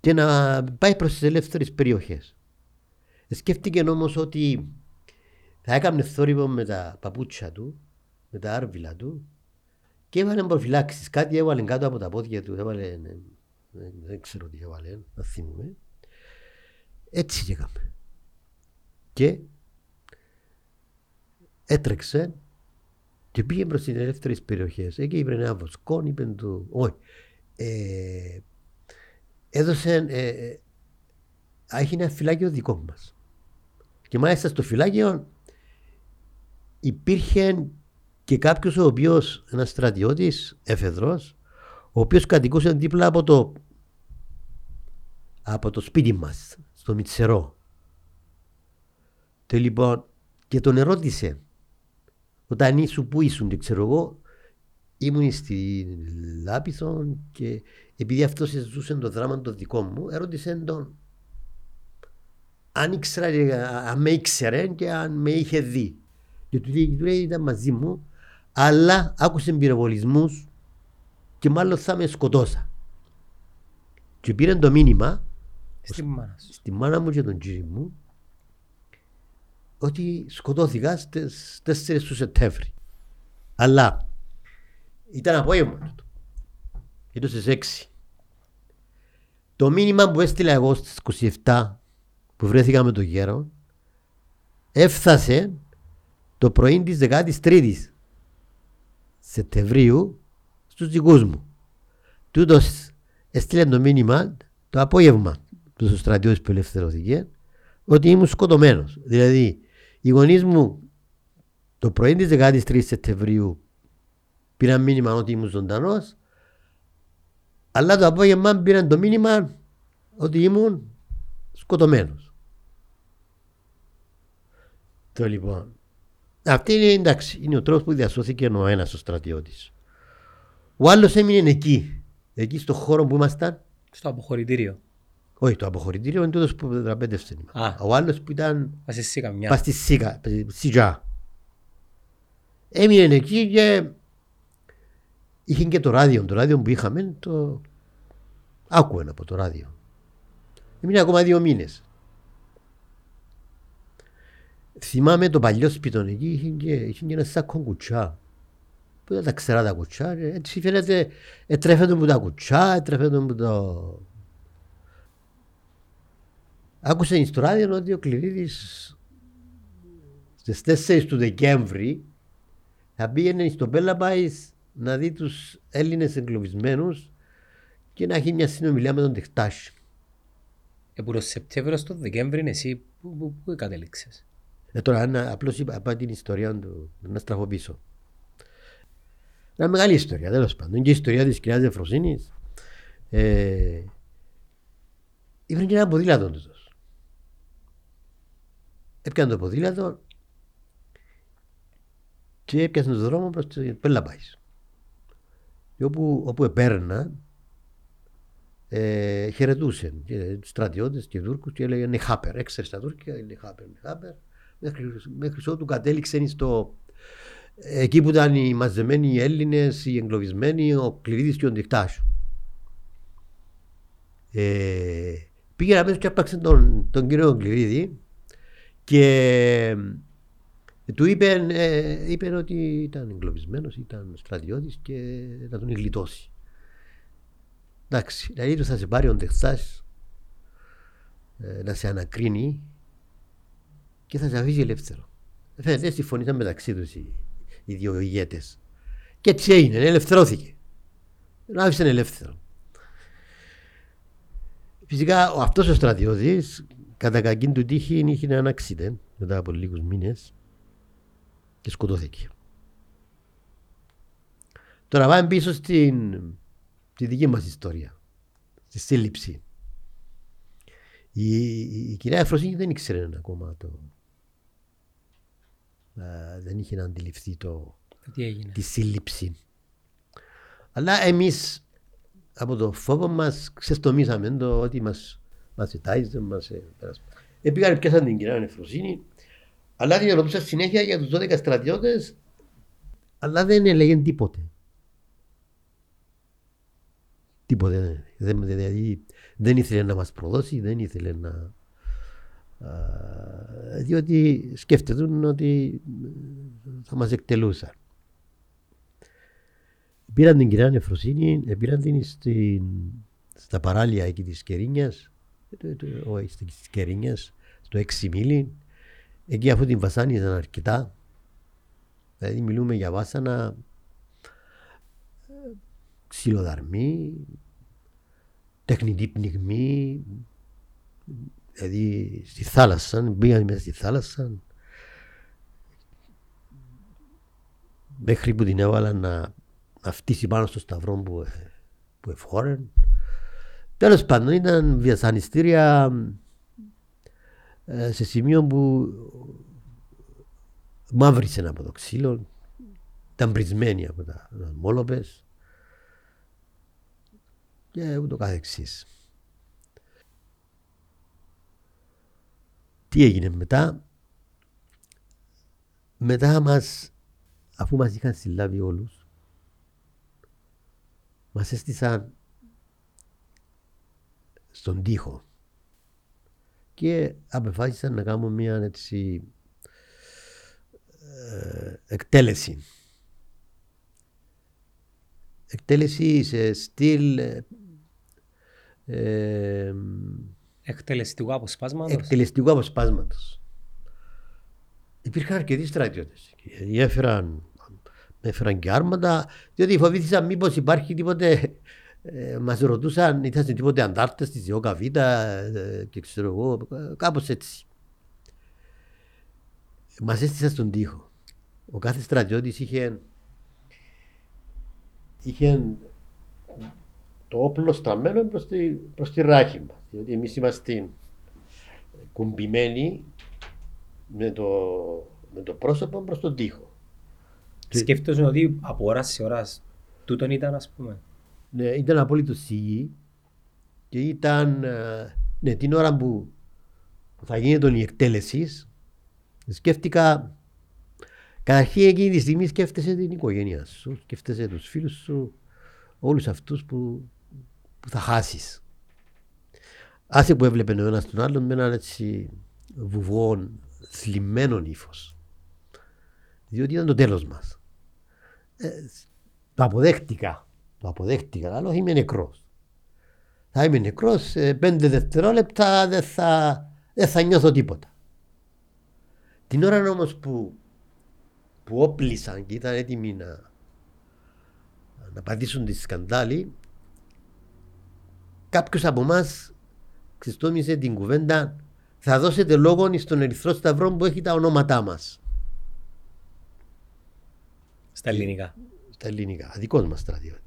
και να πάει προς τις ελεύθερες περιοχές. Σκέφτηκε όμως ότι θα έκανε θόρυβο με τα παπούτσια του, με τα άρβιλα του και έβαλε προφυλάξεις. Κάτι έβαλε κάτω από τα πόδια του, έβαλε, ναι, δεν, δεν ξέρω τι έβαλε, να θυμούμε. Έτσι και έκαμε. Και έτρεξε και πήγε προς τις ελεύθερες περιοχές. Εκεί είπε ένα βοσκόν, είπε του, όχι. Ε, έδωσε, ε, ε, έχει ένα φυλάκιο δικό μας. Και μάλιστα στο φυλάκιο υπήρχε και κάποιος ο οποίος, ένας στρατιώτης, εφεδρός, ο οποίος κατοικούσε δίπλα από το, από το σπίτι μας, στο Μιτσερό. Και λοιπόν, και τον ερώτησε, όταν ήσουν, πού ήσουν, δεν ξέρω εγώ, ήμουν στη Λάπηθο και επειδή αυτός ζούσε το δράμα το δικό μου, ερώτησε τον αν ήξερα, αν με ήξερε και αν με είχε δει. Και του λέει, του λέει ήταν μαζί μου, αλλά άκουσε πυροβολισμούς και μάλλον θα με σκοτώσα. Και πήρε το μήνυμα Στη μάνα σου. στη μάνα μου και τον κύριο μου ότι σκοτώθηκα στις 4 του Σεπτέμβρη. Αλλά ήταν απόγευμα τούτο. Ήταν στις 6. Το μήνυμα που έστειλα εγώ στις 27 που βρέθηκα με τον γέρο έφτασε το πρωί της 13ης Σεπτεμβρίου στους δικούς μου. Τούτος έστειλε το μήνυμα το απόγευμα του στρατιώτε που ελευθερωθήκε, ότι ήμουν σκοτωμένος. Δηλαδή, οι γονείς μου το πρωί της 13 Σεπτεμβρίου πήραν μήνυμα ότι ήμουν ζωντανός, αλλά το απόγευμα πήραν το μήνυμα ότι ήμουν σκοτωμένος. Το λοιπόν. Αυτή είναι εντάξει, είναι ο τρόπος που διασώθηκε ο ένας ο στρατιώτης. Ο άλλος έμεινε εκεί, εκεί στο χώρο που ήμασταν. Στο αποχωρητήριο. Όχι, το αποχωρητήριο είναι τούτος που δραπέτευσε. Α. Ο άλλος που ήταν Πας εσύ καμιά. πας στη Σίκα, στη Τζα. Έμεινε εκεί και είχε και το ράδιο. Το ράδιο που είχαμε το άκουε από το ράδιο. Έμεινε ακόμα δύο μήνες. Θυμάμαι το παλιό σπίτι εκεί είχε και, είχε και ένα σάκο κουτσά. Που δεν τα ξερά τα κουτσά. και Έτσι φαίνεται, ετρέφεται μου τα κουτσά, ετρέφεται μου το... Άκουσε στο ράδιο ότι ο Κληρίδης στις 4 του Δεκέμβρη θα πήγαινε στο Πέλαπάης να δει τους Έλληνες εγκλωβισμένους και να έχει μια συνομιλία με τον Τεχτάσι. Ε, που το Σεπτέμβριο στο Δεκέμβρη εσύ πού, πού, πού κατέληξες. Ε, τώρα να, απλώς είπα, είπα την ιστορία του, να στραφώ πίσω. Ένα μεγάλη ιστορία, τέλος πάντων. Και η ιστορία της κυρίας Δεφροσύνης. Ε, Ήβρε και ένα ποδήλατο τους. Έπιανε το ποδήλατο και έπιασε τον δρόμο προς το Πελαπάης. Και όπου, όπου επέρνα, ε, χαιρετούσε και στρατιώτες και Τούρκους και έλεγε Νεχάπερ. Έξερε στα Τούρκια, Νεχάπερ, Νεχάπερ. Μέχρι, μέχρι ότου κατέληξε στο, εκεί που ήταν οι μαζεμένοι οι Έλληνες, οι εγκλωβισμένοι, ο Κλειδίδης και ο Ντικτάσου. Ε, πήγε να πέσει και έπαξε τον, τον κύριο Κλειδίδη και ε, του είπε, ε, είπε ότι ήταν εγκλωβισμένος, ήταν στρατιώτης και να τον γλιτώσει. Εντάξει, δηλαδή του θα σε πάρει ο Ντεχτάς ε, να σε ανακρίνει και θα σε αφήσει ελεύθερο. Φαίνεται συμφωνήσαν μεταξύ τους οι, οι δύο ηγέτες. Και έτσι έγινε, ελευθερώθηκε. Τον άφησαν ελεύθερο. Φυσικά αυτός ο στρατιώτης, κατά κακή του τύχη, είχε ένα accident μετά από λίγους μήνες και σκοτώθηκε. Τώρα πάμε πίσω στην στη δική μας ιστορία, στη σύλληψη. Η, η, η κυρία Εφροσύνη δεν ήξερε ακόμα το... Α, δεν είχε να αντιληφθεί το, Τι έγινε. τη σύλληψη. Αλλά εμείς από το φόβο μας ξεστομίσαμε το ότι μας, μας ετάιζε, μας ε, πέρασε. Επήγαν πιάσαν την κυρία Εφροσύνη, αλλά την ρωτούσα συνέχεια για τους 12 στρατιώτες, αλλά δεν έλεγε τίποτε. Τίποτε. Δεν, δηλαδή δεν ήθελε να μας προδώσει, δεν ήθελε να... Α, διότι σκέφτεται ότι θα μας εκτελούσαν. Πήραν την κυρία Νεφροσύνη, πήραν την στην, στα παράλια εκεί της Κερίνιας, όχι της Κερίνιας, στο έξι μίλι. Εκεί αφού την βασάνιζαν αρκετά, δηλαδή μιλούμε για βάσανα ξυλοδαρμή, τεχνητή πνιγμή, δηλαδή στη θάλασσα, μπήκαν μέσα στη θάλασσα μέχρι που την έβαλαν να, να φτύσει πάνω στο σταυρό που, ε, που εφόρεν. Τέλος πάντων ήταν βιασανιστήρια ε, σε σημείο που μαύρισε από το ξύλο, ήταν πρισμένη από τα μόλοπες και ούτω καθεξής. Τι έγινε μετά; Μετά μας, αφού μας είχαν συλλάβει όλους, μας έστησαν στον τοίχο και απεφάσισαν να κάνουμε μια έτσι ε, εκτέλεση. Εκτέλεση σε στυλ ε, ε, Εκτελεστικού αποσπάσματος. εκτελεστικού αποσπάσματος. Υπήρχαν αρκετοί στρατιώτες. Έφεραν, έφεραν και άρματα, διότι φοβήθησαν μήπως υπάρχει τίποτε ε, μας ρωτούσαν, ήταν τίποτε αντάρτες της ΙΟΚΑ Β ε, και ξέρω εγώ, ε, κάπως έτσι. Μας έστησαν στον τοίχο. Ο κάθε στρατιώτης είχε, είχε το όπλο στραμμένο προς τη, προς τη ράχη μας. Διότι εμείς είμαστε κουμπημένοι με το, με το πρόσωπο προς τον τοίχο. Σκέφτομαι ότι από ώρας σε ώρας τούτον ήταν ας πούμε; Ναι, ήταν απόλυτο υγιή και ήταν ε, ναι, την ώρα που θα γίνει η εκτέλεσης σκέφτηκα καταρχήν εκείνη τη στιγμή σκέφτεσαι την οικογένεια σου, σκέφτεσαι τους φίλους σου, όλους αυτούς που, που θα χάσεις. Άσε που έβλεπε ο ένας τον άλλον με έναν έτσι βουβό θλιμμένο ύφος. Διότι ήταν το τέλος μας. Ε, το αποδέχτηκα το αποδέχτηκα, αλλά είμαι νεκρός. Θα είμαι νεκρός, σε πέντε δευτερόλεπτα δεν θα, δεν θα νιώθω τίποτα. Την ώρα όμως που, που όπλησαν και ήταν έτοιμοι να, να πατήσουν τη σκανδάλη, κάποιος από εμάς ξεστόμησε την κουβέντα θα δώσετε λόγο στον Ερυθρό Σταυρό που έχει τα ονόματά μας. Στα ελληνικά. Στα ελληνικά. Δικός μας στρατιώτης.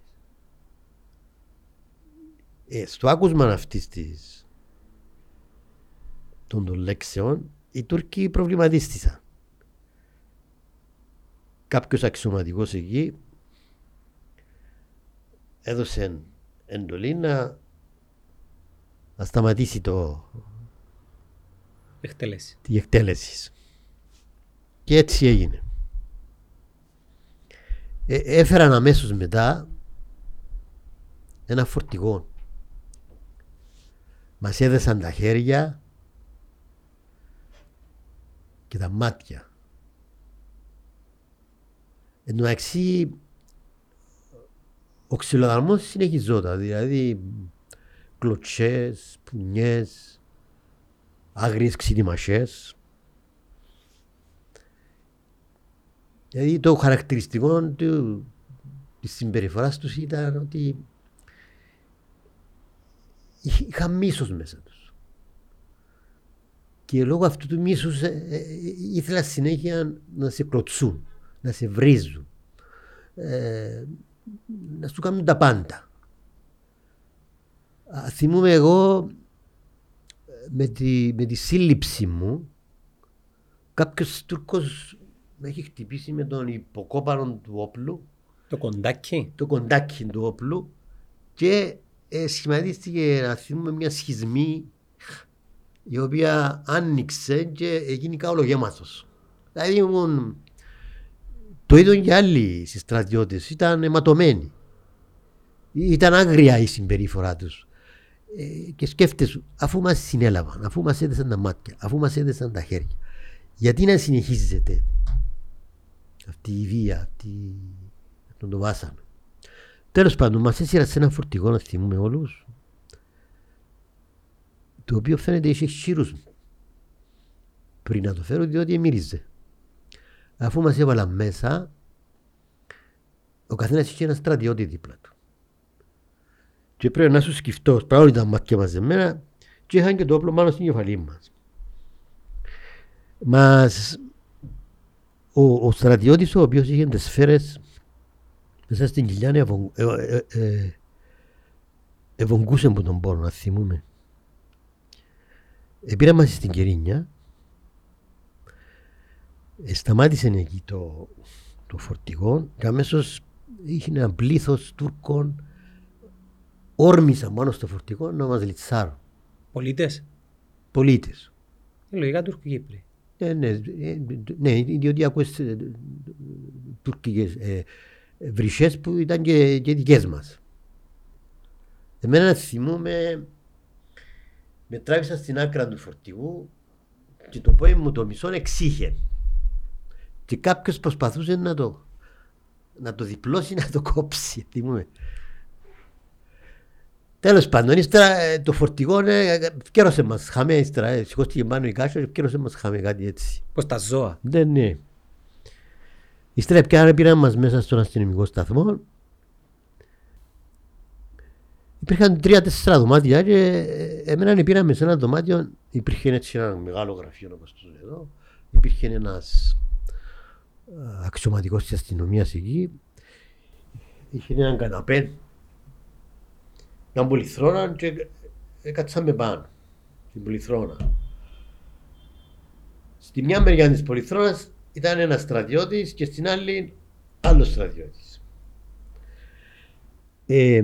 Ε, στο άκουσμα αυτής των, των λέξεων, οι Τούρκοι προβληματίστησαν. Κάποιος αξιωματικός εκεί έδωσε εντολή να, να σταματήσει το, εκτέλεση. τη εκτέλεση. Και έτσι έγινε. Ε, έφεραν αμέσως μετά ένα φορτηγό μας έδεσαν τα χέρια και τα μάτια. Εν τω ο ξυλοδαρμός συνεχιζόταν, δηλαδή κλωτσές, πουνιές, άγριες ξυλιμασές. Δηλαδή το χαρακτηριστικό του, της συμπεριφοράς τους ήταν ότι είχαν μίσος μέσα τους. Και λόγω αυτού του μίσους ε, ε, ήθελα συνέχεια να σε κλωτσούν, να σε βρίζουν, ε, να σου κάνουν τα πάντα. θυμούμαι εγώ με τη, με τη σύλληψη μου κάποιος Τούρκος με έχει χτυπήσει με τον υποκόπανο του όπλου το κοντάκι το κοντάκι του όπλου και ε, σχηματίστηκε να θυμούμε μια σχισμή η οποία άνοιξε και έγινε καόλο γέμματος. Δηλαδή ήμουν, το είδαν και άλλοι στρατιώτες, ήταν αιματωμένοι. Ήταν άγρια η συμπεριφορά τους. Ε, και σκέφτεσαι, αφού μας συνέλαβαν, αφού μας έδεσαν τα μάτια, αφού μας έδεσαν τα χέρια, γιατί να συνεχίζεται αυτή η βία, αυτή, τον το βάσανο; Τέλος πάντων, μα έσυρα σε ένα φορτηγό να θυμούμε όλους, το οποίο φαίνεται είχε χείρους πριν να το φέρω, διότι μύριζε. Αφού μας έβαλαν μέσα, ο καθένας είχε ένα στρατιώτη δίπλα του. Και πρέπει να σου σκεφτώ, πράγματι τα μάτια μαζεμένα, και είχαν και το όπλο πάνω στην κεφαλή μας. Μας, ο, ο στρατιώτης ο οποίος είχε τις σφαίρες μέσα στην κοιλιά ευογκούσε που τον πόνο να θυμούμε. Επήρα μας στην Κερίνια, σταμάτησε εκεί το, το φορτηγό και αμέσως είχε ένα πλήθος Τούρκων όρμησαν πάνω στο φορτηγό να μας λιτσάρουν. Πολίτες; Πολίτες. Ε, λογικά Τούρκοι Κύπροι. Ε, ναι, ε, ναι, διότι ακούες ε, τουρκικές, ε, βρυσές που ήταν και, και δικές μας. Εμένα θυμούμαι, με τράβησα στην άκρα του φορτηγού και το πόδι μου το μισό εξήχε. Και κάποιος προσπαθούσε να το, να το διπλώσει, να το κόψει. Θυμούμαι. Τέλος πάντων, ύστερα ε, το φορτηγό κέρωσε μας. Χάμε ύστερα. Ε, σηκώστηκε πάνω η κάσο και κέρωσε μας. Χάμε κάτι έτσι. Πώς τα ζώα; Ναι, ναι. Ύστερα πια πήραν μας μέσα στον αστυνομικό σταθμό. Υπήρχαν τρία-τέσσερα δωμάτια και ε, εμένα πήραμε σε ένα δωμάτιο, υπήρχε έτσι ένα μεγάλο γραφείο όπως το λέω εδώ, υπήρχε ένας ε, αξιωματικός της αστυνομίας εκεί, είχε έναν καναπέ, μια πολυθρόνα και έκατσαμε πάνω, στην πολυθρόνα. Στη μια μεριά της πολυθρόνας ήταν ένας στρατιώτης και στην άλλη άλλος στρατιώτης. Ε,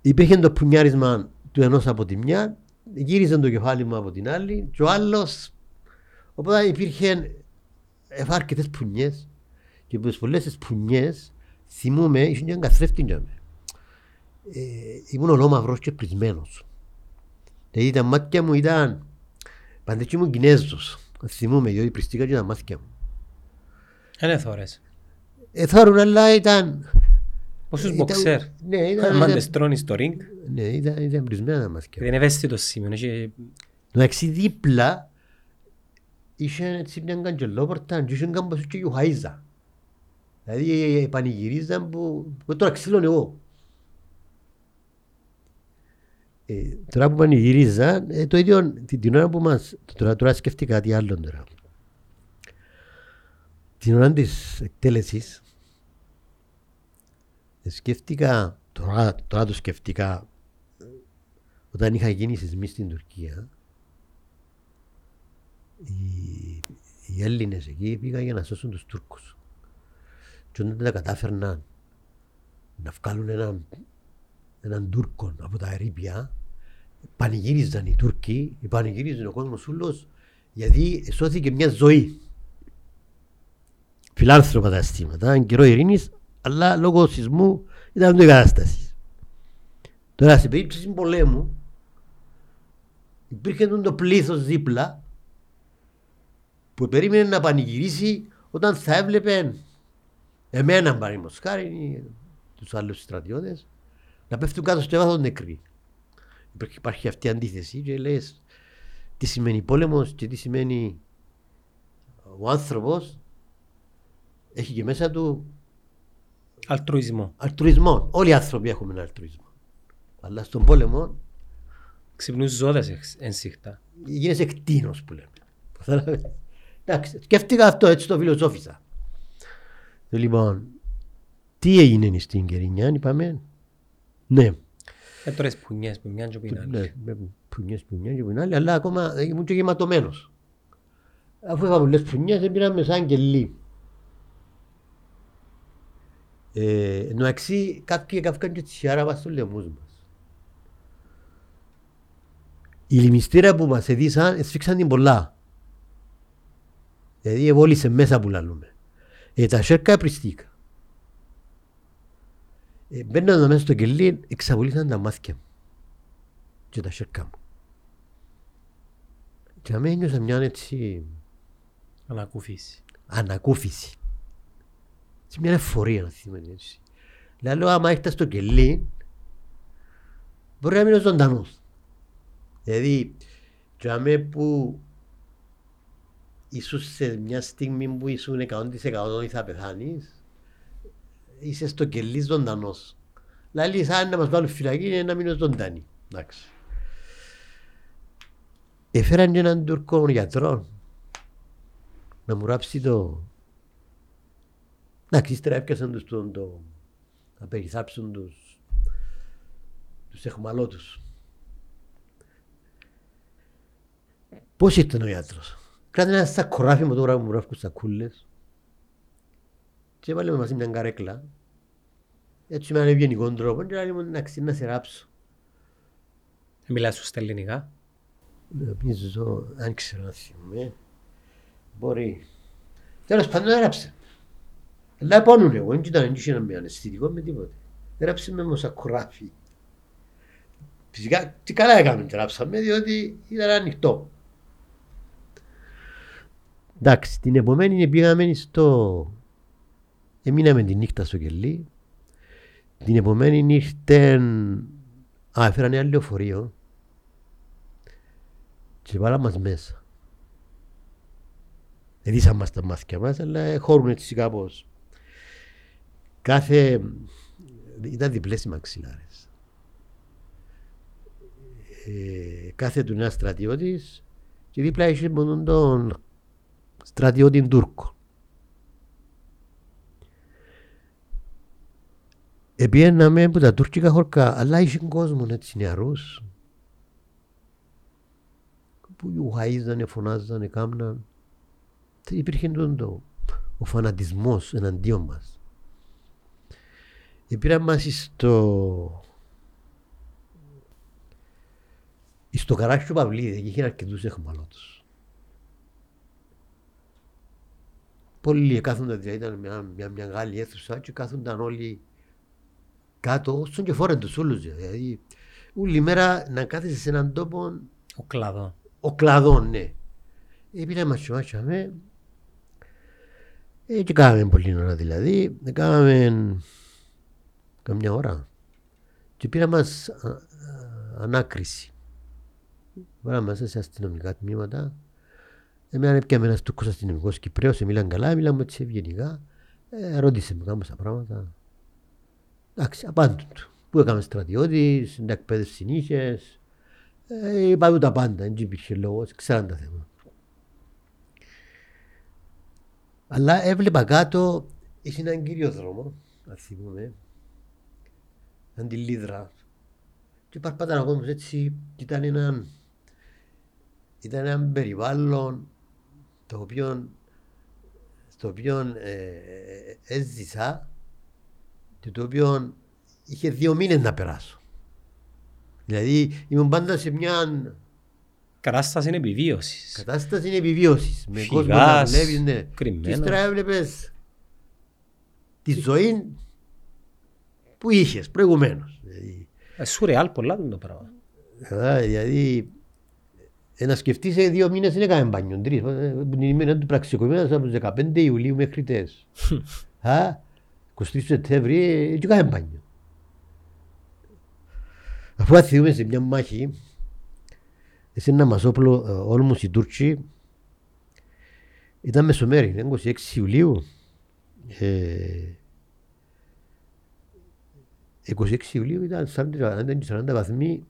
υπήρχε το πουνιάρισμα του ενός από τη μια, γύριζε το κεφάλι μου από την άλλη και ο άλλος. Οπότε υπήρχε αρκετέ πουνιέ και από τις πολλέ πουνιέ θυμούμαι, ήσουν και καθρέφτη για μένα. Ε, ήμουν ολόμαυρος και πρισμένος. Δηλαδή τα μάτια μου ήταν παντέτσι μου Κινέζος. Θυμούμαι, διότι πριστήκα και τα μάτια μου. Είναι θόρες. Ε, θόρουν, αλλά ήταν Πόσους μποξέρ; Ναι, ήταν... Μάντες τρώνει στο ρίγκ. Ναι, ήταν, ήταν πρισμένα τα μάτια. Δεν είναι ευαίσθητος σημείο. έχει- Εντάξει, δίπλα είχε έτσι μια καντζελόπορτα και είχε κάμπος και γιουχαΐζα. Δηλαδή πανηγυρίζαν που, που τώρα ξύλωνε εγώ. Ε, τώρα που πανηγυρίζαν, ε, το ίδιο την, την ώρα που μας, τώρα, τώρα σκέφτηκα κάτι άλλο τώρα. Την ώρα της εκτέλεσης, ε, σκέφτηκα, τώρα, τώρα το σκέφτηκα, ε, όταν είχα γίνει σεισμοί στην Τουρκία, οι, οι Έλληνες εκεί πήγαν για να σώσουν τους Τούρκους. Και όταν τα κατάφερναν να βγάλουν έναν, έναν Τούρκο από τα ερήπια, πανηγύριζαν οι Τούρκοι, πανηγύριζαν ο κόσμος ούλος, γιατί σώθηκε μια ζωή. Φιλάνθρωπα τα αισθήματα, εν καιρό ειρήνης, αλλά λόγω σεισμού ήταν το η κατάσταση. Τώρα, σε περίπτωση πολέμου, υπήρχε το πλήθος δίπλα που περίμενε να πανηγυρίσει όταν θα έβλεπε εμένα παραδείγματος χάρη ή τους άλλους στρατιώτες να πέφτουν κάτω στο έβαθο νεκροί. Υπάρχει, υπάρχει αυτή η αντίθεση και λες τι σημαίνει πόλεμος και τι σημαίνει ο άνθρωπος έχει και μέσα του Αλτρουισμό. αλτρουισμό. Όλοι οι άνθρωποι έχουμε ένα αλτρουισμό. Αλλά στον πόλεμο Ξυπνούν ζώδες εξ- ενσύχτα. γίνεσαι κτίνος που λέμε. Κατάλαβες. Εντάξει, σκέφτηκα αυτό, έτσι το φιλοσόφισα. Ε, Λοιπόν, τι έγινε στην Κερινιά, είπαμε; Ναι, Ε, τώρα τις πουνιές που μοιάζουν που είναι ναι, άλλη. με πουνιές που μοιάζει που είναι άλλη, αλλά ακόμα ήμουν και γεματωμένος. Αφού είχα πολλές πουνιές, δεν πήραμε σαν κελί. Ε, εν τω μεταξύ, κάποιοι έκαυκαν και τη σιάρα μας στους λαιμούς μας. Η λιμιστήρα που μας έδισαν, εσφίξαν την πολλά. Δηλαδή, εβόλησε μέσα που λαλούμε. Ε, τα σέρκα πριστήκα. Ε, μπαίνοντα μέσα στο κελί, εξαβολήσαν τα μάτια μου και τα σέρκα μου. Και αμέ ένιωσα μια έτσι Ανακούφιση. ανακούφιση. Σε μια εφορία να θυμάμαι έτσι. Λέω άμα έχετε στο κελί μπορεί να μείνω ζωντανός. Δηλαδή και αμέ που ήσουν σε μια στιγμή που ήσουν 100% θα πεθάνεις είσαι στο κελί ζωντανός. Δηλαδή σαν να μας βάλουν φυλακή είναι να μείνω ζωντανή. Εντάξει. Έφεραν και έναν Τουρκό γιατρό να μου ράψει το... Εντάξει, ύστερα έπιασαν τους το, το... να περισάψουν τους τους εχμαλώτους. Πώς ήταν ο γιατρός; Κράτη ένα σακοράφι μου τώρα που μου ράφκουν σακούλες και έβαλε με μαζί μια καρέκλα έτσι με έναν ευγενικό τρόπο και λέει μου εντάξει να σε ράψω. Ε, Μιλάς σου στα ελληνικά; Νομίζω, αν ξέρω να θυμάμαι, μπορεί. Τέλος πάντων έγραψε. Αλλά πόνουνε εγώ, δεν ήταν δεν είχε με αναισθητικό με τίποτε. Έγραψε με μοσακουράφι. Φυσικά, τι καλά έκαμε και γράψαμε, διότι ήταν ανοιχτό. Εντάξει, την επομένη πήγαμε στο... Εμείναμε τη νύχτα στο κελί. Την επομένη ήρθε... Α, έφεραν ένα λεωφορείο και βάλα μας μέσα. Δεν ήσαν μας τα μάτια μας, αλλά χώρουν έτσι κάπως. Κάθε... Ήταν διπλές οι μαξιλάρες. ε, κάθε του ένα στρατιώτης και δίπλα είχε μόνο τον στρατιώτη Τούρκο. Επιέναμε από τα τουρκικά χορκά, αλλά είχε κόσμο έτσι νεαρούς που ιουχαΐζανε, φωνάζανε, κάμναν. Υπήρχε τον το, ο φανατισμός εναντίον μας. Επήραν μας στο στο καράκι του Παυλίδη, εκεί είχε αρκετούς εχμαλώτους. Πολλοί κάθονταν, δηλαδή ήταν μια, μια, μια μεγάλη αίθουσα και κάθονταν όλοι κάτω, όσον και φόρεν τους όλους. Δηλαδή, όλη μέρα να κάθεσαι σε έναν τόπο... Ο κλάδο. Ο κλάδο, ναι. Επήρε μας με. Ε, και κάναμε πολύ ώρα δηλαδή. Ε, κάναμε καμιά ώρα. Και πήρα μας α, α, ανάκριση. Βάλα μέσα σε αστυνομικά τμήματα. Εμένα έπιαμε ένας τούκος αστυνομικός Κυπρέος, μίλαν καλά, μίλαμε έτσι ευγενικά. Ε, ρώτησε με κάποια πράγματα. Εντάξει, απάντουν του. Πού έκαμε στρατιώτης, στην εκπαίδευση νύχες. Ε, είπαμε τα πάντα, δεν υπήρχε λόγος, ξέραν τα θέματα. Αλλά έβλεπα κάτω, είχε έναν κύριο δρόμο, να θυμούμε, αντιλίδρα. Και παρπάταν ακόμα έτσι, ήταν έναν ήταν ένα περιβάλλον το οποίο, στο οποίο ε, έζησα και το οποίο είχε δύο μήνες να περάσω. Δηλαδή ήμουν πάντα σε μια Κατάσταση είναι επιβίωσης. Κατάσταση είναι επιβίωσης. Με κόσμο να δουλεύει, ναι. Και ύστερα έβλεπες τη ζωή που είχες προηγουμένως. Δηλαδή, ε, σουρεάλ πολλά το πράγμα. Δηλαδή ε, να σκεφτείς σε δύο μήνες δεν έκαμε μπάνιο. Τρεις. Ε, την ημέρα του πραξικοπήματος από τις 15 Ιουλίου μέχρι τε. 23 Σεπτέμβρη, δεν έκαμε μπάνιο. Αφού αθιούμε σε μια μάχη, εσύ ένα μασόπλο, ε, όλμους οι Τούρκοι, ήταν μεσομέρι, 26 Ιουλίου. Ε, 26 Ιουλίου ήταν 40 βαθμοί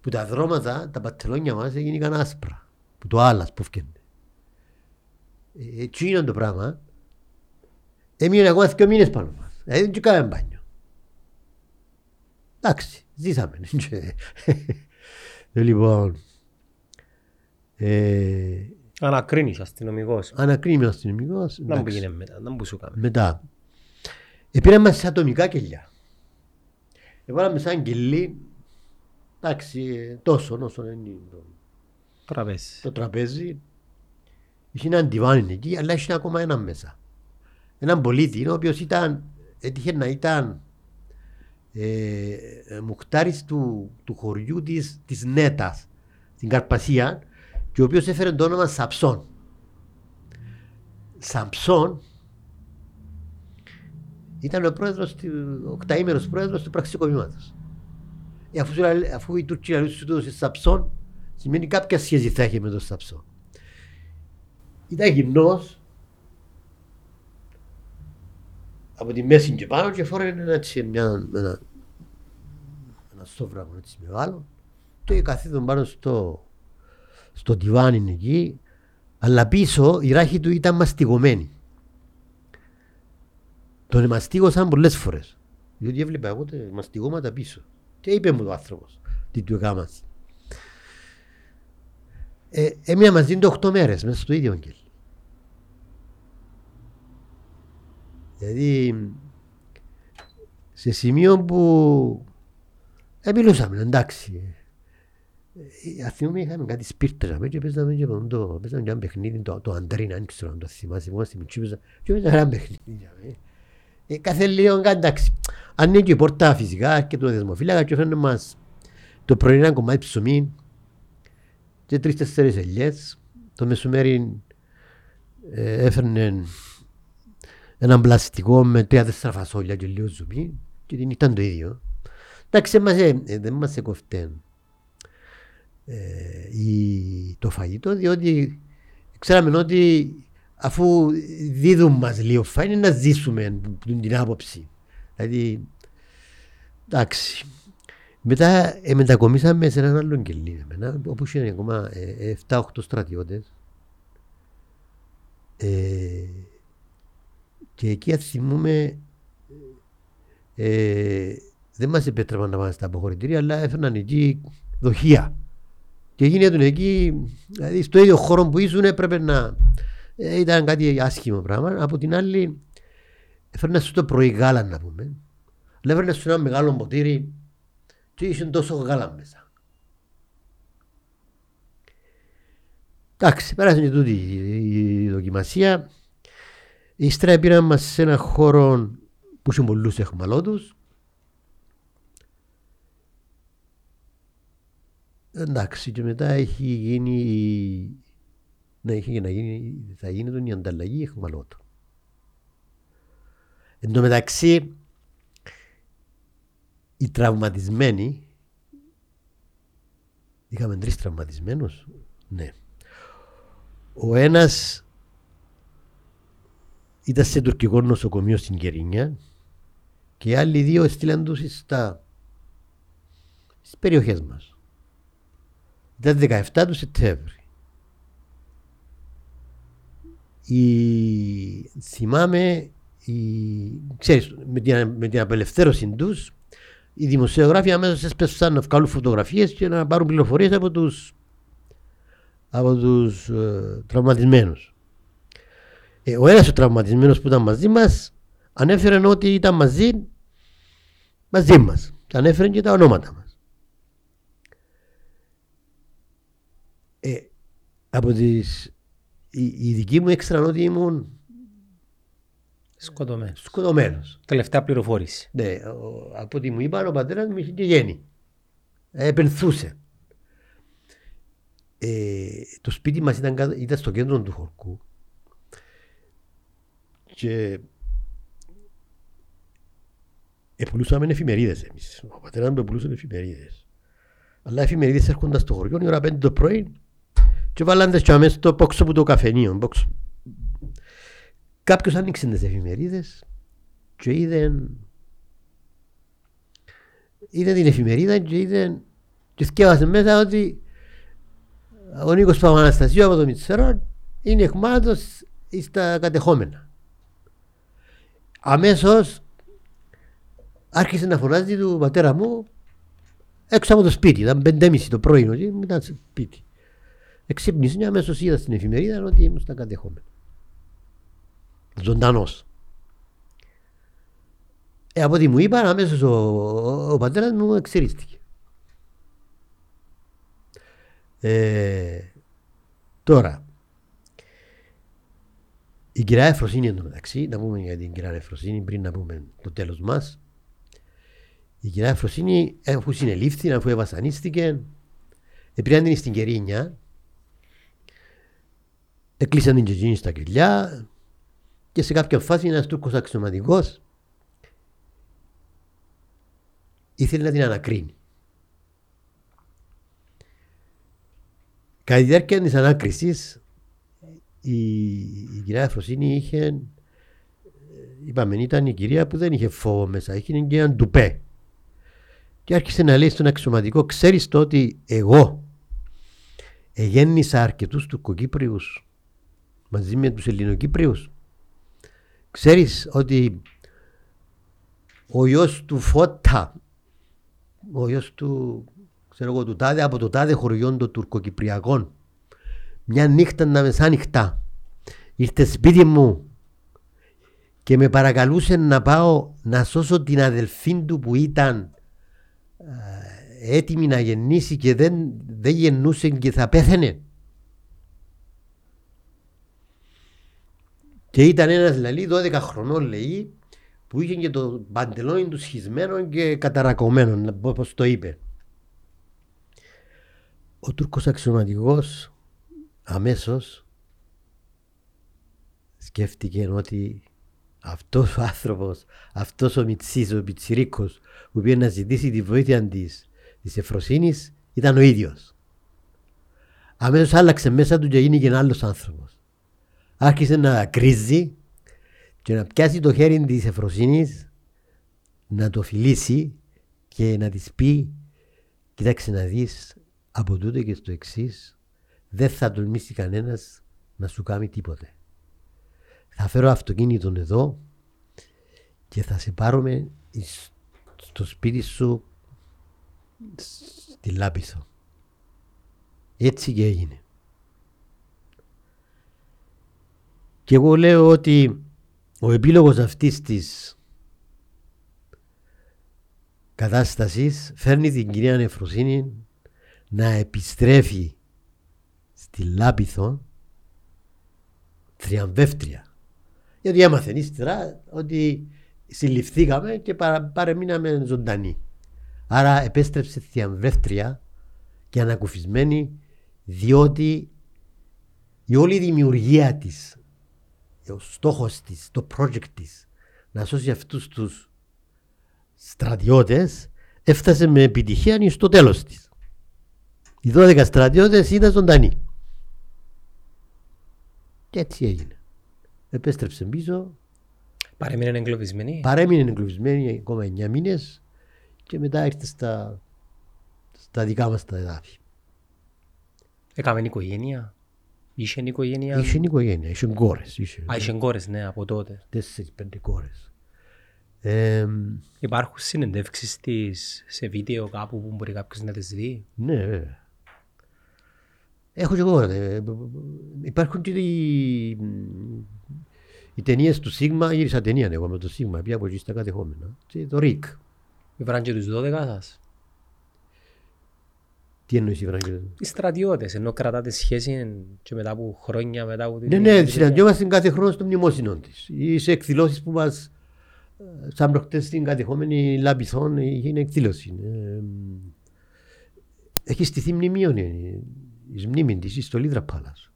που τα δρόματα, τα πατελόνια μας έγιναν άσπρα. Που το άλλας που φκένται. Ε, έτσι είναι το πράγμα. Έμεινε εγώ δύο μήνες πάνω μας. Δηλαδή δεν κάναμε μπάνιο. Εντάξει, ζήσαμε. Ε, λοιπόν, ε, Ανακρίνεις αστυνομικός. Ανακρίνεις αστυνομικός. Να μου πήγαινε μετά, να μου σου κάμε. Μετά. Επήραμε σε ατομικά κελιά. Έβαλαμε σαν κελί Εντάξει, τόσο όσο είναι το τραπέζι. Το τραπέζι. Είχε ένα ντιβάνι εκεί, αλλά είχε ακόμα ένα μέσα. Έναν πολίτη, ο οποίος ήταν, έτυχε να ήταν ε, μουχτάρης του, του χωριού της, της Νέτας, στην Καρπασία, και ο οποίος έφερε το όνομα Σαψόν. Σαμψόν ήταν ο πρόεδρος, ο οκταήμερος πρόεδρος του πραξικοπήματος. Ε, αφού, αφού οι Τούρκοι λαλούν σου το Σαψόν, σημαίνει κάποια σχέση θα έχει με το Σαψόν. Ήταν γυμνός, από τη μέση και πάνω και φόρε ένα, έτσι, μια, ένα, ένα στόβραγο έτσι μεγάλο και καθίδον πάνω στο, στο τιβάνι εκεί αλλά πίσω η ράχη του ήταν μαστιγωμένη. Τον μαστίγωσαν πολλές φορές διότι έβλεπα εγώ τα μαστιγώματα πίσω. Και είπε μου ο άνθρωπος τι του έκανα. Ε, έμεινα μαζί του 8 μέρες μέσα στο ίδιο αγγέλ. Δηλαδή σε σημείο που ε, μιλούσαμε, εντάξει. Ε, θυμούμε είχαμε κάτι σπίρτρα και παίζαμε και το, παίζαμε και ένα παιχνίδι, το, το Αντρίνα, αν ξέρω αν το θυμάσαι, που είμαστε μικροί, και παίζαμε ένα παιχνίδι. Ε, κάθε λίγο εντάξει. Ανοίγει η πόρτα φυσικά και το δεσμοφύλακα και φέρνει μας το πρωί ένα κομμάτι ψωμί και τρεις-τέσσερις ελιές. Το μεσημέρι ε, έφερνε ένα πλαστικό με τρία-τέσσερα φασόλια και λίγο ζουμί και την ήταν το ίδιο. Εντάξει, μας, ε, δεν μας έκοφτε ε, το φαγητό διότι ξέραμε ότι αφού δίδουν μας λίγο φάει να ζήσουμε την άποψη. Δηλαδή, εντάξει. Μετά ε, μετακομίσαμε σε έναν άλλο κελί, εμένα, όπου είχε ακόμα ε, 7-8 στρατιώτες. Ε, και εκεί θυμούμε ε, δεν μας επέτρεπαν να πάμε στα αποχωρητήρια, αλλά έφερναν εκεί δοχεία. Και έγινε εκεί, δηλαδή στο ίδιο χώρο που ήσουν έπρεπε να... Ε, ήταν κάτι άσχημο πράγμα. Από την άλλη, έφερνες σου το πρωί γάλα να πούμε. Αλλά έφερνες σου ένα μεγάλο ποτήρι και είχε τόσο γάλα μέσα. Εντάξει, πέρασε και τούτη η δοκιμασία. Ύστερα πήραν μας σε ένα χώρο που είχε πολλούς εχμαλώτους. Εντάξει, και μετά έχει γίνει, να έχει να γίνει, θα γίνει τον η ανταλλαγή εχμαλώτων. Εν τω μεταξύ, οι τραυματισμένοι, είχαμε τρεις τραυματισμένους, ναι. Ο ένας ήταν σε τουρκικό νοσοκομείο στην Κερίνια και οι άλλοι δύο έστειλαν τους στα, στις περιοχές μας. Ήταν 17 του Σεπτέμβρη. Η... Θυμάμαι η... Ξέρεις, με την, με την απελευθέρωση τους, οι δημοσιογράφοι αμέσως έσπεσαν να βγάλουν φωτογραφίες και να πάρουν πληροφορίες από τους από τους, ε, τραυματισμένους. Ε, ο ένας ο τραυματισμένος που ήταν μαζί μας ανέφερε ότι ήταν μαζί μαζί μας. Ανέφερε και τα ονόματα μας. Ε, από τις η, η δική μου έξτρα ότι ήμουν Σκοτωμένος. σκοτωμένος. Τελευταία πληροφόρηση. Ναι, ο, από ό,τι μου είπαν ο πατέρας μου είχε και γέννη. Ε, επενθούσε. Ε, το σπίτι μας ήταν, κάτω- ήταν στο κέντρο του χωρκού και επουλούσαμε εφημερίδες εμείς. Ο πατέρας μου επουλούσε εφημερίδες. Αλλά οι εφημερίδες έρχονταν στο χωριό η ώρα πέντε το πρωί και βάλαν τις και αμέσως στο πόξο που το καφενείο. box. Κάποιος άνοιξε τις εφημερίδες και είδε είδε την εφημερίδα και είδε και σκέφασε μέσα ότι ο Νίκος Παπαναστασίου από το Μητσερόν είναι εκμάτως στα κατεχόμενα. Αμέσως άρχισε να φωνάζει του πατέρα μου έξω από το σπίτι. Ήταν πεντέμιση το πρωί, ότι ήταν στο σπίτι. Εξύπνησε και αμέσως είδα στην εφημερίδα ότι ήμουν στα κατεχόμενα. Ζωντανός. Ε, από ό,τι μου είπαν, αμέσως ο, ο, ο πατέρας μου εξερίστηκε. Ε, τώρα, η κυρία Εφροσύνη εντωμεταξύ, να πούμε για την κυρία Εφροσύνη πριν να πούμε το τέλος μας. Η κυρία Εφροσύνη, αφού συνελήφθη, αφού ευασανίστηκε, επήραν την στην Κερίνια, έκλεισαν την και εκείνη στα κελιά και σε κάποια φάση ένας Τούρκος αξιωματικός ήθελε να την ανακρίνει. Κατά τη διάρκεια της ανάκρισης η, η κυρία Αφροσύνη είχε ε, είπαμε ήταν η κυρία που δεν είχε φόβο μέσα, είχε και έναν ντουπέ. Και άρχισε να λέει στον αξιωματικό, ξέρεις το ότι εγώ εγέννησα αρκετούς Τουρκοκύπριους μαζί με τους Ελληνοκύπριους. Ξέρεις ότι ο γιος του Φώτα, ο γιος του, ξέρω εγώ, του τάδε, από το τάδε χωριό των Τουρκοκυπριακών, μια νύχτα να μεσάνυχτα, ήρθε σπίτι μου και με παρακαλούσε να πάω να σώσω την αδελφή του που ήταν ε, έτοιμη να γεννήσει και δεν, δεν γεννούσε και θα πέθαινε. Και ήταν ένας λαλή 12 χρονών λέει που είχε και το παντελόνι του σχισμένο και καταρακωμένο όπως το είπε. Ο Τούρκος αξιωματικός αμέσως σκέφτηκε ότι αυτός ο άνθρωπος, αυτός ο Μιτσής, ο Πιτσιρίκος που πήγε να ζητήσει τη βοήθεια της, της Εφροσύνης ήταν ο ίδιος. Αμέσως άλλαξε μέσα του και γίνηκε ένα άλλος άνθρωπος. Άρχισε να κρίζει και να πιάσει το χέρι της Εφροσύνης να το φιλήσει και να της πει Κοίταξε να δεις από τούτο και στο εξής, δεν θα τολμήσει κανένας να σου κάνει τίποτε. Θα φέρω αυτοκίνητο εδώ και θα σε πάρουμε εις- στο σπίτι σου στη Λάπισο. Έτσι και έγινε. Και εγώ λέω ότι ο επίλογος αυτής της κατάστασης φέρνει την κυρία Νεφροσύνη να επιστρέφει στη Λάπιθο θριαμβεύτρια. Γιατί έμαθε ύστερα ότι συλληφθήκαμε και παρα, παρεμείναμε ζωντανοί. Άρα επέστρεψε θριαμβεύτρια και ανακουφισμένη διότι η όλη δημιουργία της, ο στόχος της, το project της να σώσει αυτούς τους στρατιώτες έφτασε με επιτυχία στο τέλος της. Οι 12 στρατιώτες ήταν ζωντανοί. Και έτσι έγινε. Επέστρεψε πίσω, Παρέμεινε εγκλωβισμένη. παρέμεινε εγκλωβισμένη ακόμα 9 μήνες και μετά ήρθε στα, στα δικά μας τα εδάφη. Έκαμε οικογένεια. Είχε οικογένεια. Είχε οικογένεια, είχε κόρες, είχε Α, είχε κόρες, ναι, από τότε. τέσσερις πέντε κόρες. Ε, Υπάρχουν συνεντεύξεις της σε βίντεο κάπου που μπορεί κάποιος να τις δει; ναι, βέβαια. Έχω και εγώ. ε, υπάρχουν και οι, οι ταινίες του Σίγμα, γύρισα ταινία εγώ με το Σίγμα, πήγα από εκεί στα κατεχόμενα. Και το ΡΙΚ. Ήβραν και τους 12 σας. Τι εννοείς η Φραγκή. Οι στρατιώτες, ενώ κρατάτε σχέση και μετά από χρόνια μετά από την... Ναι, ναι, συναντιόμαστε κάθε χρόνο στο μνημόσυνο της. Ή σε εκδηλώσεις που μας ε, σαν προχτές στην κατεχόμενη Λάπηθον έγινε εκδήλωση. Ε, έχει στηθεί μνημείο η μνήμη της στο Λίδρα Πάλας.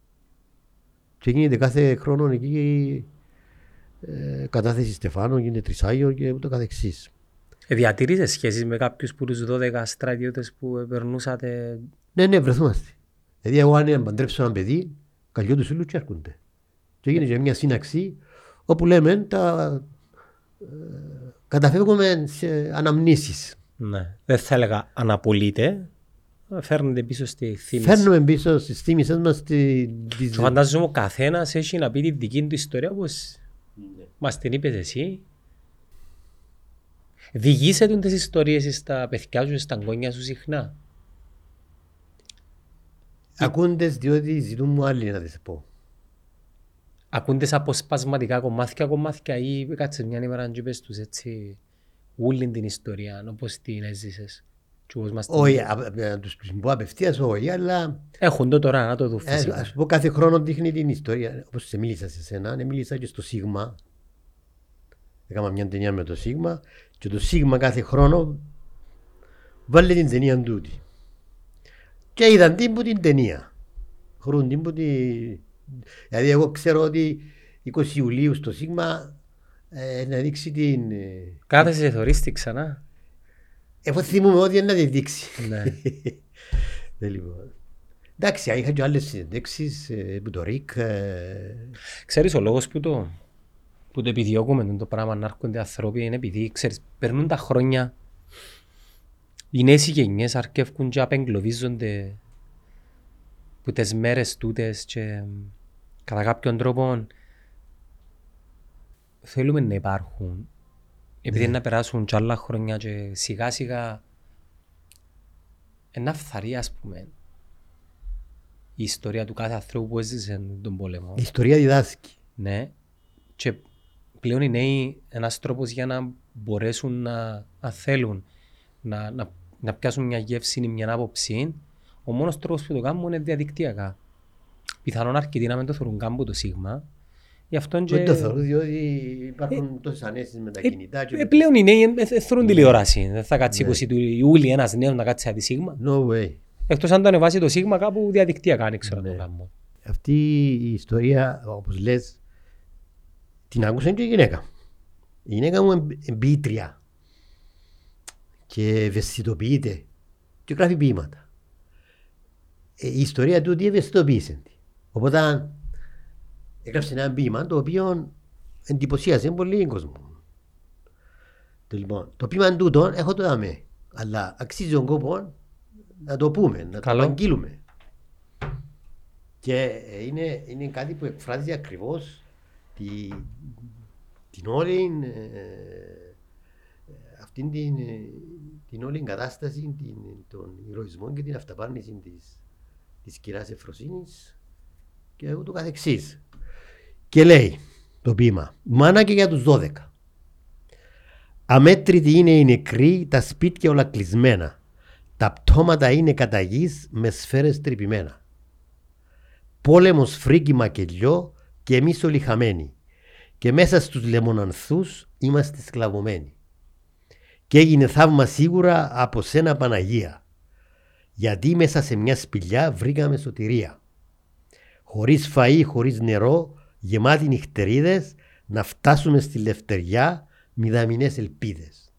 Και γίνεται κάθε χρόνο εκεί ε, κατάθεση Στεφάνων, γίνεται τρισάγιο και ούτω καθεξής. Ε, Διατηρείσαι σχέσεις με κάποιους που τους 12 στρατιώτες που περνούσατε... Ναι, ναι, βρεθούμαστε. Δηλαδή, εγώ αν παντρέψω ένα παιδί, καλλιό του σύλλου και έρχονται. Και έγινε και μια σύναξη όπου λέμε τα ε, καταφεύγουμε σε αναμνήσεις. Ναι. Δεν θα έλεγα αναπολύτε. Φέρνετε πίσω στη θύμηση. Φέρνουμε πίσω στις θύμησες μας τη, τις... Και φαντάζομαι ο καθένας έχει να πει τη δική του ιστορία όπως μας την είπες εσύ. Διηγήσετε τις ιστορίες στα παιδιά σου, στα γόνια σου συχνά. ακούντες διότι ζητούν μου άλλοι να τις πω. Ακούνται σαν αποσπασματικά κομμάτια κομμάτια ή κάτσε μια ημέρα και πες τους έτσι όλη την ιστορία όπως την έζησες. Και όπως μας την Όχι, είπες. α- να τους πω απευθείας όχι, αλλά Έχουν το τώρα να το δουν ε, φυσικά. ας πω κάθε χρόνο δείχνει την ιστορία. Όπως σε μίλησα σε σένα, ναι, μίλησα και στο Σίγμα. Έκανα μια ταινία με το Σίγμα και το Σίγμα κάθε χρόνο βάλε την ταινία τούτη. Και είδαν την που την ταινία. Χρούν την που τη... Δηλαδή εγώ ξέρω ότι 20 Ιουλίου στο Σίγμα ε, να δείξει την... ε, Κάθεσαι και θωρείς τη ξανά. Εγώ θυμούμαι ότι είναι να τη δείξει. Ναι. Ε, λοιπόν. Εντάξει, είχα και άλλες συνεντέξεις ε, που το ΡΙΚ. ε, Ξέρεις ο λόγος που το, που το επιδιώκουμε το πράγμα να έρχονται άνθρωποι είναι επειδή ξέρεις, περνούν τα χρόνια οι νέες γενιές αρκεύκουν και απεγκλωβίζονται που τις μέρες τούτες και κατά κάποιον τρόπο θέλουμε να υπάρχουν επειδή να περάσουν κι άλλα χρόνια και σιγά σιγά ένα φθαρεί ας πούμε η ιστορία του κάθε ανθρώπου που έζησε τον πόλεμο. Η ιστορία διδάσκει. Ναι. Και πλέον οι νέοι είναι ένας τρόπος για να μπορέσουν να, να θέλουν να, να, να πιάσουν μια γεύση ή μια άποψη. Ο μόνος τρόπος που το κάνουν είναι διαδικτυακά. Πιθανόν αρκετοί να μην το θεωρούν καν που το σίγμα. Γι' αυτό και... Δεν το θεωρώ διότι υπάρχουν τόσες ανέσεις με τα Ε, κινητά. και- ε, πλέον οι νέοι ε, ε, θεωρούν τηλεόραση. Δεν θα κάτσει Ναι. 20 του Ιούλη ένας νέος να κάτσει από τη σίγμα. No way. Εκτός αν το ανεβάσει το σίγμα κάπου διαδικτυακά, δεν ξέρω να Ναι. το κάνουμε. Αυτή η ιστορία, όπως λες, την άκουσα και η γυναίκα. Η γυναίκα μου είναι εμπίτρια και ευαισθητοποιείται και γράφει ποίηματα. Ε, η ιστορία του τι ευαισθητοποίησε τη. Οπότε έγραψε ένα ποίημα το οποίο εντυπωσίασε πολύ κόσμο. Το, λοιπόν, το ποίημα τούτο έχω το δαμέ, αλλά αξίζει τον κόπο να το πούμε, να Καλό. το αγγείλουμε. Και ε, είναι, είναι κάτι που εκφράζει ακριβώς τη, την όλη ε, αυτήν την, ε, την όλη κατάσταση, την, τον ηρωισμό και την αυταπάρνηση της, της κυράς Εφροσύνης και ούτω καθεξής. Και λέει το ποίημα, μάνα και για τους 12. Αμέτρητοι είναι οι νεκροί, τα σπίτια όλα κλεισμένα. Τα πτώματα είναι κατά γης με σφαίρες τρυπημένα. Πόλεμος φρίκι μακελιό και εμείς όλοι χαμένοι. Και μέσα στους λεμονανθούς είμαστε σκλαβωμένοι. Και έγινε θαύμα σίγουρα από σένα Παναγία. Γιατί μέσα σε μια σπηλιά βρήκαμε σωτηρία. Χωρίς φαΐ, χωρίς νερό, γεμάτοι νυχτερίδες, να φτάσουμε στη λευτεριά μηδαμινές ελπίδες.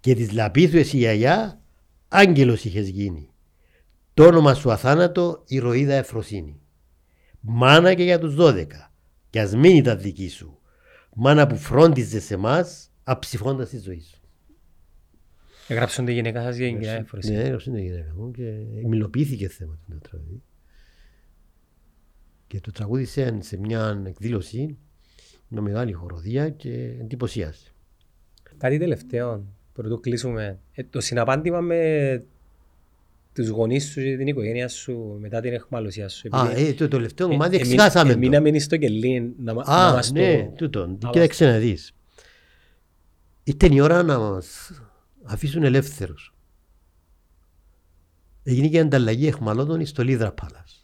Και της Λαπίθου εσύ γιαγιά, άγγελος είχες γίνει. Το όνομα σου αθάνατο, ηρωίδα Εφροσύνη. Μάνα και για τους δώδεκα, κι ας μην ήταν δική σου. Μάνα που φρόντιζε σε εμάς, αψηφώντας τη ζωή σου. Έγραψαν τη γυναίκα σας για την κυρία Ναι, Εφροσύνη. έγραψε την γυναίκα μου και μιλοποιήθηκε θέμα το τραγούδι. Και το τραγούδισε σε μια εκδήλωση με μεγάλη χοροδία και εντυπωσίασε. Κάτι τελευταίο, πρωτού κλείσουμε. Ε, το συναπάντημα με τους γονείς σου και την οικογένεια σου μετά την εχμαλωσία σου. Α, Επειδή- ε, το τελευταίο ε, κομμάτι εμεί- εξηγάσαμε το. Εμείναμε στο κελί να, μα- να Α, μας ναι, το... τούτο. να Κοίταξε μας- να δεις. Ήταν η ώρα να μας αφήσουν ελεύθερους. Έγινε και ανταλλαγή εχμαλώτων στο Λίδρα Πάλας.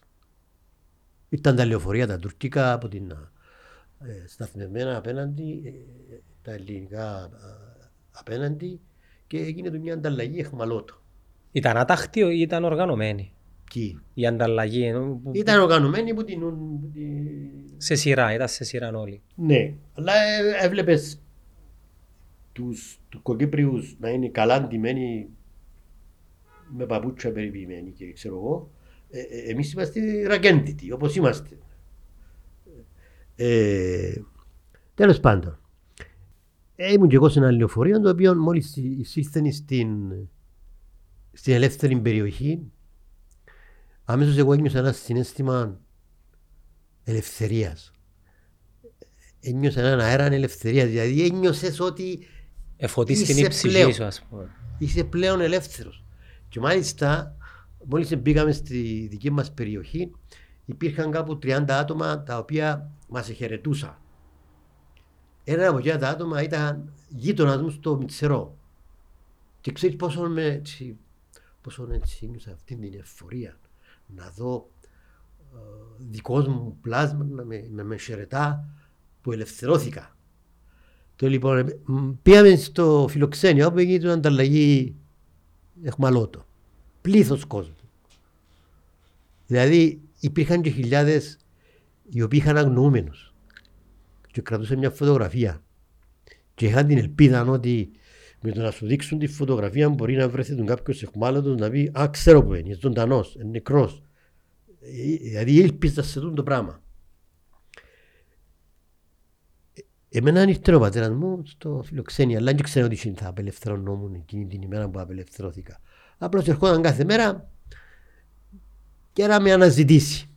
Ήταν τα λεωφορεία τα τουρκικά από την ε, σταθμευμένα απέναντι, ε, τα ελληνικά ε, απέναντι και έγινε του μια ανταλλαγή εχμαλώτων. Ήταν άταχτη ή ήταν οργανωμένη. Εκεί. Η ανταλλαγή ενώ, που- Ήταν οργανωμένοι που την... που την- σε σειρά, ήταν σε σειρά όλοι. Ναι, αλλά ε, έβλεπες τους Τουρκοκύπριους να είναι καλά ντυμένοι με παπούτσια περιποιημένοι και ξέρω εγώ. Ε, ε, εμείς είμαστε ρακέντιτοι, όπως είμαστε. Ε, τέλος πάντων. Ε, ήμουν και εγώ σε ένα λεωφορείο το οποίο μόλις εισήλθεν στην, στην ελεύθερη περιοχή αμέσως εγώ ένιωσα ένα συνέστημα ελευθερίας ένιωσα έναν αέρα ελευθερίας. Δηλαδή ένιωσες ότι Εφωτίστηκε η Είσαι ψυχή πλέον. σου, ας πούμε. είσαι πλέον ελεύθερος. Και μάλιστα, μόλις μπήκαμε στη δική μας περιοχή, υπήρχαν κάπου 30 άτομα τα οποία μας χαιρετούσαν. Ένα από αυτά τα άτομα ήταν γείτονας μου στο Μιτσερό. Και ξέρεις πόσο με έτσι, πόσο έτσι ένιωσα αυτή την εφορία να δω ε, δικός μου πλάσμα να με, να με χαιρετά που ελευθερώθηκα. Το λοιπόν, ε, μ, πήγαμε στο φιλοξένιο όπου έγινε η ανταλλαγή εχμαλώτο. Πλήθος κόσμου. Δηλαδή υπήρχαν και χιλιάδες οι οποίοι είχαν αγνοούμενους και κρατούσαν μια φωτογραφία και είχαν την ελπίδα ότι με το να σου δείξουν τη φωτογραφία μπορεί να βρεθεί τον κάποιος εχμάλωτος να πει «Α, ξέρω που είναι, είναι ζωντανός, είναι νεκρός». Ε, Δηλαδή έλπιζα σε αυτό το πράγμα. Εμένα ήρθε ο πατέρας μου στο φιλοξένιο, αλλά δεν ξέρω ότι θα απελευθερωνόμουν εκείνη την ημέρα που απελευθερώθηκα. Απλώς ερχόταν κάθε μέρα και να με αναζητήσει.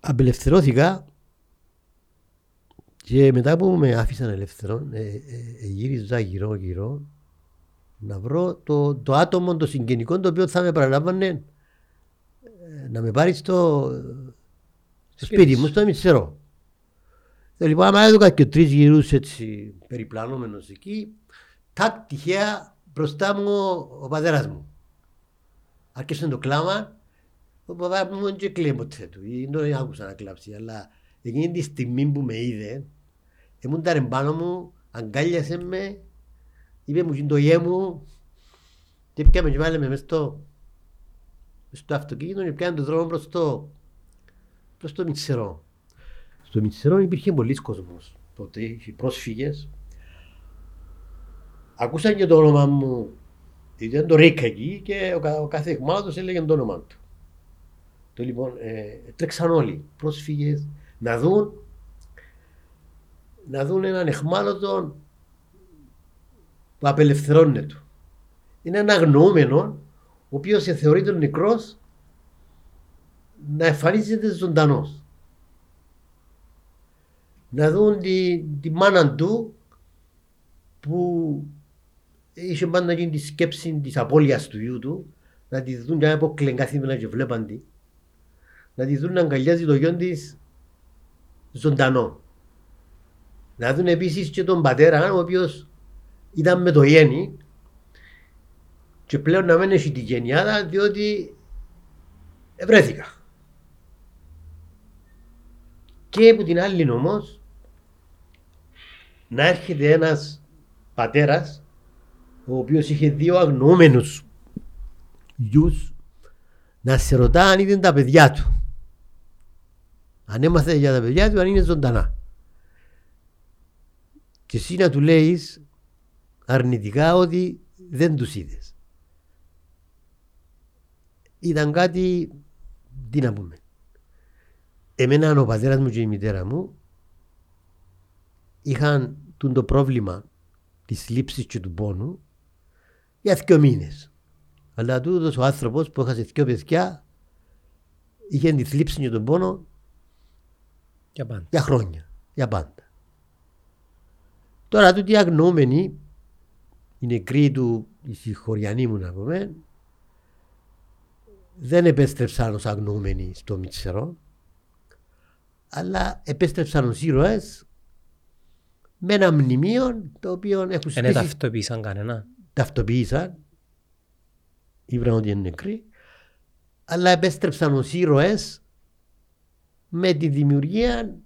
Απελευθερώθηκα και μετά που με άφησαν ελεύθερο, ε, ε, ε, γύριζα γύρω γύρω να βρω το, το άτομο, το συγγενικό το οποίο θα με παραλάμβανε ε, να με πάρει στο, στο Σπίτι σπίτι σου. μου, στο Μητσερό. Ε, Λοιπόν, άμα έδωκα και τρεις γυρούς έτσι περιπλανόμενος εκεί, τάκ τυχαία μπροστά μου ο, ο πατέρας μου. Άρχισε το κλάμα, ο παπάς μου δεν και κλαίει ποτέ του, ή δεν τον άκουσα να κλάψει, αλλά εκείνη τη στιγμή που με είδε, ήμουν τα ρεμπάνω μου, αγκάλιασε με, είπε μου το γέ μου και πιάμε και βάλαμε μες στο, μες στο αυτοκίνητο και πιάμε τον δρόμο προς το, προς το Μητσερό. Στο Μητσερό υπήρχε πολλοί κόσμος. Τότε είχε πρόσφυγες. Ακούσαν και το όνομα μου. Ήταν το Ρίκα εκεί και ο, κα- ο κάθε εκμάτος έλεγε το όνομα του. Το λοιπόν, ε, τρέξαν όλοι, πρόσφυγες, να δουν να δουν έναν εχμάλωτο που απελευθερώνεται του. είναι ένα αγνοούμενο ο οποίος θεωρείται νεκρός να εμφανίζεται ζωντανός. Να δουν τη, τη μάνα του που είχε πάντα γίνει τη σκέψη της απώλειας του γιού του, να τη δουν για από κλεγκάθημενα και βλέπαν τη, να τη δουν να αγκαλιάζει το γιο της ζωντανό. Να δουν επίσης και τον πατέρα, ο οποίος ήταν με το γέννη και πλέον να μην έχει τη γενιάδα διότι βρέθηκα. Και από την άλλη όμως να έρχεται ένας πατέρας ο οποίος είχε δύο αγνοούμενους γιους να σε ρωτά αν ήταν τα παιδιά του. Αν έμαθε για τα παιδιά του, αν είναι ζωντανά. Και εσύ να του λέεις αρνητικά ότι δεν τους είδες. Ήταν κάτι, τι να πούμε. Εμένα ο πατέρας μου και η μητέρα μου είχαν το πρόβλημα της λήψης και του πόνου για δύο μήνες. Αλλά τούτος ο άνθρωπος που έχασε δύο παιδιά είχε τη θλίψη και τον πόνο για, πάντα. για χρόνια, για πάντα. Τώρα τούτοι αγνοούμενοι, οι νεκροί του, οι συγχωριανοί μου να πούμε, δεν επέστρεψαν ως αγνοούμενοι στο Μητσερό, αλλά επέστρεψαν ως ήρωες με ένα μνημείο το οποίο έχουν σπίσει. Δεν ταυτοποίησαν κανένα. Ταυτοποίησαν, είπαν ότι είναι νεκροί, αλλά επέστρεψαν ως ήρωες με τη δημιουργία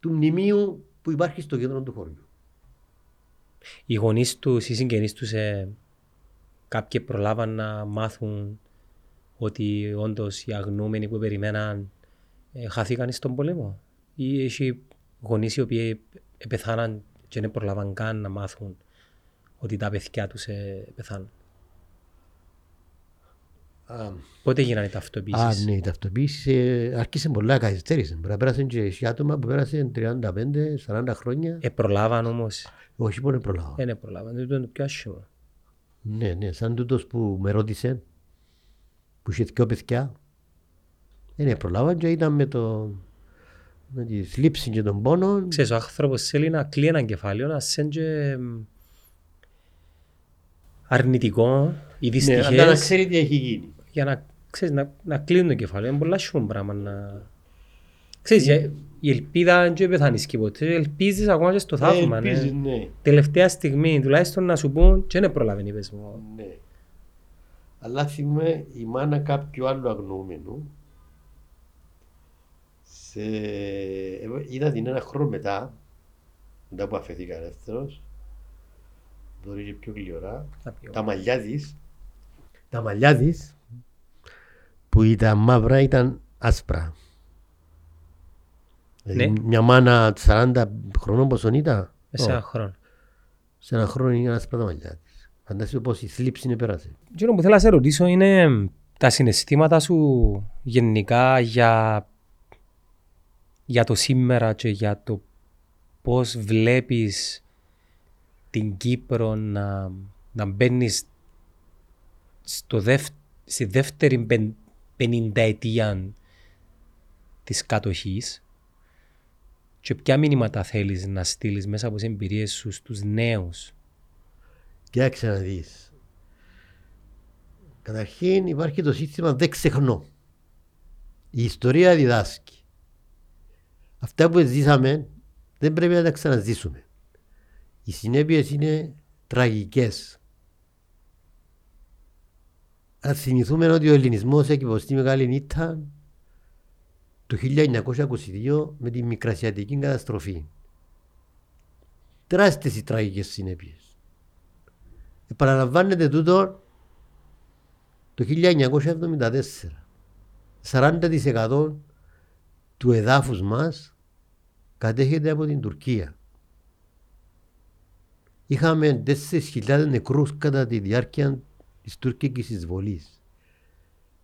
του μνημείου που υπάρχει στο κέντρο του χωριού. Οι γονείς τους, οι συγγενείς τους, ε, κάποιοι προλάβαν να μάθουν ότι όντως οι αγνούμενοι που περιμέναν ε, χάθηκαν στον πόλεμο. Ή έχει γονείς οι οποίοι πεθάναν και δεν προλάβαν καν να μάθουν ότι τα παιδιά τους ε, πεθάνουν. Um, Πότε γίνανε οι ταυτοποίησεις; Α, ναι, οι ταυτοποίησεις ε, άρχισε πολλά καθυστέρησης. Μπορεί να πέρασαν και άτομα που πέρασαν 35-40 χρόνια. Ε, προλάβαν όμως; Όχι, μπορεί να προλάβαν. Ε, ναι, προλάβαν. Δεν ήταν το πιο άσχημο. Ναι, ναι, σαν τούτος που με ρώτησε, που είχε δυο παιδιά. Ε, ναι, προλάβαν και ήταν με το με τη θλίψη και τον πόνο. Ξέρεις, ο άνθρωπος θέλει να κλεί ένα κεφάλαιο, να σέντζε αρνητικό ή δυστυχές. Ναι, αλλά να ξέρει τι έχει γίνει. Για να, ξέρεις, να, να κλείνει το κεφάλαιο. Είναι πολλά shumë πράγμα να... Ξέρεις, η ελπίδα δεν πεθάνεις και ποτέ. Ελπίζεις ακόμα και στο θαύμα. Ναι. Ελπίζεις, ναι. Τελευταία στιγμή, τουλάχιστον να σου πούν και δεν προλάβαινε είπες μου. Ναι. Αλλά θυμάμαι η μάνα κάποιου άλλου αγνοούμενου σε... είδα την ένα χρόνο μετά, μετά που αφαιθήκα ελεύθερος, μπορεί και πιο γλυωρά, τα μαλλιά της, τα μαλλιά της, που ήταν μαύρα ήταν άσπρα. Δηλαδή ναι. μια μάνα 40 χρονών πόσο ήταν; Σε ένα χρόνο. Σε ένα χρόνο είναι άσπρα τα μαλλιά της. Φαντάζομαι πως η θλίψη είναι πέρασε. Τι που θέλω να σε ρωτήσω είναι τα συναισθήματα σου γενικά για για το σήμερα και για το πώς βλέπεις την Κύπρο να, να μπαίνει δεύ, στη δεύτερη πενηνταετία της κατοχής και ποια μήνυματα θέλεις να στείλεις μέσα από τις εμπειρίες σου στους νέους; Κοιτάξτε να δεις. Καταρχήν υπάρχει το σύστημα δεν ξεχνώ. Η ιστορία διδάσκει. Αυτά που ζήσαμε δεν πρέπει να τα ξαναζήσουμε. Οι συνέπειες είναι τραγικές. Α θυμηθούμε ότι ο Ελληνισμός έχει υποστεί μεγάλη ήττα το 1922 με τη μικρασιατική καταστροφή. Τεράστιες οι τραγικές συνέπειες. Επαναλαμβάνεται τούτο το 1974. 40% του εδάφους μας κατέχεται από την Τουρκία. Είχαμε 4.000 νεκρούς κατά τη διάρκεια της τουρκικής εισβολής.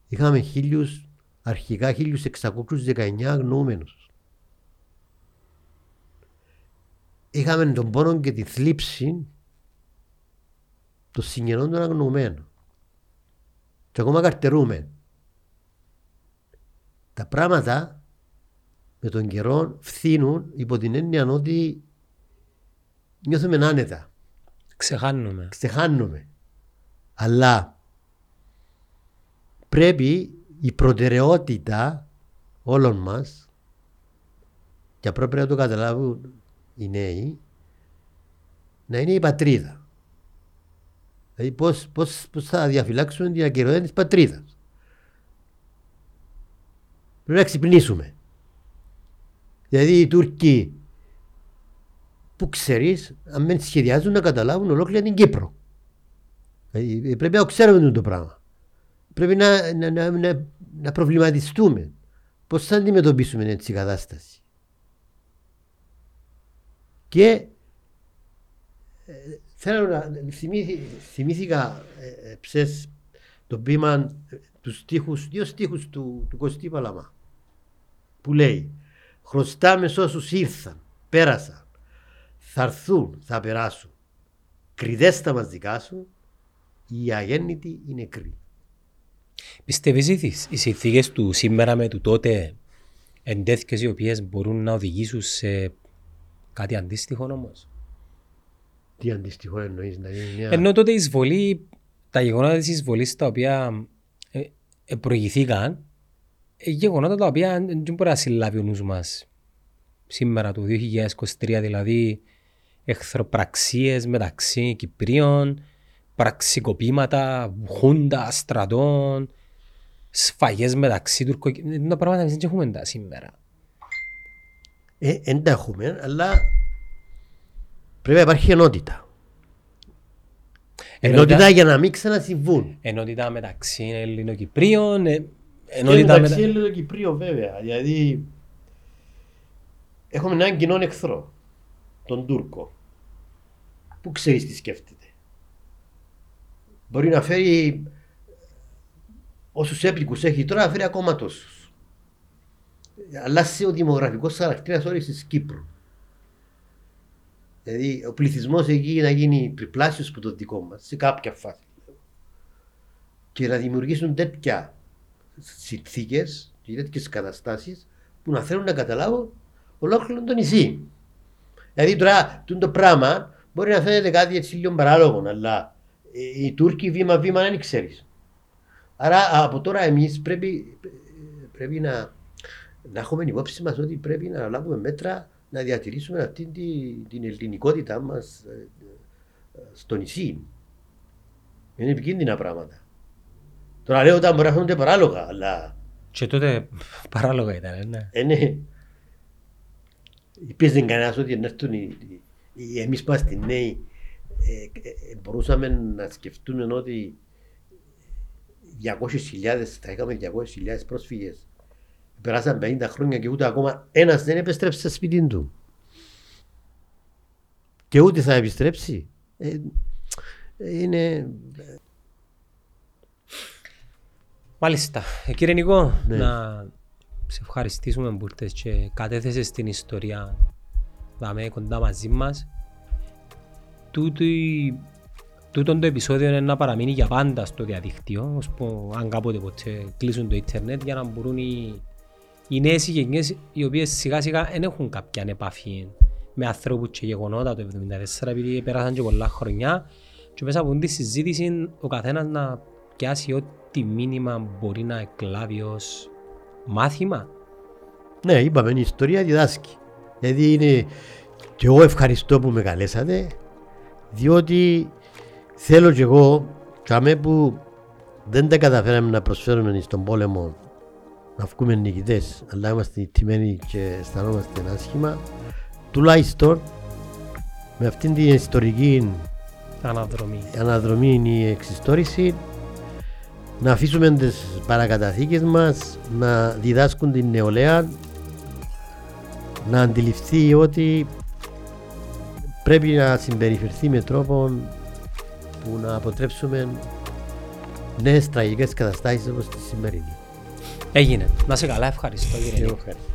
Είχαμε χίλιους, αρχικά 1.619 αγνοούμενους. Είχαμε τον πόνο και τη θλίψη το συγγενών των αγνοωμένων. Και ακόμα καρτερούμε. Τα πράγματα με τον καιρό φθήνουν υπό την έννοια ότι νιώθουμε άνετα. Ξεχάνουμε. Ξεχάνουμε. Αλλά πρέπει η προτεραιότητα όλων μας και πρέπει να το καταλάβουν οι νέοι να είναι η πατρίδα. Δηλαδή πώς, πώς, πώς θα διαφυλάξουμε την ακυρότητα της πατρίδας. Πρέπει να ξυπνήσουμε. Δηλαδή οι Τούρκοι που ξέρεις, αν δεν σχεδιάζουν να καταλάβουν ολόκληρη την Κύπρο. Δηλαδή, πρέπει να ξέρουμε το πράγμα. Πρέπει να, να, να, να, να προβληματιστούμε. Πώς θα αντιμετωπίσουμε έτσι η κατάσταση. Και ε, θέλω να θυμήθηκα ε, ψες το πείμα ε, τους στίχους, δύο στίχους του, του Κωστή Παλαμά που λέει χρωστάμε σ' όσους ήρθαν, πέρασαν, θα έρθουν, θα περάσουν. Κρυδές τα μαζικά σου, οι αγέννητοι είναι νεκροί. Πιστεύεις οι συνθήκες του σήμερα με του τότε εντέθηκες οι οποίες μπορούν να οδηγήσουν σε κάτι αντίστοιχο όμως; Τι αντίστοιχο εννοείς να είναι μια... Ενώ τότε η εισβολή, τα γεγονότα της εισβολής τα οποία ε, ε, προηγηθήκαν ε, γεγονότα τα οποία δεν μπορεί να συλλάβει ο νους μας σήμερα το 2023 δηλαδή εχθροπραξίες μεταξύ Κυπρίων, πραξικοπήματα, χούντα, στρατών, σφαγές μεταξύ Τουρκο... Είναι τα πράγματα που δεν έχουμε τα σήμερα. Ε, δεν τα έχουμε, αλλά πρέπει να υπάρχει ενότητα. Ενότητα, ενότητα για να μην ξανασυμβούν. Ενότητα μεταξύ Ελληνοκυπρίων. Ε, ενότητα μεταξύ μετα... Ελληνοκυπρίων βέβαια. Δηλαδή έχουμε έναν κοινό εχθρό. Τον Τούρκο. Πού ξέρεις τι σκέφτεται. Μπορεί να φέρει όσους έπικου έχει τώρα, να φέρει ακόμα τόσους. Αλλάζει ο δημογραφικός χαρακτήρας όλης της Κύπρου. Δηλαδή ο πληθυσμός εκεί να γίνει τριπλάσιος από το δικό μας σε κάποια φάση. Και να δημιουργήσουν τέτοια συνθήκες και τέτοιες καταστάσεις που να θέλουν να καταλάβουν ολόκληρο το νησί. Δηλαδή τώρα το πράγμα μπορεί να φαίνεται κάτι έτσι λίγο παράλογο, αλλά οι Τούρκοι βήμα-βήμα δεν ξέρεις. Άρα από τώρα εμείς πρέπει, πρέπει να, να έχουμε υπόψη μας ότι πρέπει να λάβουμε μέτρα να διατηρήσουμε αυτή την, την ελληνικότητά μας ε, στο νησί. Είναι επικίνδυνα πράγματα. Τώρα λέω ότι μπορεί να φαίνονται παράλογα, αλλά. Και τότε παράλογα ήταν, ναι. Ε, ναι. Υπήρχε κανένας ότι να έρθουν οι, οι, εμείς πάμε στη νέοι ε, ε, μπορούσαμε να σκεφτούμε ότι 200.000, θα είχαμε 200.000 πρόσφυγες. Περάσαν 50 χρόνια και ούτε ακόμα ένας δεν επιστρέψει στο σπίτι του. Και ούτε θα επιστρέψει. Ε, είναι... Μάλιστα. Ε, κύριε Νικό, ναι. να σε ευχαριστήσουμε που ήρθες και κατέθεσες στην ιστορία δάμε κοντά μαζί μας. Τούτη, τούτο το επεισόδιο είναι να παραμείνει για πάντα στο διαδίκτυο, ώσπου αν κάποτε ποτέ κλείσουν το ίντερνετ για να μπορούν οι, οι νέες γενιές οι οποίες σιγά σιγά δεν έχουν κάποια επαφή με ανθρώπους και γεγονότα το 1974 επειδή πέρασαν και πολλά χρονιά και μέσα από τη συζήτηση ο καθένας να πιάσει ό,τι μήνυμα μπορεί να εκλάβει ως μάθημα. Ναι, είπαμε, η ιστορία διδάσκει. Δηλαδή είναι και εγώ ευχαριστώ που με καλέσατε διότι θέλω και εγώ τσάμε που δεν τα καταφέραμε να προσφέρουμε στον πόλεμο να βγούμε νικητές αλλά είμαστε τιμένοι και αισθανόμαστε άσχημα τουλάχιστον με αυτήν την ιστορική αναδρομή, αναδρομή η εξιστόρηση να αφήσουμε τις παρακαταθήκες μας να διδάσκουν την νεολαία να αντιληφθεί ότι πρέπει να συμπεριφερθεί με τρόπο που να αποτρέψουμε νέες τραγικές καταστάσεις όπως τη σημερινή. Έγινε. Να σε καλά, ευχαριστώ κύριε. ευχαριστώ.